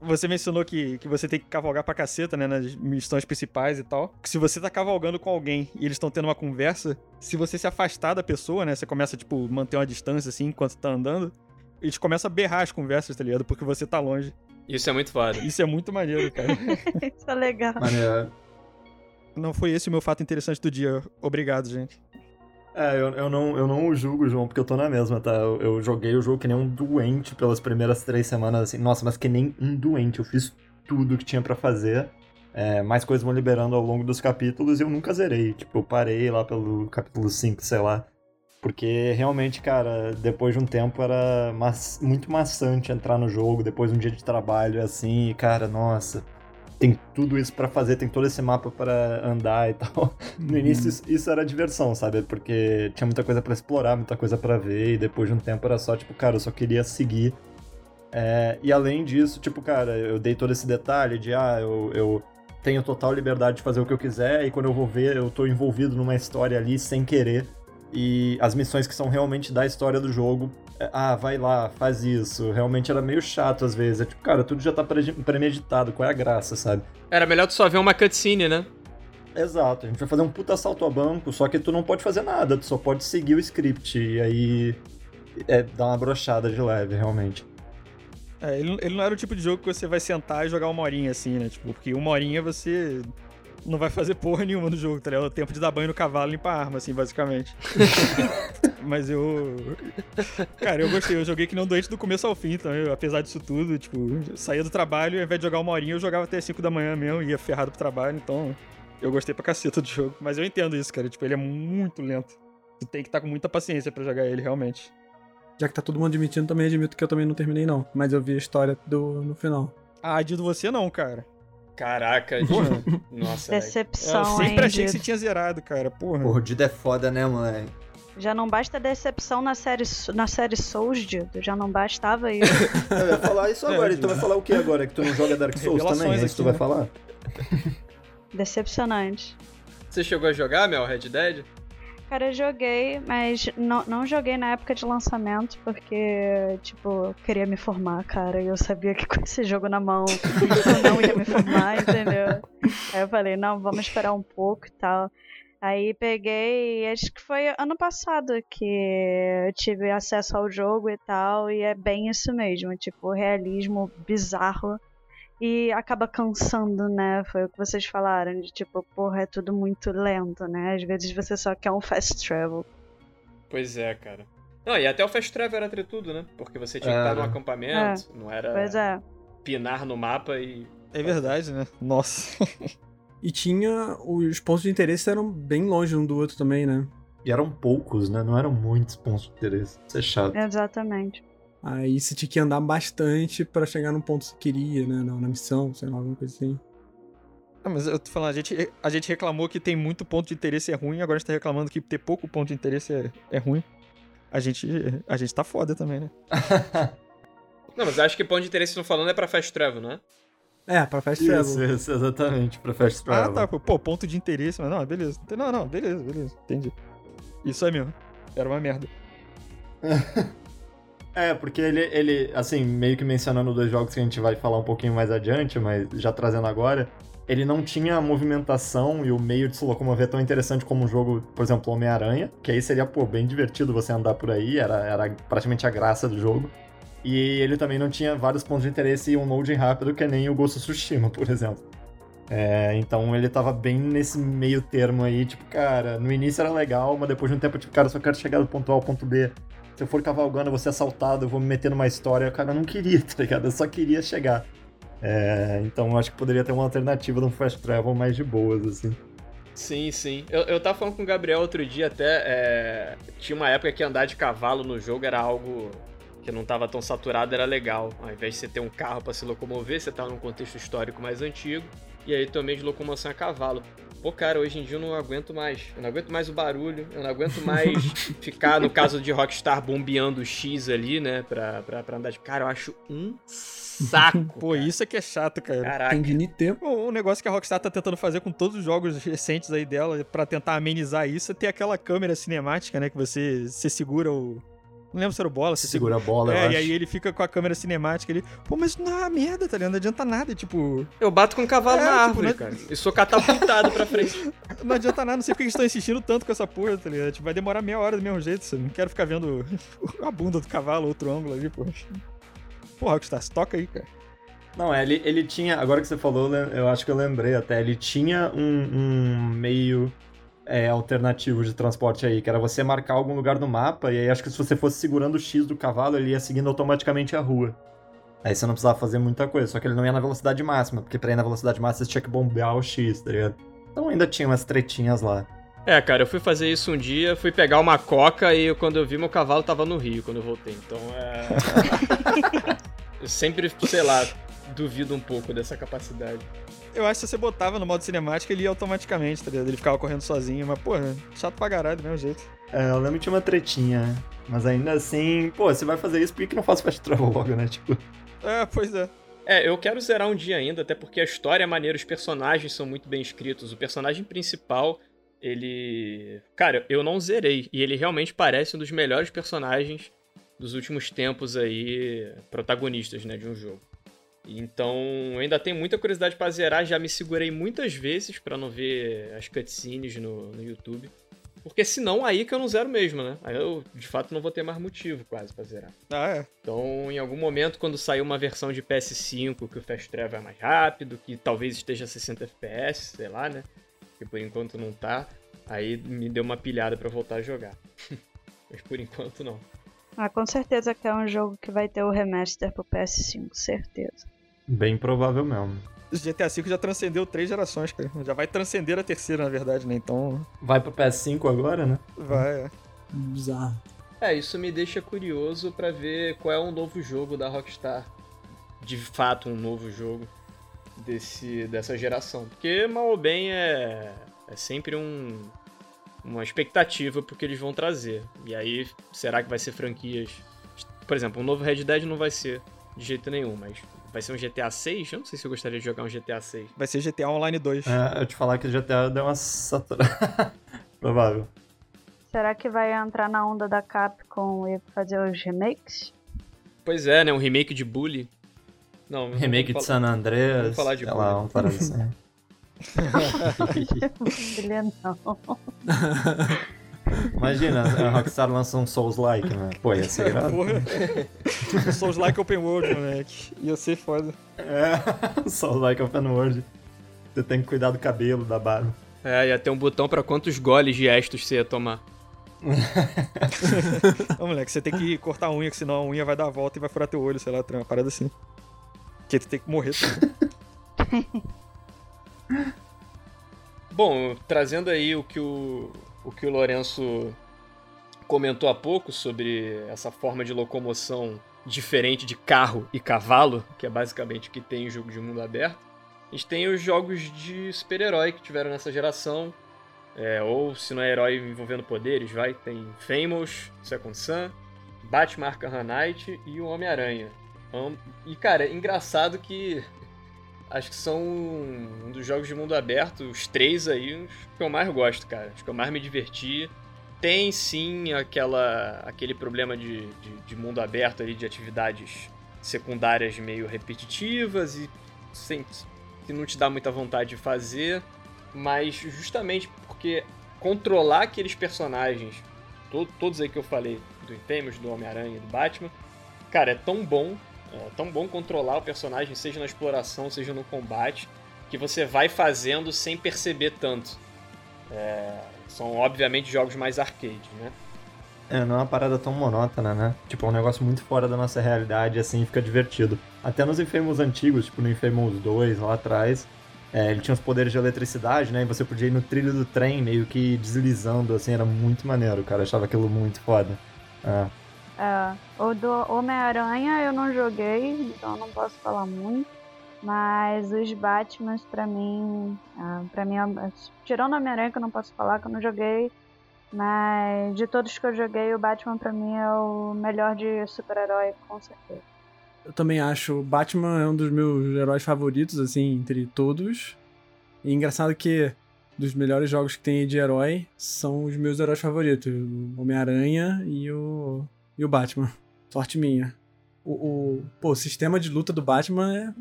você mencionou que, que você tem que cavalgar pra caceta, né, nas missões principais e tal. Que se você tá cavalgando com alguém e eles estão tendo uma conversa, se você se afastar da pessoa, né, você começa, tipo, manter uma distância assim enquanto tá andando, eles começam a berrar as conversas, tá ligado? Porque você tá longe. Isso é muito foda. Isso é muito maneiro, cara. Isso é legal. Maneiro. Não foi esse o meu fato interessante do dia. Obrigado, gente. É, eu, eu, não, eu não o julgo, João, porque eu tô na mesma, tá? Eu, eu joguei o jogo que nem um doente pelas primeiras três semanas, assim. Nossa, mas que nem um doente. Eu fiz tudo que tinha para fazer. É, mais coisas vão liberando ao longo dos capítulos e eu nunca zerei. Tipo, eu parei lá pelo capítulo 5, sei lá. Porque realmente, cara, depois de um tempo era ma muito maçante entrar no jogo, depois de um dia de trabalho assim, e cara, nossa tem tudo isso para fazer, tem todo esse mapa para andar e tal. No uhum. início isso, isso, era diversão, sabe? Porque tinha muita coisa para explorar, muita coisa para ver, e depois de um tempo era só, tipo, cara, eu só queria seguir. É, e além disso, tipo, cara, eu dei todo esse detalhe de, ah, eu, eu tenho total liberdade de fazer o que eu quiser, e quando eu vou ver, eu tô envolvido numa história ali sem querer. E as missões que são realmente da história do jogo ah, vai lá, faz isso. Realmente era meio chato às vezes. É tipo, cara, tudo já tá premeditado, qual é a graça, sabe? Era melhor tu só ver uma cutscene, né? Exato, a gente vai fazer um puta assalto a banco, só que tu não pode fazer nada, tu só pode seguir o script. E aí. É, dá uma brochada de leve, realmente. É, ele, ele não era o tipo de jogo que você vai sentar e jogar uma horinha assim, né? Tipo, porque uma horinha você não vai fazer porra nenhuma no jogo, tá ligado? É o tempo de dar banho no cavalo e limpar a arma, assim, basicamente. Mas eu. Cara, eu gostei. Eu joguei que não doente do começo ao fim também, apesar disso tudo. Tipo, saía do trabalho, ao invés de jogar uma horinha, eu jogava até 5 da manhã mesmo, ia ferrado pro trabalho, então. Eu gostei pra caceta do jogo. Mas eu entendo isso, cara. Tipo, ele é muito lento. Tu tem que estar tá com muita paciência para jogar ele, realmente. Já que tá todo mundo admitindo, também admito que eu também não terminei, não. Mas eu vi a história do, no final. Ah, Dido, você não, cara. Caraca, nossa. Decepção, Eu sempre hein, achei que Dido? você tinha zerado, cara. Porra. Porra, o Dido é foda, né, mãe? Já não basta decepção na série, na série Souls, Dido. Já não bastava isso. Eu ia falar isso agora, e tu vai falar o que agora? Que tu não joga Dark Souls também? É isso que tu vai né? falar? Decepcionante. Você chegou a jogar, Mel, Red Dead? Cara, eu joguei, mas não, não joguei na época de lançamento, porque, tipo, eu queria me formar, cara, e eu sabia que com esse jogo na mão eu não ia me formar, entendeu? Aí eu falei, não, vamos esperar um pouco e tal. Aí peguei, acho que foi ano passado que eu tive acesso ao jogo e tal, e é bem isso mesmo, tipo, realismo bizarro e acaba cansando, né? Foi o que vocês falaram, de tipo, porra, é tudo muito lento, né? Às vezes você só quer um fast travel. Pois é, cara. Não, e até o fast travel era tudo, né? Porque você tinha que estar no acampamento, não era Pois é. pinar no mapa e. É verdade, né? Nossa. E tinha. Os pontos de interesse eram bem longe um do outro também, né? E eram poucos, né? Não eram muitos pontos de interesse. Isso é chato. Exatamente. Aí você tinha que andar bastante pra chegar no ponto que você queria, né? Na, na missão, sei lá, alguma coisa assim. Ah, mas eu tô falando, a gente, a gente reclamou que tem muito ponto de interesse é ruim, agora a gente tá reclamando que ter pouco ponto de interesse é, é ruim. A gente, a gente tá foda também, né? Não, mas eu acho que ponto de interesse que estão falando é pra fast travel, não é? É, pra fast Isso, travel. isso, exatamente, pra fast Ah, travel. tá. Pô, ponto de interesse, mas não, beleza. Não, não, beleza, beleza. Entendi. Isso aí mesmo. Era uma merda. É, porque ele, ele, assim, meio que mencionando dois jogos que a gente vai falar um pouquinho mais adiante, mas já trazendo agora, ele não tinha a movimentação e o meio de se locomover tão interessante como um jogo, por exemplo, Homem-Aranha, que aí seria, pô, bem divertido você andar por aí, era, era praticamente a graça do jogo. E ele também não tinha vários pontos de interesse e um loading rápido, que nem o Ghost of Tsushima, por exemplo. É, então ele tava bem nesse meio termo aí, tipo, cara, no início era legal, mas depois de um tempo, tipo, cara, eu só quero chegar do ponto A ao ponto B. Se eu for cavalgando, eu vou ser assaltado, eu vou me meter numa história. Cara, eu não queria, tá ligado? Eu só queria chegar. É, então eu acho que poderia ter uma alternativa de um fast travel mais de boas, assim. Sim, sim. Eu, eu tava falando com o Gabriel outro dia até. é, Tinha uma época que andar de cavalo no jogo era algo que não tava tão saturado, era legal. Ao invés de você ter um carro pra se locomover, você tava num contexto histórico mais antigo. E aí também de locomoção a cavalo. Pô, cara, hoje em dia eu não aguento mais. Eu não aguento mais o barulho, eu não aguento mais ficar, no caso de Rockstar, bombeando o X ali, né? Pra, pra, pra andar de. Cara, eu acho um saco. Pô, isso é que é chato, cara. Caraca. Tem de tempo. O, o negócio que a Rockstar tá tentando fazer com todos os jogos recentes aí dela, pra tentar amenizar isso, é ter aquela câmera cinemática, né? Que você, você segura o. Não lembro se era o bola. Você Segura a bola, eu É, e acho. aí ele fica com a câmera cinemática ali. Pô, mas não é uma merda, tá ligado? Não adianta nada, tipo. Eu bato com um cavalo É, na tipo, árvore, né? cara. E sou catapultado pra frente. Não adianta nada, não sei porque eles estão insistindo tanto com essa porra, tá ligado? Tipo, vai demorar meia hora do mesmo jeito. Você não quero ficar vendo a bunda do cavalo, outro ângulo ali, pô. Porra, Rockstar, se toca aí, cara. Não, é, ele, ele tinha. Agora que você falou, eu acho que eu lembrei até. Ele tinha um, um meio é, alternativo de transporte aí, que era você marcar algum lugar no mapa, e aí acho que se você fosse segurando o X do cavalo, ele ia seguindo automaticamente a rua. Aí você não precisava fazer muita coisa, só que ele não ia na velocidade máxima, porque pra ir na velocidade máxima você tinha que bombear o X, tá ligado? Então ainda tinha umas tretinhas lá. É, cara, eu fui fazer isso um dia, fui pegar uma coca e eu- quando eu vi, meu cavalo tava no Rio quando eu voltei. Então é. eu sempre, sei lá, duvido um pouco dessa capacidade. Eu acho que se você botava no modo cinemático, ele ia automaticamente, tá ligado? Ele ficava correndo sozinho, mas, porra, chato pra caralho do mesmo jeito. É, eu lembro que tinha uma tretinha, né? Mas ainda assim, pô, você vai fazer isso, por que que não faz fast travel logo, né? Tipo. É, pois é. É, eu quero zerar um dia ainda, até porque a história é maneira, os personagens são muito bem escritos. O personagem principal, ele. Cara, eu não zerei. E ele realmente parece um dos melhores personagens dos últimos tempos aí, protagonistas, né, de um jogo. Então, eu ainda tenho muita curiosidade pra zerar, já me segurei muitas vezes pra não ver as cutscenes no, no YouTube. Porque senão aí que eu não zero mesmo, né? Aí eu, de fato, não vou ter mais motivo quase pra zerar. Ah, é. Então, em algum momento, quando sair uma versão de PS5 que o Fast Travel é mais rápido, que talvez esteja a 60 FPS, sei lá, né? Que por enquanto não tá, aí me deu uma pilhada pra voltar a jogar. Mas por enquanto não. Ah, com certeza que é um jogo que vai ter o remaster pro PS5, certeza. Bem provável mesmo. O GTA V já transcendeu três gerações, cara. Já vai transcender a terceira, na verdade, né? Então. Vai pro PS5 agora, né? Vai, é. Bizarro. É, isso me deixa curioso pra ver qual é o novo jogo da Rockstar. De fato, um novo jogo desse, dessa geração. Porque, mal ou bem, é, é sempre um, uma expectativa pro que eles vão trazer. E aí, será que vai ser franquias... Por exemplo, um novo Red Dead não vai ser de jeito nenhum, mas vai ser um GTA 6? Eu não sei se eu gostaria de jogar um GTA 6. Vai ser GTA Online 2. É, eu te falar que o GTA deu uma saturada. Provável. Será que vai entrar na onda da Capcom e fazer os remakes? Pois é, né? Um remake de Bully. Não, não Remake de San Andreas. Vamos falar de sei Bully. lá, vamos falar assim. Ele não. Imagina, a Rockstar lança um Souls-like, né? Pô, ia ser irado. Porra. Souls like open world, moleque. Ia ser foda. É, Souls-like open world. Você tem que cuidar do cabelo, da barba. É, ia ter um botão pra quantos goles de estos você ia tomar. Ô, moleque, você tem que cortar a unha, que senão a unha vai dar a volta e vai furar teu olho, sei lá, uma parada assim. Que tu tem que morrer. Bom, trazendo aí o que o, o que o Lourenço comentou há pouco sobre essa forma de locomoção diferente de carro e cavalo, que é basicamente o que tem em jogo de mundo aberto. A gente tem os jogos de super-herói que tiveram nessa geração. É, ou se não é herói envolvendo poderes, vai, tem Famous, Second Sun, Batman Arkham Knight e o Homem-Aranha. Am- E cara, é engraçado que acho que são um dos jogos de mundo aberto, os três aí, os que eu mais gosto, cara. Os que eu mais me diverti. Tem sim aquela, aquele problema de, de, de mundo aberto ali, de atividades secundárias meio repetitivas e sem, que não te dá muita vontade de fazer. Mas justamente porque controlar aqueles personagens, to- todos aí que eu falei, do Infamous, do Homem-Aranha e do Batman, cara, é tão bom, é tão bom controlar o personagem, seja na exploração, seja no combate, que você vai fazendo sem perceber tanto. É, são obviamente jogos mais arcade, né? É, não é uma parada tão monótona, né? Tipo, é um negócio muito fora da nossa realidade, assim, fica divertido. Até nos Infamous antigos, tipo no Infamous 2, lá atrás, é, ele tinha os poderes de eletricidade, né? E você podia ir no trilho do trem, meio que deslizando, assim, era muito maneiro, cara. Eu achava aquilo muito foda. É. É, o do Homem-Aranha eu não joguei, então não posso falar muito. Mas os Batmans, pra mim, ah, pra mim, tirando o Homem-Aranha que eu não posso falar, que eu não joguei, mas de todos que eu joguei, o Batman pra mim é o melhor de super-herói, com certeza. Eu também acho o Batman é um dos meus heróis favoritos, assim, entre todos. E engraçado que dos melhores jogos que tem de herói são os meus heróis favoritos: o Homem-Aranha e o, e o Batman. Sorte minha. O, o, pô, o sistema de luta do Batman é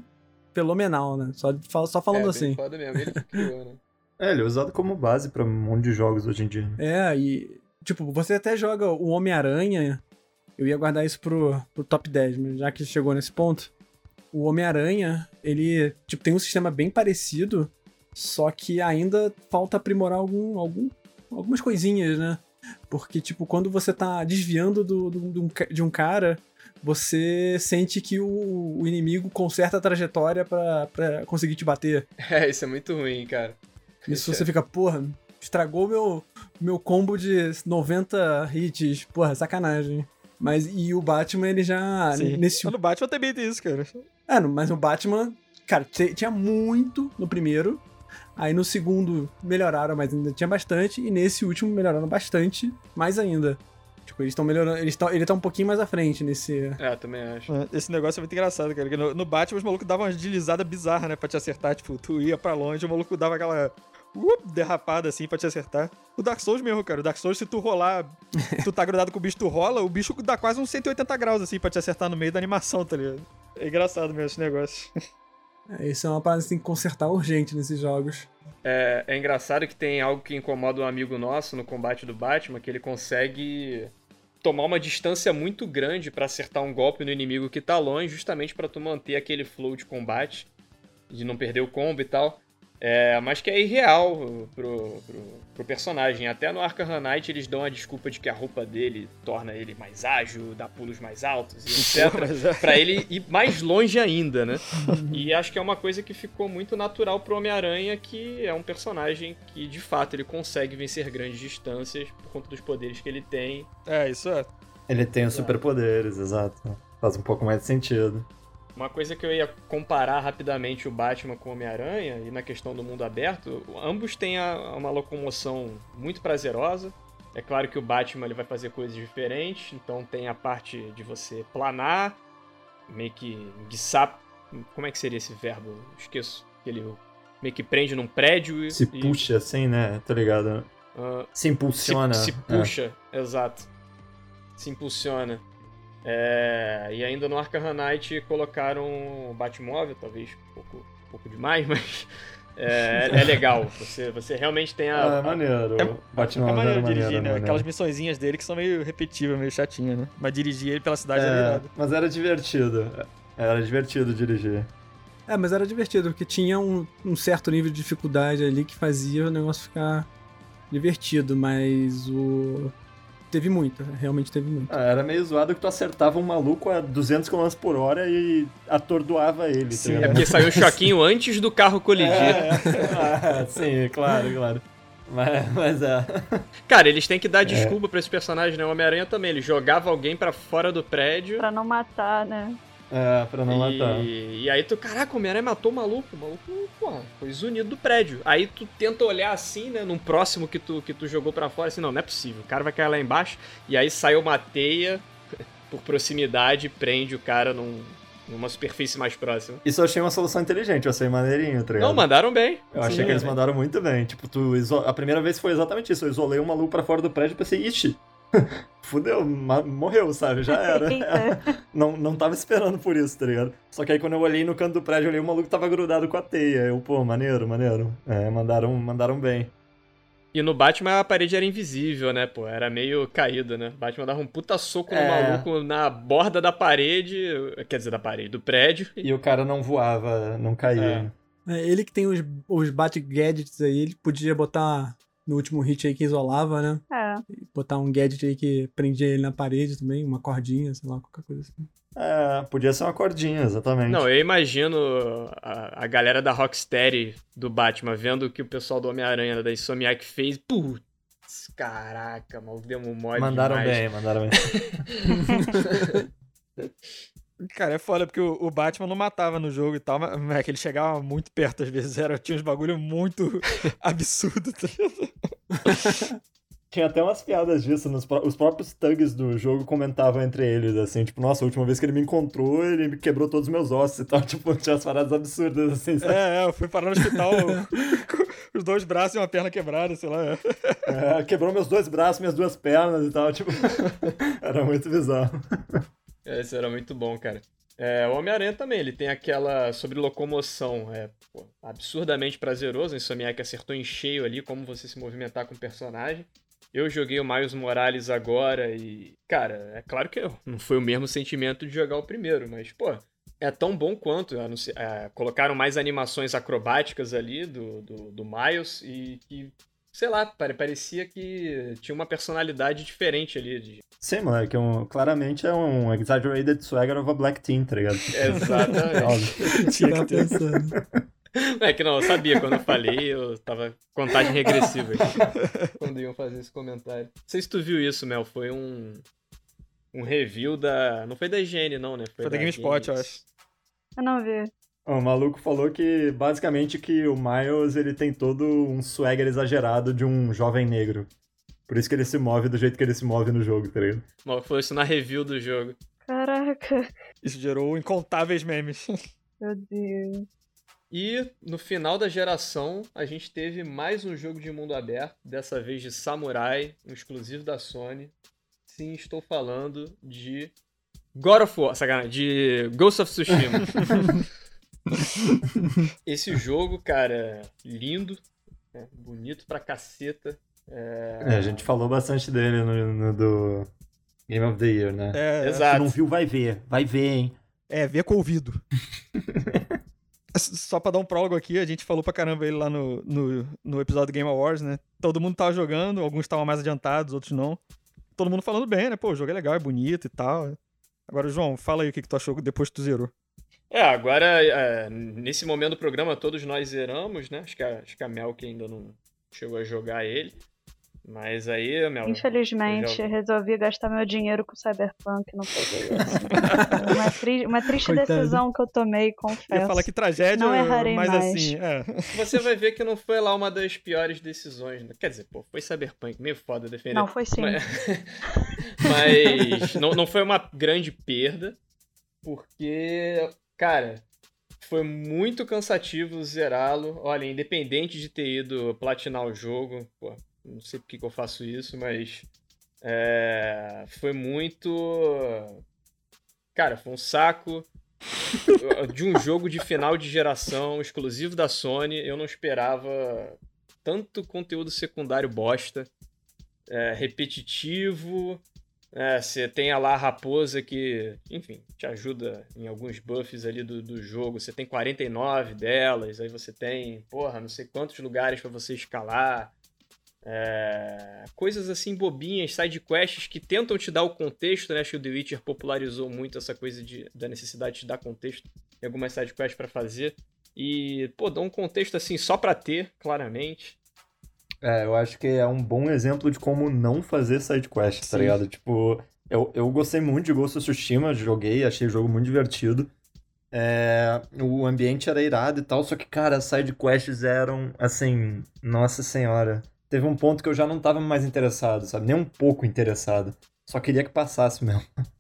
fenomenal, né? Só, só, falando é, assim. Foda mesmo, ele criou, né? É, ele é usado como base pra um monte de jogos hoje em dia. É, e. Tipo, você até joga o Homem-Aranha. Eu ia guardar isso pro, pro top 10, mas já que chegou nesse ponto. o Homem-Aranha, ele tipo, tem um sistema bem parecido, só que ainda falta aprimorar algum, algum, algumas coisinhas, né? Porque, tipo, quando você tá desviando do, do- do- de um cara, você sente que o, o inimigo conserta a trajetória pra, pra conseguir te bater. É, isso é muito ruim, cara. Isso você fica, porra, estragou meu, meu combo de 90 hits. Porra, sacanagem. Mas e o Batman, ele já. Sim. Nesse... No Batman também tem isso, cara. É, no- mas o Batman, cara, tinha muito no primeiro. Aí no segundo melhoraram, mas ainda tinha bastante. E nesse último melhoraram bastante, mais ainda. Tipo, eles estão melhorando. Eles tão, ele tá um pouquinho mais à frente nesse. É, também acho. É, Esse negócio é muito engraçado, cara. que No, no Batman, os malucos davam umas deslizadas bizarras, né? Pra te acertar. Tipo, tu ia pra longe, o maluco dava aquela uh, derrapada assim pra te acertar. O Dark Souls mesmo, cara. O Dark Souls, se tu rolar, tu tá grudado com o bicho, tu rola, o bicho dá quase uns 180 graus assim pra te acertar no meio da animação, tá ligado? É engraçado mesmo esse negócio. É, Isso é uma parada que tem que consertar urgente nesses jogos. É, é engraçado que tem algo que incomoda um amigo nosso no combate do Batman, que ele consegue tomar uma distância muito grande pra acertar um golpe no inimigo que tá longe, justamente pra tu manter aquele flow de combate, de não perder o combo e tal. É, mas que é irreal pro, pro, pro personagem. Até no Arkham Knight eles dão a desculpa de que a roupa dele torna ele mais ágil, dá pulos mais altos, e etc. Mas é- Pra ele ir mais longe ainda, né? e acho que é uma coisa que ficou muito natural pro Homem-Aranha, que é um personagem que, de fato, ele consegue vencer grandes distâncias por conta dos poderes que ele tem. É, isso é. Ele tem os superpoderes, exato. Faz um pouco mais de sentido. Uma coisa que eu ia comparar rapidamente o Batman com o Homem-Aranha, e na questão do mundo aberto, ambos têm a- uma locomoção muito prazerosa. É claro que o Batman ele vai fazer coisas diferentes, então tem a parte de você planar, meio que guiçar. Como é que seria esse verbo? Esqueço. Ele meio que prende num prédio e. Se e- puxa assim, né? Tá ligado? ah, Se impulsiona. Se, se é. puxa, exato. Se impulsiona. É, e ainda no Arkham Knight colocaram o Batmóvel, talvez um pouco, um pouco demais, mas é, é legal. Você, você realmente tem a. Ah, é maneiro. É, Batman é maneiro era dirigir, maneiro, né? maneiro. Aquelas missõezinhas dele que são meio repetitivas, meio chatinhas, né? Mas dirigir ele pela cidade é, É, irado. mas era divertido. Era divertido dirigir. É, mas era divertido, porque tinha um, um certo nível de dificuldade ali que fazia o negócio ficar divertido, mas o. Teve muito, realmente teve muito. Ah, era meio zoado que tu acertava um maluco a 200 km por hora e atordoava ele. tá Sim, é ligado? porque saiu o choquinho antes do carro colidir. É, ah, sim, claro, claro. Mas, mas é. Cara, eles têm que dar desculpa pra esse personagem, né? O Homem-Aranha também. Ele jogava alguém pra fora do prédio. Pra não matar, né? É, pra não e, matar. E aí tu, caraca, o Homem-Aranha matou o maluco. O maluco, pô, foi zunido do prédio. Aí tu tenta olhar assim, né, num próximo que tu, que tu jogou pra fora, assim, não, não é possível. O cara vai cair lá embaixo. E aí sai uma teia por proximidade e prende o cara num, numa superfície mais próxima. Isso eu achei uma solução inteligente, eu achei maneirinho, tá ligado? Não, mandaram bem. Eu achei Sim, que eles mandaram muito bem. Tipo, tu iso... a primeira vez foi exatamente isso. Eu isolei um maluco pra fora do prédio e pensei, ixi, fudeu, morreu, sabe? Já era. Não, não tava esperando por isso, tá ligado? Só que aí quando eu olhei no canto do prédio, eu olhei o maluco tava grudado com a teia. Eu, pô, maneiro, maneiro. É, mandaram, mandaram bem. E no Batman a parede era invisível, né, pô? Era meio caída, né? Batman dava um puta soco no É. maluco na borda da parede. Quer dizer, da parede, do prédio. E o cara não voava, não caía. É, ele que tem os, os Bat-Gadgets aí, ele podia botar no último hit aí que isolava, né? É. Botar um gadget aí que prendia ele na parede também, uma cordinha, sei lá, qualquer coisa assim. É, podia ser uma cordinha, exatamente. Não, eu imagino a, a galera da Rocksteady do Batman vendo o que o pessoal do Homem-Aranha da Insomniac fez. Putz, caraca, mal mole mandaram demais. bem, mandaram bem. Cara, é foda porque o, o Batman não matava no jogo e tal, mas mas é que ele chegava muito perto às vezes. Era, tinha uns bagulho muito absurdo, tá ligado? Tinha até umas piadas disso, nos os próprios thugs do jogo comentavam entre eles, assim, tipo, nossa, a última vez que ele me encontrou, ele me quebrou todos os meus ossos e tal, tipo, tinha umas paradas absurdas, assim, sabe? É, é, eu fui parar no hospital com os dois braços e uma perna quebrada, sei lá. é. É, quebrou meus dois braços, minhas duas pernas e tal, tipo, era muito bizarro. É, Isso era muito bom, cara. É, o Homem-Aranha também, ele tem aquela sobre locomoção, é pô, absurdamente prazeroso. Insomniac acertou em cheio ali como você se movimentar com o personagem. Eu joguei o Miles Morales agora e, cara, é claro que não foi o mesmo sentimento de jogar o primeiro, mas, pô, é tão bom quanto. Anunci... É, colocaram mais animações acrobáticas ali do, do, do Miles e que, sei lá, parecia que tinha uma personalidade diferente ali. De... Sim, moleque, é um, claramente é um exaggerated swagger of a black teen, tá ligado? Exatamente. Tinha que pensando. É que não, eu sabia quando eu falei, eu tava contagem regressiva aqui, quando iam fazer esse comentário. Não sei se tu viu isso, Mel, foi um um review da, não foi da IGN não, né? Foi, foi da, da GameSpot, eu acho. Eu não vi. O maluco falou que basicamente que o Miles ele tem todo um swagger exagerado de um jovem negro. Por isso que ele se move do jeito que ele se move no jogo, tá ligado? O maluco falou isso na review do jogo. Caraca. Isso gerou incontáveis memes. Meu Deus. E no final da geração, a gente teve mais um jogo de mundo aberto, dessa vez de Samurai, um exclusivo da Sony. Sim, estou falando de God of War, sacanagem, de Ghost of Tsushima. Esse jogo, cara, lindo, né? bonito pra caceta. É... é... a gente falou bastante dele no, no, do Game of the Year, né? É, Exato. Se não viu, vai ver. Vai ver, hein? É, ver com o ouvido. Só pra dar um prólogo aqui, a gente falou pra caramba ele lá no, no, no episódio do Game Awards, né? Todo mundo tava jogando, alguns estavam mais adiantados, outros não. Todo mundo falando bem, né? Pô, o jogo é legal, é bonito e tal. Agora, João, fala aí o que, que tu achou depois que tu zerou. É, agora, é, nesse momento do programa, todos nós zeramos, né? Acho que a, acho que a Mel que ainda não chegou a jogar ele. Mas aí, meu. Infelizmente, já... resolvi gastar meu dinheiro com Cyberpunk, não peguei isso. uma, tri... uma triste Coitado. decisão que eu tomei, confesso. Eu ia falar que tragédia, não errarei mas mais. assim, é. Você vai ver que não foi lá uma das piores decisões. Né? Quer dizer, pô, foi Cyberpunk, meio foda defender. Não, foi sim. Mas, mas não, não foi uma grande perda, porque, cara, foi muito cansativo zerá-lo. Olha, independente de ter ido platinar o jogo, pô, não sei porque que eu faço isso, mas é, foi muito. Cara, foi um saco de um jogo de final de geração exclusivo da Sony. Eu não esperava tanto conteúdo secundário bosta, é, repetitivo. É, você tem a lá a raposa que, enfim, te ajuda em alguns buffs ali do, do jogo. Você tem 49 delas, aí você tem, porra, não sei quantos lugares para você escalar. É, coisas assim bobinhas, side quests que tentam te dar o contexto, né? Acho que o The Witcher popularizou muito essa coisa de, da necessidade de dar contexto em algumas side quests para fazer. E, pô, dá um contexto assim só pra ter, claramente. É, eu acho que é um bom exemplo de como não fazer side quest, tá ligado? Tipo, eu, eu gostei muito de Ghost of Tsushima, joguei, achei o jogo muito divertido. É, o ambiente era irado e tal, só que, cara, as side quests eram, assim, nossa senhora teve um ponto que eu já não tava mais interessado, sabe? Nem um pouco interessado. Só queria que passasse mesmo.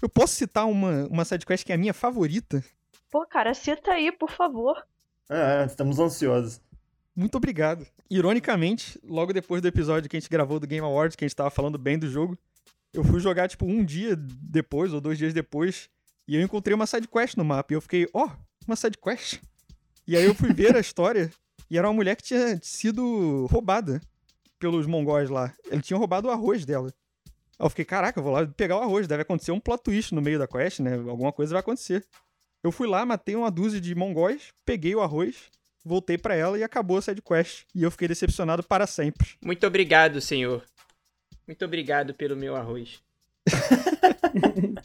Eu posso citar uma, uma sidequest que é a minha favorita? Pô, cara, cita aí, por favor. É, estamos ansiosos. Muito obrigado. Ironicamente, logo depois do episódio que a gente gravou do Game Awards, que a gente tava falando bem do jogo, eu fui jogar, tipo, um dia depois, ou dois dias depois, e eu encontrei uma sidequest no mapa. E eu fiquei, ó, oh, uma sidequest? E aí eu fui ver a história e era uma mulher que tinha sido roubada pelos mongóis lá. Ele tinha roubado o arroz dela. Aí eu fiquei, caraca, eu vou lá pegar o arroz. Deve acontecer um plot twist no meio da quest, né? Alguma coisa vai acontecer. Eu fui lá, matei uma dúzia de mongóis, peguei o arroz, voltei para ela e acabou a side quest. E eu fiquei decepcionado para sempre. Muito obrigado, senhor. Muito obrigado pelo meu arroz.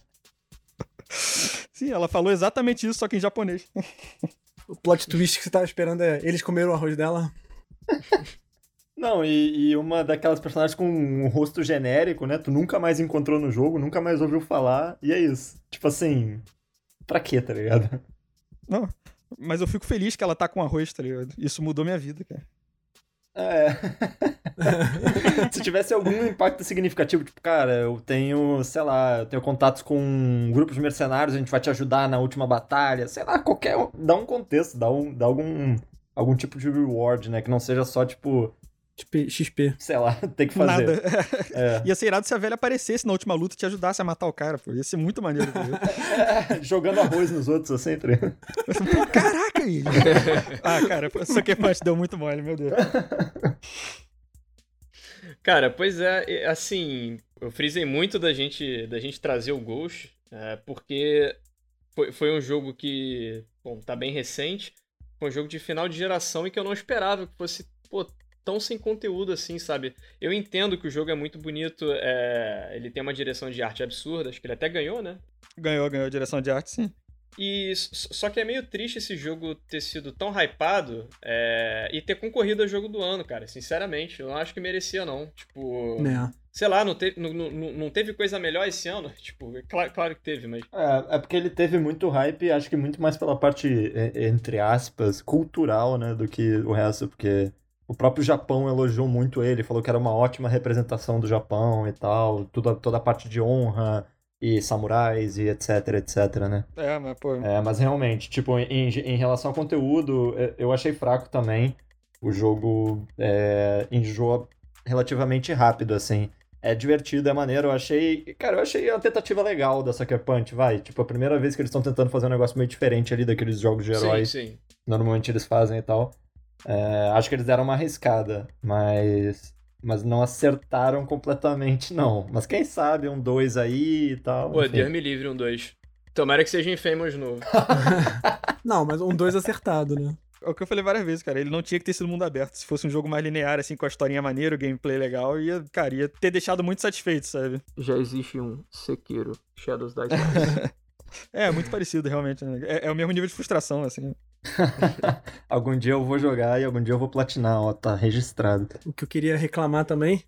Sim, ela falou exatamente isso, só que em japonês. o plot twist que você tava esperando é eles comeram o arroz dela. Não, e, e, uma daquelas personagens com um rosto genérico, né? Tu nunca mais encontrou no jogo, nunca mais ouviu falar, e é isso. Tipo assim, pra quê, tá ligado? Não, mas eu fico feliz que ela tá com arroz, tá ligado? Isso mudou minha vida, cara. É. Se tivesse algum impacto significativo, tipo, cara, eu tenho, sei lá, eu tenho contatos com grupos de mercenários, a gente vai te ajudar na última batalha, sei lá, qualquer. Dá um contexto, dá, um, dá algum, algum tipo de reward, né? Que não seja só, tipo, XP. Sei lá, tem que fazer. Nada. É. Ia ser irado se a velha aparecesse na última luta e te ajudasse a matar o cara, pô. Ia ser muito maneiro. é, jogando arroz nos outros, assim, tá Pô, caraca, ele. ah, cara, isso que parte deu muito mole, meu Deus. Cara, pois é, assim, eu frisei muito da gente, da gente trazer o Ghost, é, porque foi, foi um jogo que, bom, tá bem recente. Foi um jogo de final de geração e que eu não esperava que fosse, pô, tão sem conteúdo assim, sabe? Eu entendo que o jogo é muito bonito, é... ele tem uma direção de arte absurda, acho que ele até ganhou, né? Ganhou, ganhou a direção de arte, sim. E só que é meio triste esse jogo ter sido tão hypado é, e ter concorrido a jogo do ano, cara. Sinceramente, eu não acho que merecia, não. Tipo. É. Sei lá, não teve, não, não, não teve coisa melhor esse ano? Tipo, claro, claro que teve, mas. É, é porque ele teve muito hype, acho que muito mais pela parte, entre aspas, cultural, né, do que o resto, porque o próprio Japão elogiou muito ele, falou que era uma ótima representação do Japão e tal, toda, toda a parte de honra e samurais e etc, etc, né? É, mas pô. É, mas realmente, tipo, em, em relação ao conteúdo, eu achei fraco também. O jogo é, enjoa relativamente rápido, assim. É divertido, é maneiro. Eu achei. Cara, eu achei uma tentativa legal da Sucker Punch, vai. Tipo, a primeira vez que eles estão tentando fazer um negócio meio diferente ali daqueles jogos de heróis. Sim, sim. Normalmente eles fazem e tal. É, acho que eles deram uma arriscada, mas mas não acertaram completamente, não. Mas quem sabe um 2 aí e tal. Pô, enfim. Deus me livre um 2. Tomara que seja Infamous novo. não, mas um 2 acertado, né? É o que eu falei várias vezes, cara. Ele não tinha que ter sido mundo aberto. Se fosse um jogo mais linear, assim, com a historinha maneira, o gameplay legal, ia, cara, ia ter deixado muito satisfeito, sabe? Já existe um Sekiro, Shadows Die É, muito parecido, realmente. Né? É, é o mesmo nível de frustração, assim. algum dia eu vou jogar e algum dia eu vou platinar, ó, tá registrado. O que eu queria reclamar também.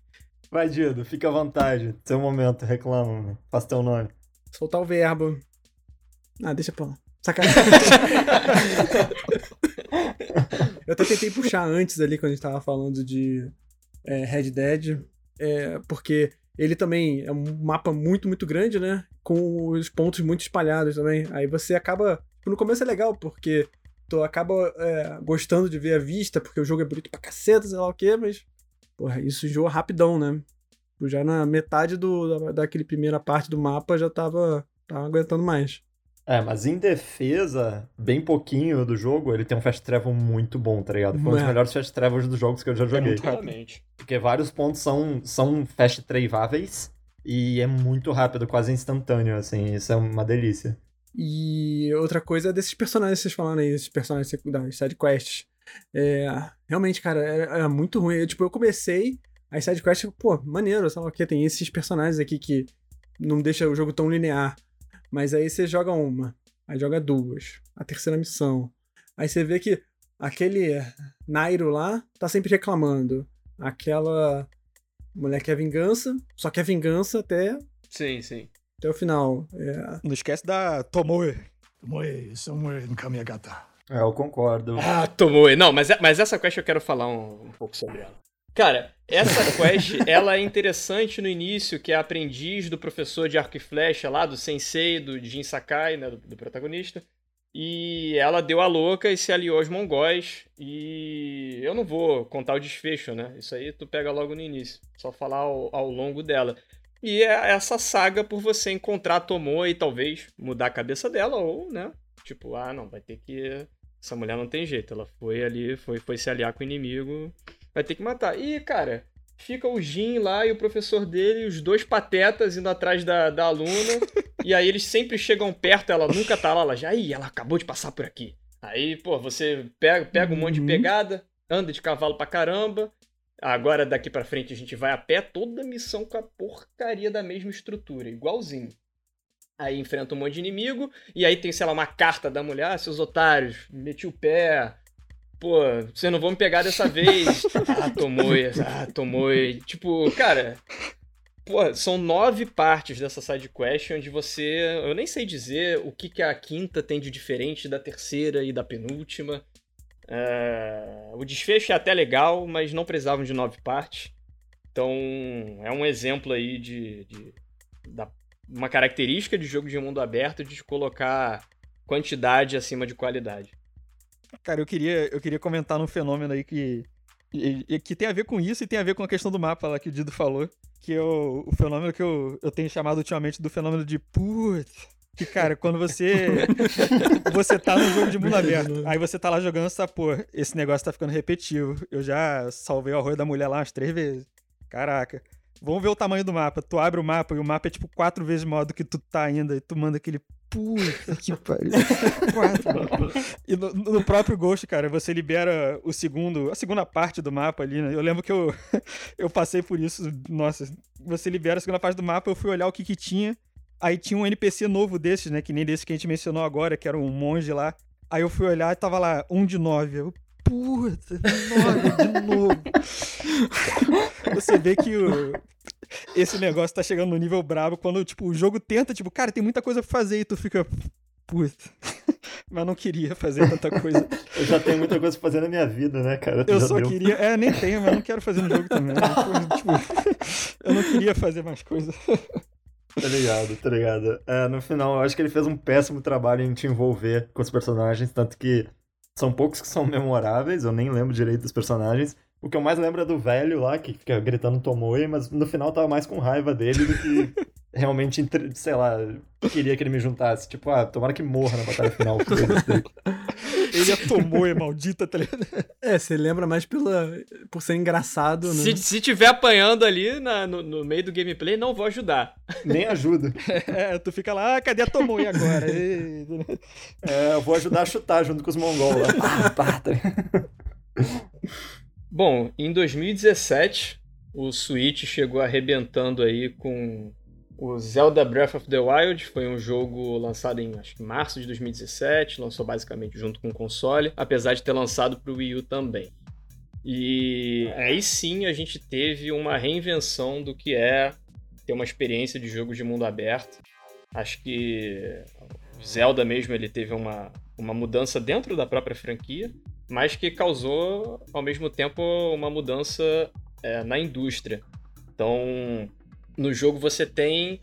Vai, Dido, fica à vontade. Seu momento, reclama, faz teu nome. Soltar o verbo. Ah, deixa pra lá. Sacanagem. eu até tentei puxar antes ali, quando a gente tava falando de é, Red Dead, é, porque ele também é um mapa muito, muito grande, né? Com os pontos muito espalhados também. Aí você acaba. No começo é legal, porque tu acaba é, gostando de ver a vista, porque o jogo é bonito pra caceta, sei lá o quê, mas. Porra, isso enjoa rapidão, né? Eu já na metade do, da, daquele primeira parte do mapa já tava, tava aguentando mais. É, mas em defesa, bem pouquinho do jogo, ele tem um fast travel muito bom, tá ligado? Foi um dos É. melhores fast travels dos jogos que eu já joguei. Realmente. Porque vários pontos são, são fast traváveis e é muito rápido, quase instantâneo, assim. Isso é uma delícia. E outra coisa é desses personagens que vocês falaram aí, esses personagens secundários, sidequests. É, realmente, cara, era, era muito ruim. Eu, tipo, eu comecei as sidequests, pô, maneiro, sei lá o que, tem esses personagens aqui que não deixa o jogo tão linear. Mas aí você joga uma, aí joga duas, a terceira missão. Aí você vê que aquele Nairo lá tá sempre reclamando. Aquela mulher quer vingança, só quer vingança até, Sim, sim. Até o final. É, Não esquece da Tomoe. Tomoe is somewhere in Kamiyagata. É, eu concordo. Ah, tomou. Não, mas, mas essa quest eu quero falar um, um pouco sobre ela. Cara, essa quest, ela é interessante no início, que é a aprendiz do professor de arco e flecha lá, do sensei, do Jin Sakai, né, do, do protagonista. E ela deu a louca e se aliou aos mongóis. E eu não vou contar o desfecho, né? Isso aí tu pega logo no início. Só falar ao, ao longo dela. E é essa saga por você encontrar a Tomoe e talvez mudar a cabeça dela, ou, né? Tipo, ah, não, vai ter que. Essa mulher não tem jeito. Ela foi ali, foi, foi se aliar com o inimigo. Vai ter que matar. E, cara, fica o Jin lá e o professor dele, os dois patetas indo atrás da, da aluna. e aí eles sempre chegam perto, ela nunca tá lá, ela já. Ih, ela acabou de passar por aqui. Aí, pô, você pega, pega um monte de pegada, anda de cavalo pra caramba. Agora daqui pra frente a gente vai a pé, toda missão com a porcaria da mesma estrutura, igualzinho. Aí enfrenta um monte de inimigo, e aí tem, sei lá, uma carta da mulher, ah, seus otários, meti o pé. Pô, vocês não vão me pegar dessa vez. ah, tomou, ah, tomou. Tipo, cara, pô, são nove partes dessa side quest onde você. Eu nem sei dizer o que, que a quinta tem de diferente da terceira e da penúltima. É, o desfecho é até legal, mas não precisavam de nove partes. Então, é um exemplo aí de, de da, uma característica de jogo de mundo aberto de colocar quantidade acima de qualidade. Cara, eu queria, eu queria comentar num fenômeno aí que, que tem a ver com isso e tem a ver com a questão do mapa lá que o Dido falou. Que é o, o fenômeno que eu, eu tenho chamado ultimamente do fenômeno de putz. Que, cara, quando você. você tá num jogo de mundo aberto, aí você tá lá jogando, você tá, pô, esse negócio tá ficando repetitivo. Eu já salvei o arroio da mulher lá umas três vezes. Caraca. Vamos ver o tamanho do mapa. Tu abre o mapa e o mapa é tipo quatro vezes maior do que tu tá ainda. E tu manda aquele Puta que pariu. Quatro. E no, no, próprio Ghost, cara, você libera o segundo, a segunda parte do mapa ali, né? Eu lembro que eu, eu passei por isso. Nossa, você libera a segunda parte do mapa, eu fui olhar o que que tinha. Aí tinha um NPC novo desses, né? Que nem desse que a gente mencionou agora, que era um monge lá. Aí eu fui olhar e tava lá, um de nove. Eu, puta, nove de novo. você vê que o, esse negócio tá chegando no nível brabo quando, tipo, o jogo tenta, tipo, cara, tem muita coisa pra fazer e tu fica. Puta. Mas não queria fazer tanta coisa. Eu já tenho muita coisa pra fazer na minha vida, né, cara? eu só deu. queria. É, nem tenho, mas não quero fazer no jogo também. tipo, eu não queria fazer mais coisa. Tá ligado, tá ligado. É, no final, eu acho que ele fez um péssimo trabalho em te envolver com os personagens, tanto que são poucos que são memoráveis, eu nem lembro direito dos personagens. O que eu mais lembro é do velho lá, que fica gritando Tomoe, mas no final eu tava mais com raiva dele do que realmente, sei lá, queria que ele me juntasse. Tipo, ah, tomara que morra na batalha final. ele é Tomoe, maldita, tá ligado? É, você lembra mais pela, por ser engraçado, né? Se, se tiver apanhando ali na, no, no, meio do gameplay, não vou ajudar. Nem ajuda. É, tu fica lá, ah, cadê a Tomoe agora? é, eu vou ajudar a chutar junto com os mongols lá. Pá, pá, tá Bom, em 2017, o Switch chegou arrebentando aí com o Zelda Breath of the Wild. Foi um jogo lançado em acho que março de 2017, lançou basicamente junto com o console, apesar de ter lançado para o Wii U também. E aí sim a gente teve uma reinvenção do que é ter uma experiência de jogo de mundo aberto. Acho que Zelda mesmo ele teve uma, uma mudança dentro da própria franquia mas que causou ao mesmo tempo uma mudança é, na indústria. Então, no jogo você tem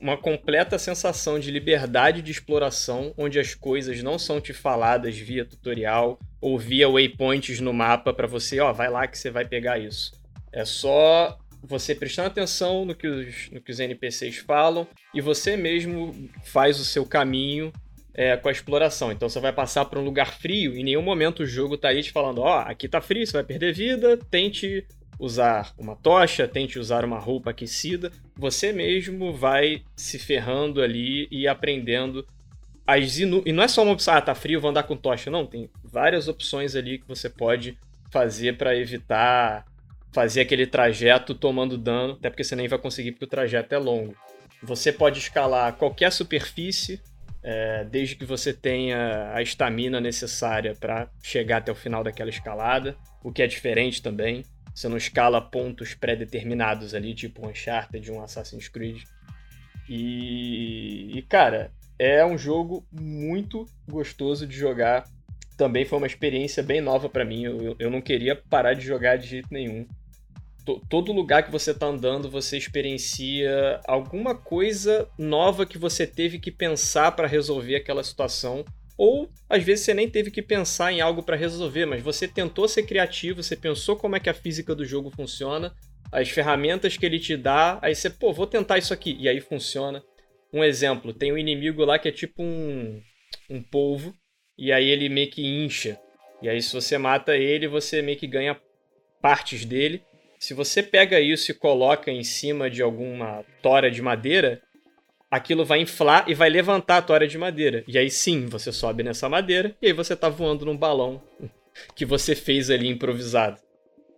uma completa sensação de liberdade de exploração, onde as coisas não são te faladas via tutorial ou via waypoints no mapa para você, ó, vai lá que você vai pegar isso. É só você prestando atenção no que os, no que os NPCs falam e você mesmo faz o seu caminho é, com a exploração. Então você vai passar por um lugar frio, em nenhum momento o jogo tá aí te falando, ó, oh, aqui tá frio, você vai perder vida, tente usar uma tocha, tente usar uma roupa aquecida. Você mesmo vai se ferrando ali e aprendendo as inu... E não é só uma opção, ah, tá frio, vou andar com tocha. Não, tem várias opções ali que você pode fazer para evitar fazer aquele trajeto tomando dano, até porque você nem vai conseguir porque o trajeto é longo. Você pode escalar qualquer superfície, é, desde que você tenha a estamina necessária para chegar até o final daquela escalada, o que é diferente também. Você não escala pontos pré-determinados ali, tipo um Uncharted, um Assassin's Creed. E, e, cara, é um jogo muito gostoso de jogar. Também foi uma experiência bem nova para mim. Eu, eu não queria parar de jogar de jeito nenhum todo lugar que você está andando, você experiencia alguma coisa nova que você teve que pensar para resolver aquela situação. Ou às vezes você nem teve que pensar em algo para resolver, mas você tentou ser criativo, você pensou como é que a física do jogo funciona, as ferramentas que ele te dá, aí você, pô, vou tentar isso aqui, e aí funciona. Um exemplo, tem um inimigo lá que é tipo um, um polvo, e aí ele meio que incha. E aí se você mata ele, você meio que ganha partes dele. Se você pega isso e coloca em cima de alguma tora de madeira, aquilo vai inflar e vai levantar a tora de madeira. E aí sim, você sobe nessa madeira e aí você tá voando num balão que você fez ali improvisado.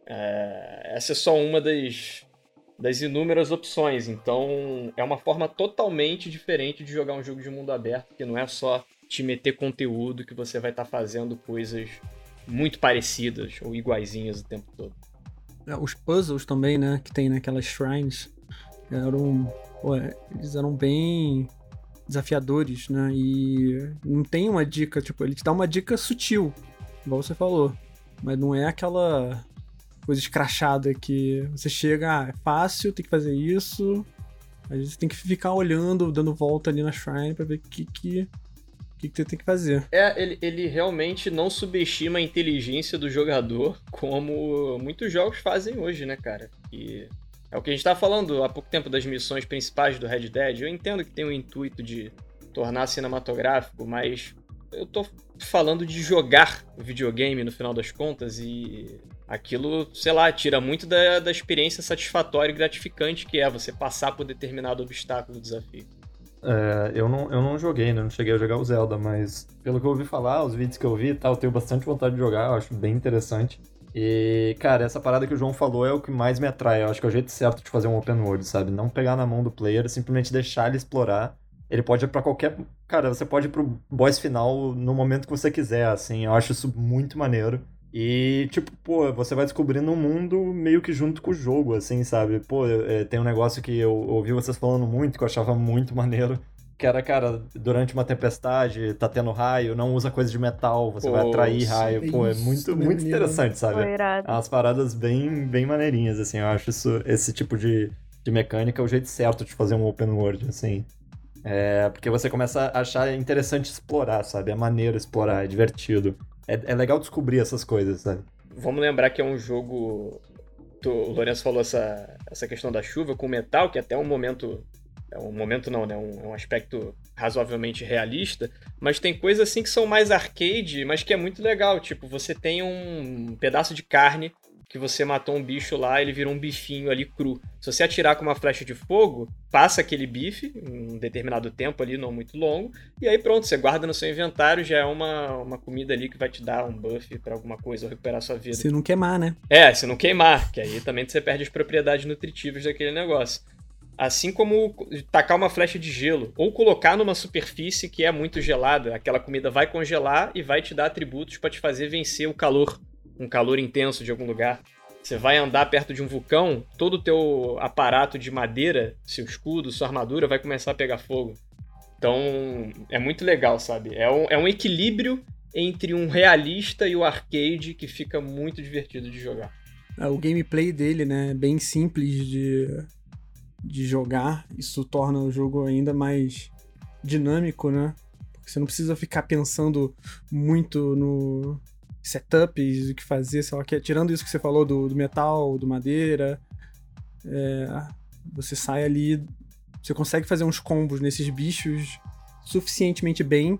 É, essa é só uma das, das inúmeras opções. Então é uma forma totalmente diferente de jogar um jogo de mundo aberto, que não é só te meter conteúdo que você vai estar tá fazendo coisas muito parecidas ou iguaizinhas o tempo todo. É, os puzzles também, né? Que tem naquelas shrines. Eram. Ué, eles eram bem desafiadores, né? E não tem uma dica, tipo, ele te dá uma dica sutil, igual você falou. Mas não é aquela coisa escrachada que você chega, ah, é fácil, tem que fazer isso. Às vezes você tem que ficar olhando, dando volta ali na shrine pra ver o que, que que, que você tem que fazer. É, ele, ele realmente não subestima a inteligência do jogador, como muitos jogos fazem hoje, né, cara? E é o que a gente tá falando há pouco tempo das missões principais do Red Dead. Eu entendo que tem o intuito de tornar cinematográfico, mas eu tô falando de jogar videogame no final das contas e aquilo, sei lá, tira muito da, da experiência satisfatória e gratificante que é você passar por determinado obstáculo, desafio. É, eu, não, eu não joguei, né? Não cheguei a jogar o Zelda, mas pelo que eu ouvi falar, os vídeos que eu vi e tal, eu tenho bastante vontade de jogar, eu acho bem interessante. E, cara, essa parada que o João falou é o que mais me atrai. Eu acho que é o jeito certo de fazer um open world, sabe? Não pegar na mão do player, simplesmente deixar ele explorar. Ele pode ir pra qualquer. Cara, você pode ir pro boss final no momento que você quiser, assim. Eu acho isso muito maneiro. E, tipo, pô, você vai descobrindo um mundo meio que junto com o jogo, assim, sabe? Pô, é, tem um negócio que eu ouvi vocês falando muito, que eu achava muito maneiro. Que era, cara, durante uma tempestade, tá tendo raio, não usa coisa de metal, você Pô, vai atrair sim, raio. Pô, é muito, meu muito menino. interessante, sabe? É umas paradas bem, bem maneirinhas, assim. Eu acho isso, esse tipo de, de mecânica é o jeito certo de fazer um open world, assim. É, porque você começa a achar interessante explorar, sabe? É maneiro explorar, é divertido. É, é legal descobrir essas coisas, sabe? Vamos lembrar que é um jogo. O Lourenço falou essa, essa questão da chuva com metal, que até um momento. É um momento não, né? Um, é um aspecto razoavelmente realista. Mas tem coisas assim que são mais arcade, mas que é muito legal. Tipo, você tem um pedaço de carne que você matou um bicho lá, ele virou um bifinho ali cru. Se você atirar com uma flecha de fogo, passa aquele bife, um determinado tempo ali, não muito longo, e aí pronto, você guarda no seu inventário, já é uma, uma comida ali que vai te dar um buff pra alguma coisa ou recuperar sua vida. Se não queimar, né? É, se não queimar, que aí também você perde as propriedades nutritivas daquele negócio. Assim como tacar uma flecha de gelo, ou colocar numa superfície que é muito gelada, aquela comida vai congelar e vai te dar atributos pra te fazer vencer o calor, um calor intenso de algum lugar. Você vai andar perto de um vulcão, todo o teu aparato de madeira, seu escudo, sua armadura vai começar a pegar fogo. Então, é muito legal, sabe? É um, é um equilíbrio entre um realista e o arcade que fica muito divertido de jogar. É, O gameplay dele, né, é bem simples de, de jogar. Isso torna o jogo ainda mais dinâmico, né? Porque você não precisa ficar pensando muito no setups, o que fazer, sei lá, que, tirando isso que você falou do, do metal, do madeira. é, você sai ali, você consegue fazer uns combos nesses bichos suficientemente bem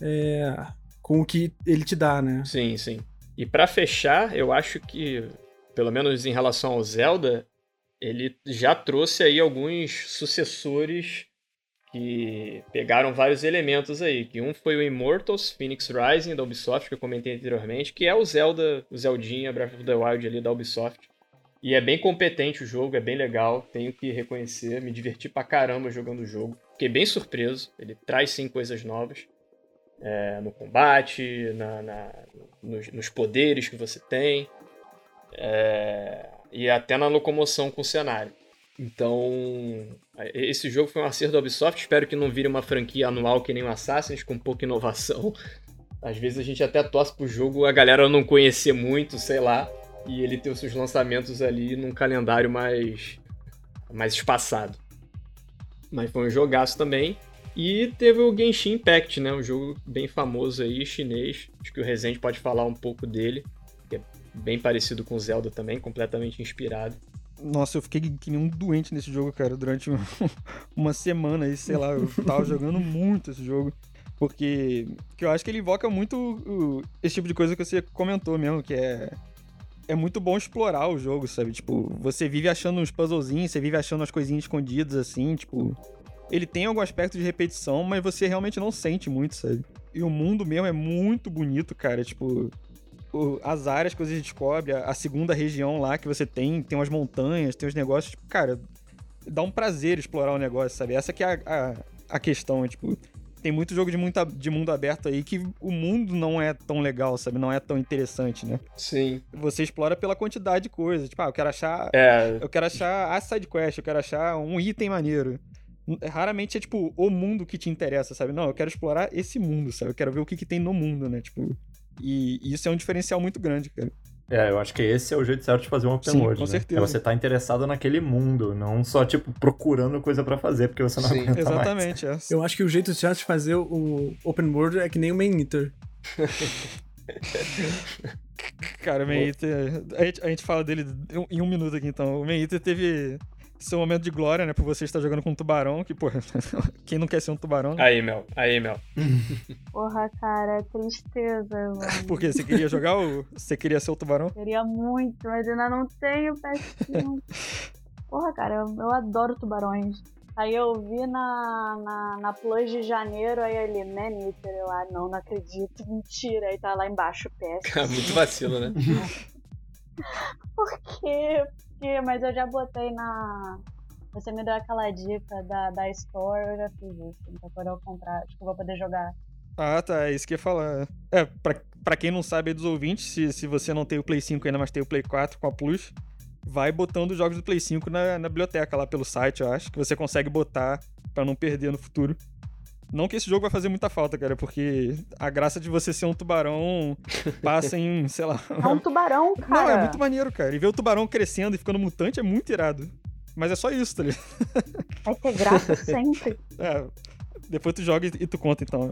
é, com o que ele te dá, né? Sim, sim. E pra fechar, eu acho que, pelo menos em relação ao Zelda, ele já trouxe aí alguns sucessores que pegaram vários elementos aí. Que um foi o Immortals Phoenix Rising da Ubisoft, que eu comentei anteriormente, que é o Zelda, o Zeldinha Breath of the Wild ali da Ubisoft. E é bem competente o jogo, é bem legal, tenho que reconhecer, me diverti pra caramba jogando o jogo. Fiquei bem surpreso, ele traz sim coisas novas. é, no combate, na, na- nos, nos poderes que você tem, é, e até na locomoção com o cenário. Então, esse jogo foi um acerto da Ubisoft. Espero que não vire uma franquia anual que nem o Assassin's, com pouca inovação. Às vezes a gente até torce pro jogo a galera não conhecer muito, sei lá, e ele ter os seus lançamentos ali num calendário mais, mais espaçado. Mas foi um jogaço também. E teve o Genshin Impact, né? Um jogo bem famoso aí, chinês. Acho que o Rezende pode falar um pouco dele. Que é bem parecido com Zelda também, completamente inspirado. Nossa, eu fiquei que nem um doente nesse jogo, cara, durante um- uma semana aí, sei lá, eu tava jogando muito esse jogo. Porque que eu acho que ele invoca muito o- esse tipo de coisa que você comentou mesmo, que é. É muito bom explorar o jogo, sabe? Tipo, você vive achando uns puzzlezinhos, você vive achando as coisinhas escondidas assim, tipo. Ele tem algum aspecto de repetição, mas você realmente não sente muito, sabe? E o mundo mesmo é muito bonito, cara. Tipo, o- as áreas que você descobre, a, a segunda região lá que você tem, tem umas montanhas, tem uns negócios, tipo, cara, dá um prazer explorar o negócio, sabe? Essa que é a, a, a questão, é, tipo, tem muito jogo de, muita, de mundo aberto aí que o mundo não é tão legal, sabe? Não é tão interessante, né? Sim. Você explora pela quantidade de coisas. Tipo, ah, eu quero achar. É. Eu quero achar a side quest, eu quero achar um item maneiro. Raramente é, tipo, o mundo que te interessa, sabe? Não, eu quero explorar esse mundo, sabe? Eu quero ver o que, que tem no mundo, né? Tipo. E e isso é um diferencial muito grande, cara. É, eu acho que esse é o jeito certo de fazer um open Sim, world, com né? certeza. É você estar interessado naquele mundo, não só, tipo, procurando coisa pra fazer, porque você não Sim, aguenta Exatamente, é. Eu acho que o jeito certo de fazer o Open World é que nem o Main Eater. Cara, o Man Eater, a gente, a gente fala dele em um minuto aqui, então. O Man Eater teve seu momento de glória, né? Por você estar jogando com um tubarão, que, pô, quem não quer ser um tubarão? né? Aí, Mel. Aí, Mel. Porra, cara, é tristeza, mano. Por quê? Você queria jogar ou você queria ser o tubarão? Queria muito, mas ainda não tenho PS5. Porra, cara, eu, eu adoro tubarões. Aí eu vi na, na, na Plus de janeiro, aí ele, Maneater, eu, ah, não, não acredito, mentira. Aí tá lá embaixo, péssimo. Muito vacilo, né? Por quê? Mas eu já botei na. Você me deu aquela dica da, da Store, eu já fiz isso. Então quando eu comprar, acho que eu vou poder jogar. Ah, tá, é isso que eu ia falar. É, pra, pra quem não sabe dos ouvintes, se, se você não tem o Play 5 ainda, mas tem o Play 4 com a Plus, vai botando os jogos do Play 5 na, na biblioteca lá pelo site, eu acho, que você consegue botar pra não perder no futuro. Não que esse jogo vai fazer muita falta, cara, porque a graça de você ser um tubarão passa em, sei lá. É um tubarão, cara. Não, é muito maneiro, cara. E ver o tubarão crescendo e ficando mutante é muito irado. Mas é só isso, tá ligado? Vai ter graça sempre. É. Depois tu joga e tu conta, então.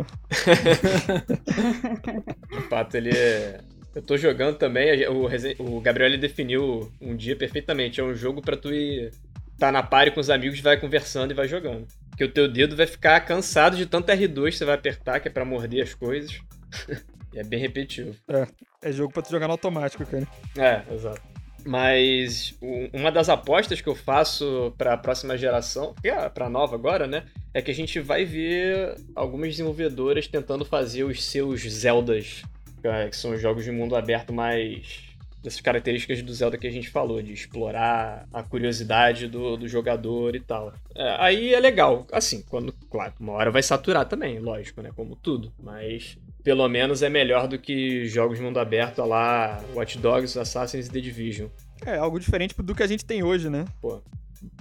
De fato, ele é. Eu tô jogando também, o, Resen- o Gabriel ele definiu um dia perfeitamente. É um jogo pra tu ir. Tá na party com os amigos, vai conversando e vai jogando. Porque o teu dedo vai ficar cansado de tanto R2 que você vai apertar, que é pra morder as coisas. e é bem repetitivo. É, é jogo pra tu jogar no automático, cara. É, exato. Mas uma das apostas que eu faço para a próxima geração, que é para nova agora, né, é que a gente vai ver algumas desenvolvedoras tentando fazer os seus Zeldas, é, que são jogos de mundo aberto mais dessas características do Zelda que a gente falou, de explorar a curiosidade do, do jogador e tal. É, aí é legal, assim, quando, claro, uma hora vai saturar também, lógico, né, como tudo, mas pelo menos é melhor do que jogos de mundo aberto lá Watch Dogs, Assassin's e The Division. É, algo diferente do que a gente tem hoje, né? Pô,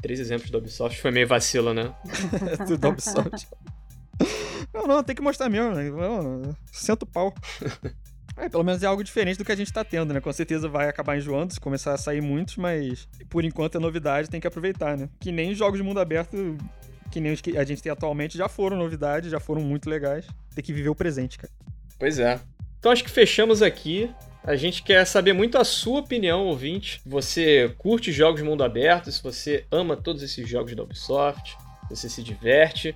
três exemplos da Ubisoft foi meio vacilo, né? Tudo da Ubisoft. Não, não, tem que mostrar mesmo, né? Senta o pau. É, pelo menos é algo diferente do que a gente tá tendo, né? Com certeza vai acabar enjoando se começar a sair muitos, mas por enquanto é novidade, tem que aproveitar, né? Que nem os jogos de mundo aberto, que nem os que a gente tem atualmente, já foram novidade, já foram muito legais. Tem que viver o presente, cara. Pois é. Então acho que fechamos aqui. A gente quer saber muito a sua opinião, ouvinte. Você curte jogos de mundo aberto? Se você ama todos esses jogos da Ubisoft? Você se diverte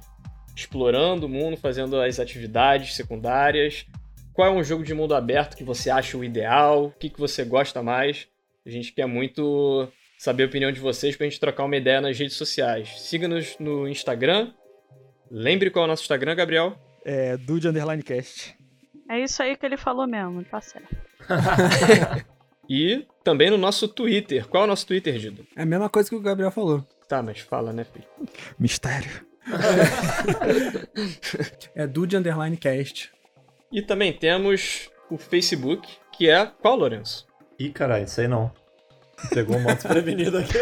explorando o mundo, fazendo as atividades secundárias? Qual é um jogo de mundo aberto que você acha o ideal? O que, que você gosta mais? A gente quer muito saber a opinião de vocês pra gente trocar uma ideia nas redes sociais. Siga-nos no Instagram. Lembre qual é o nosso Instagram, Gabriel? É Dude Underline Cast. É isso aí que ele falou mesmo, tá certo. E também no nosso Twitter. Qual é o nosso Twitter, Dido? É a mesma coisa que o Gabriel falou. Tá, mas fala, né, filho? Mistério. É Dude Underline Cast. E também temos o Facebook, que é qual, Lourenço? Ih, caralho, sei não. Pegou um monte desprevenido aqui.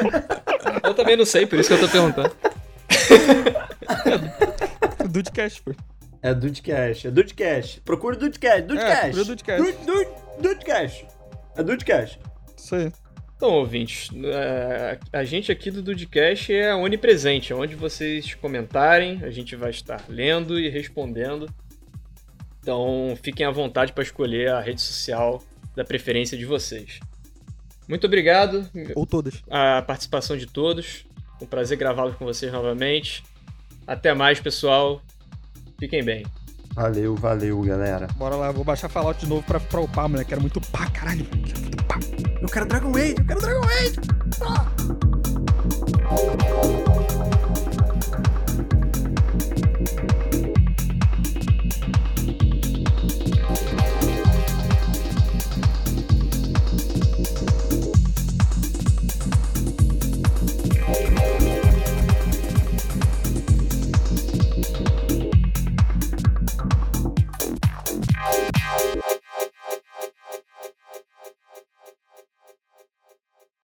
Eu também não sei, por isso que eu tô perguntando. Dudecast, pô. É Dudecast, é Dudecast. Procura o Dudecast, Dudecast. procura o Dudecast. Dude- Dude- Dudecast. É Dudecast. Isso aí. Então, ouvintes, é, a gente aqui do Dudcast é onipresente. Onde vocês comentarem, a gente vai estar lendo e respondendo. Então fiquem à vontade para escolher a rede social da preferência de vocês. Muito obrigado. Ou todas. A participação de todos. Um prazer gravá-los com vocês novamente. Até mais, pessoal. Fiquem bem. Valeu, valeu, galera. Bora lá, vou baixar Fallout de novo pra, pra upar, moleque. Quero muito pá, caralho. Quero muito pá. Eu quero Dragon Age, eu quero Dragon Age. Ah!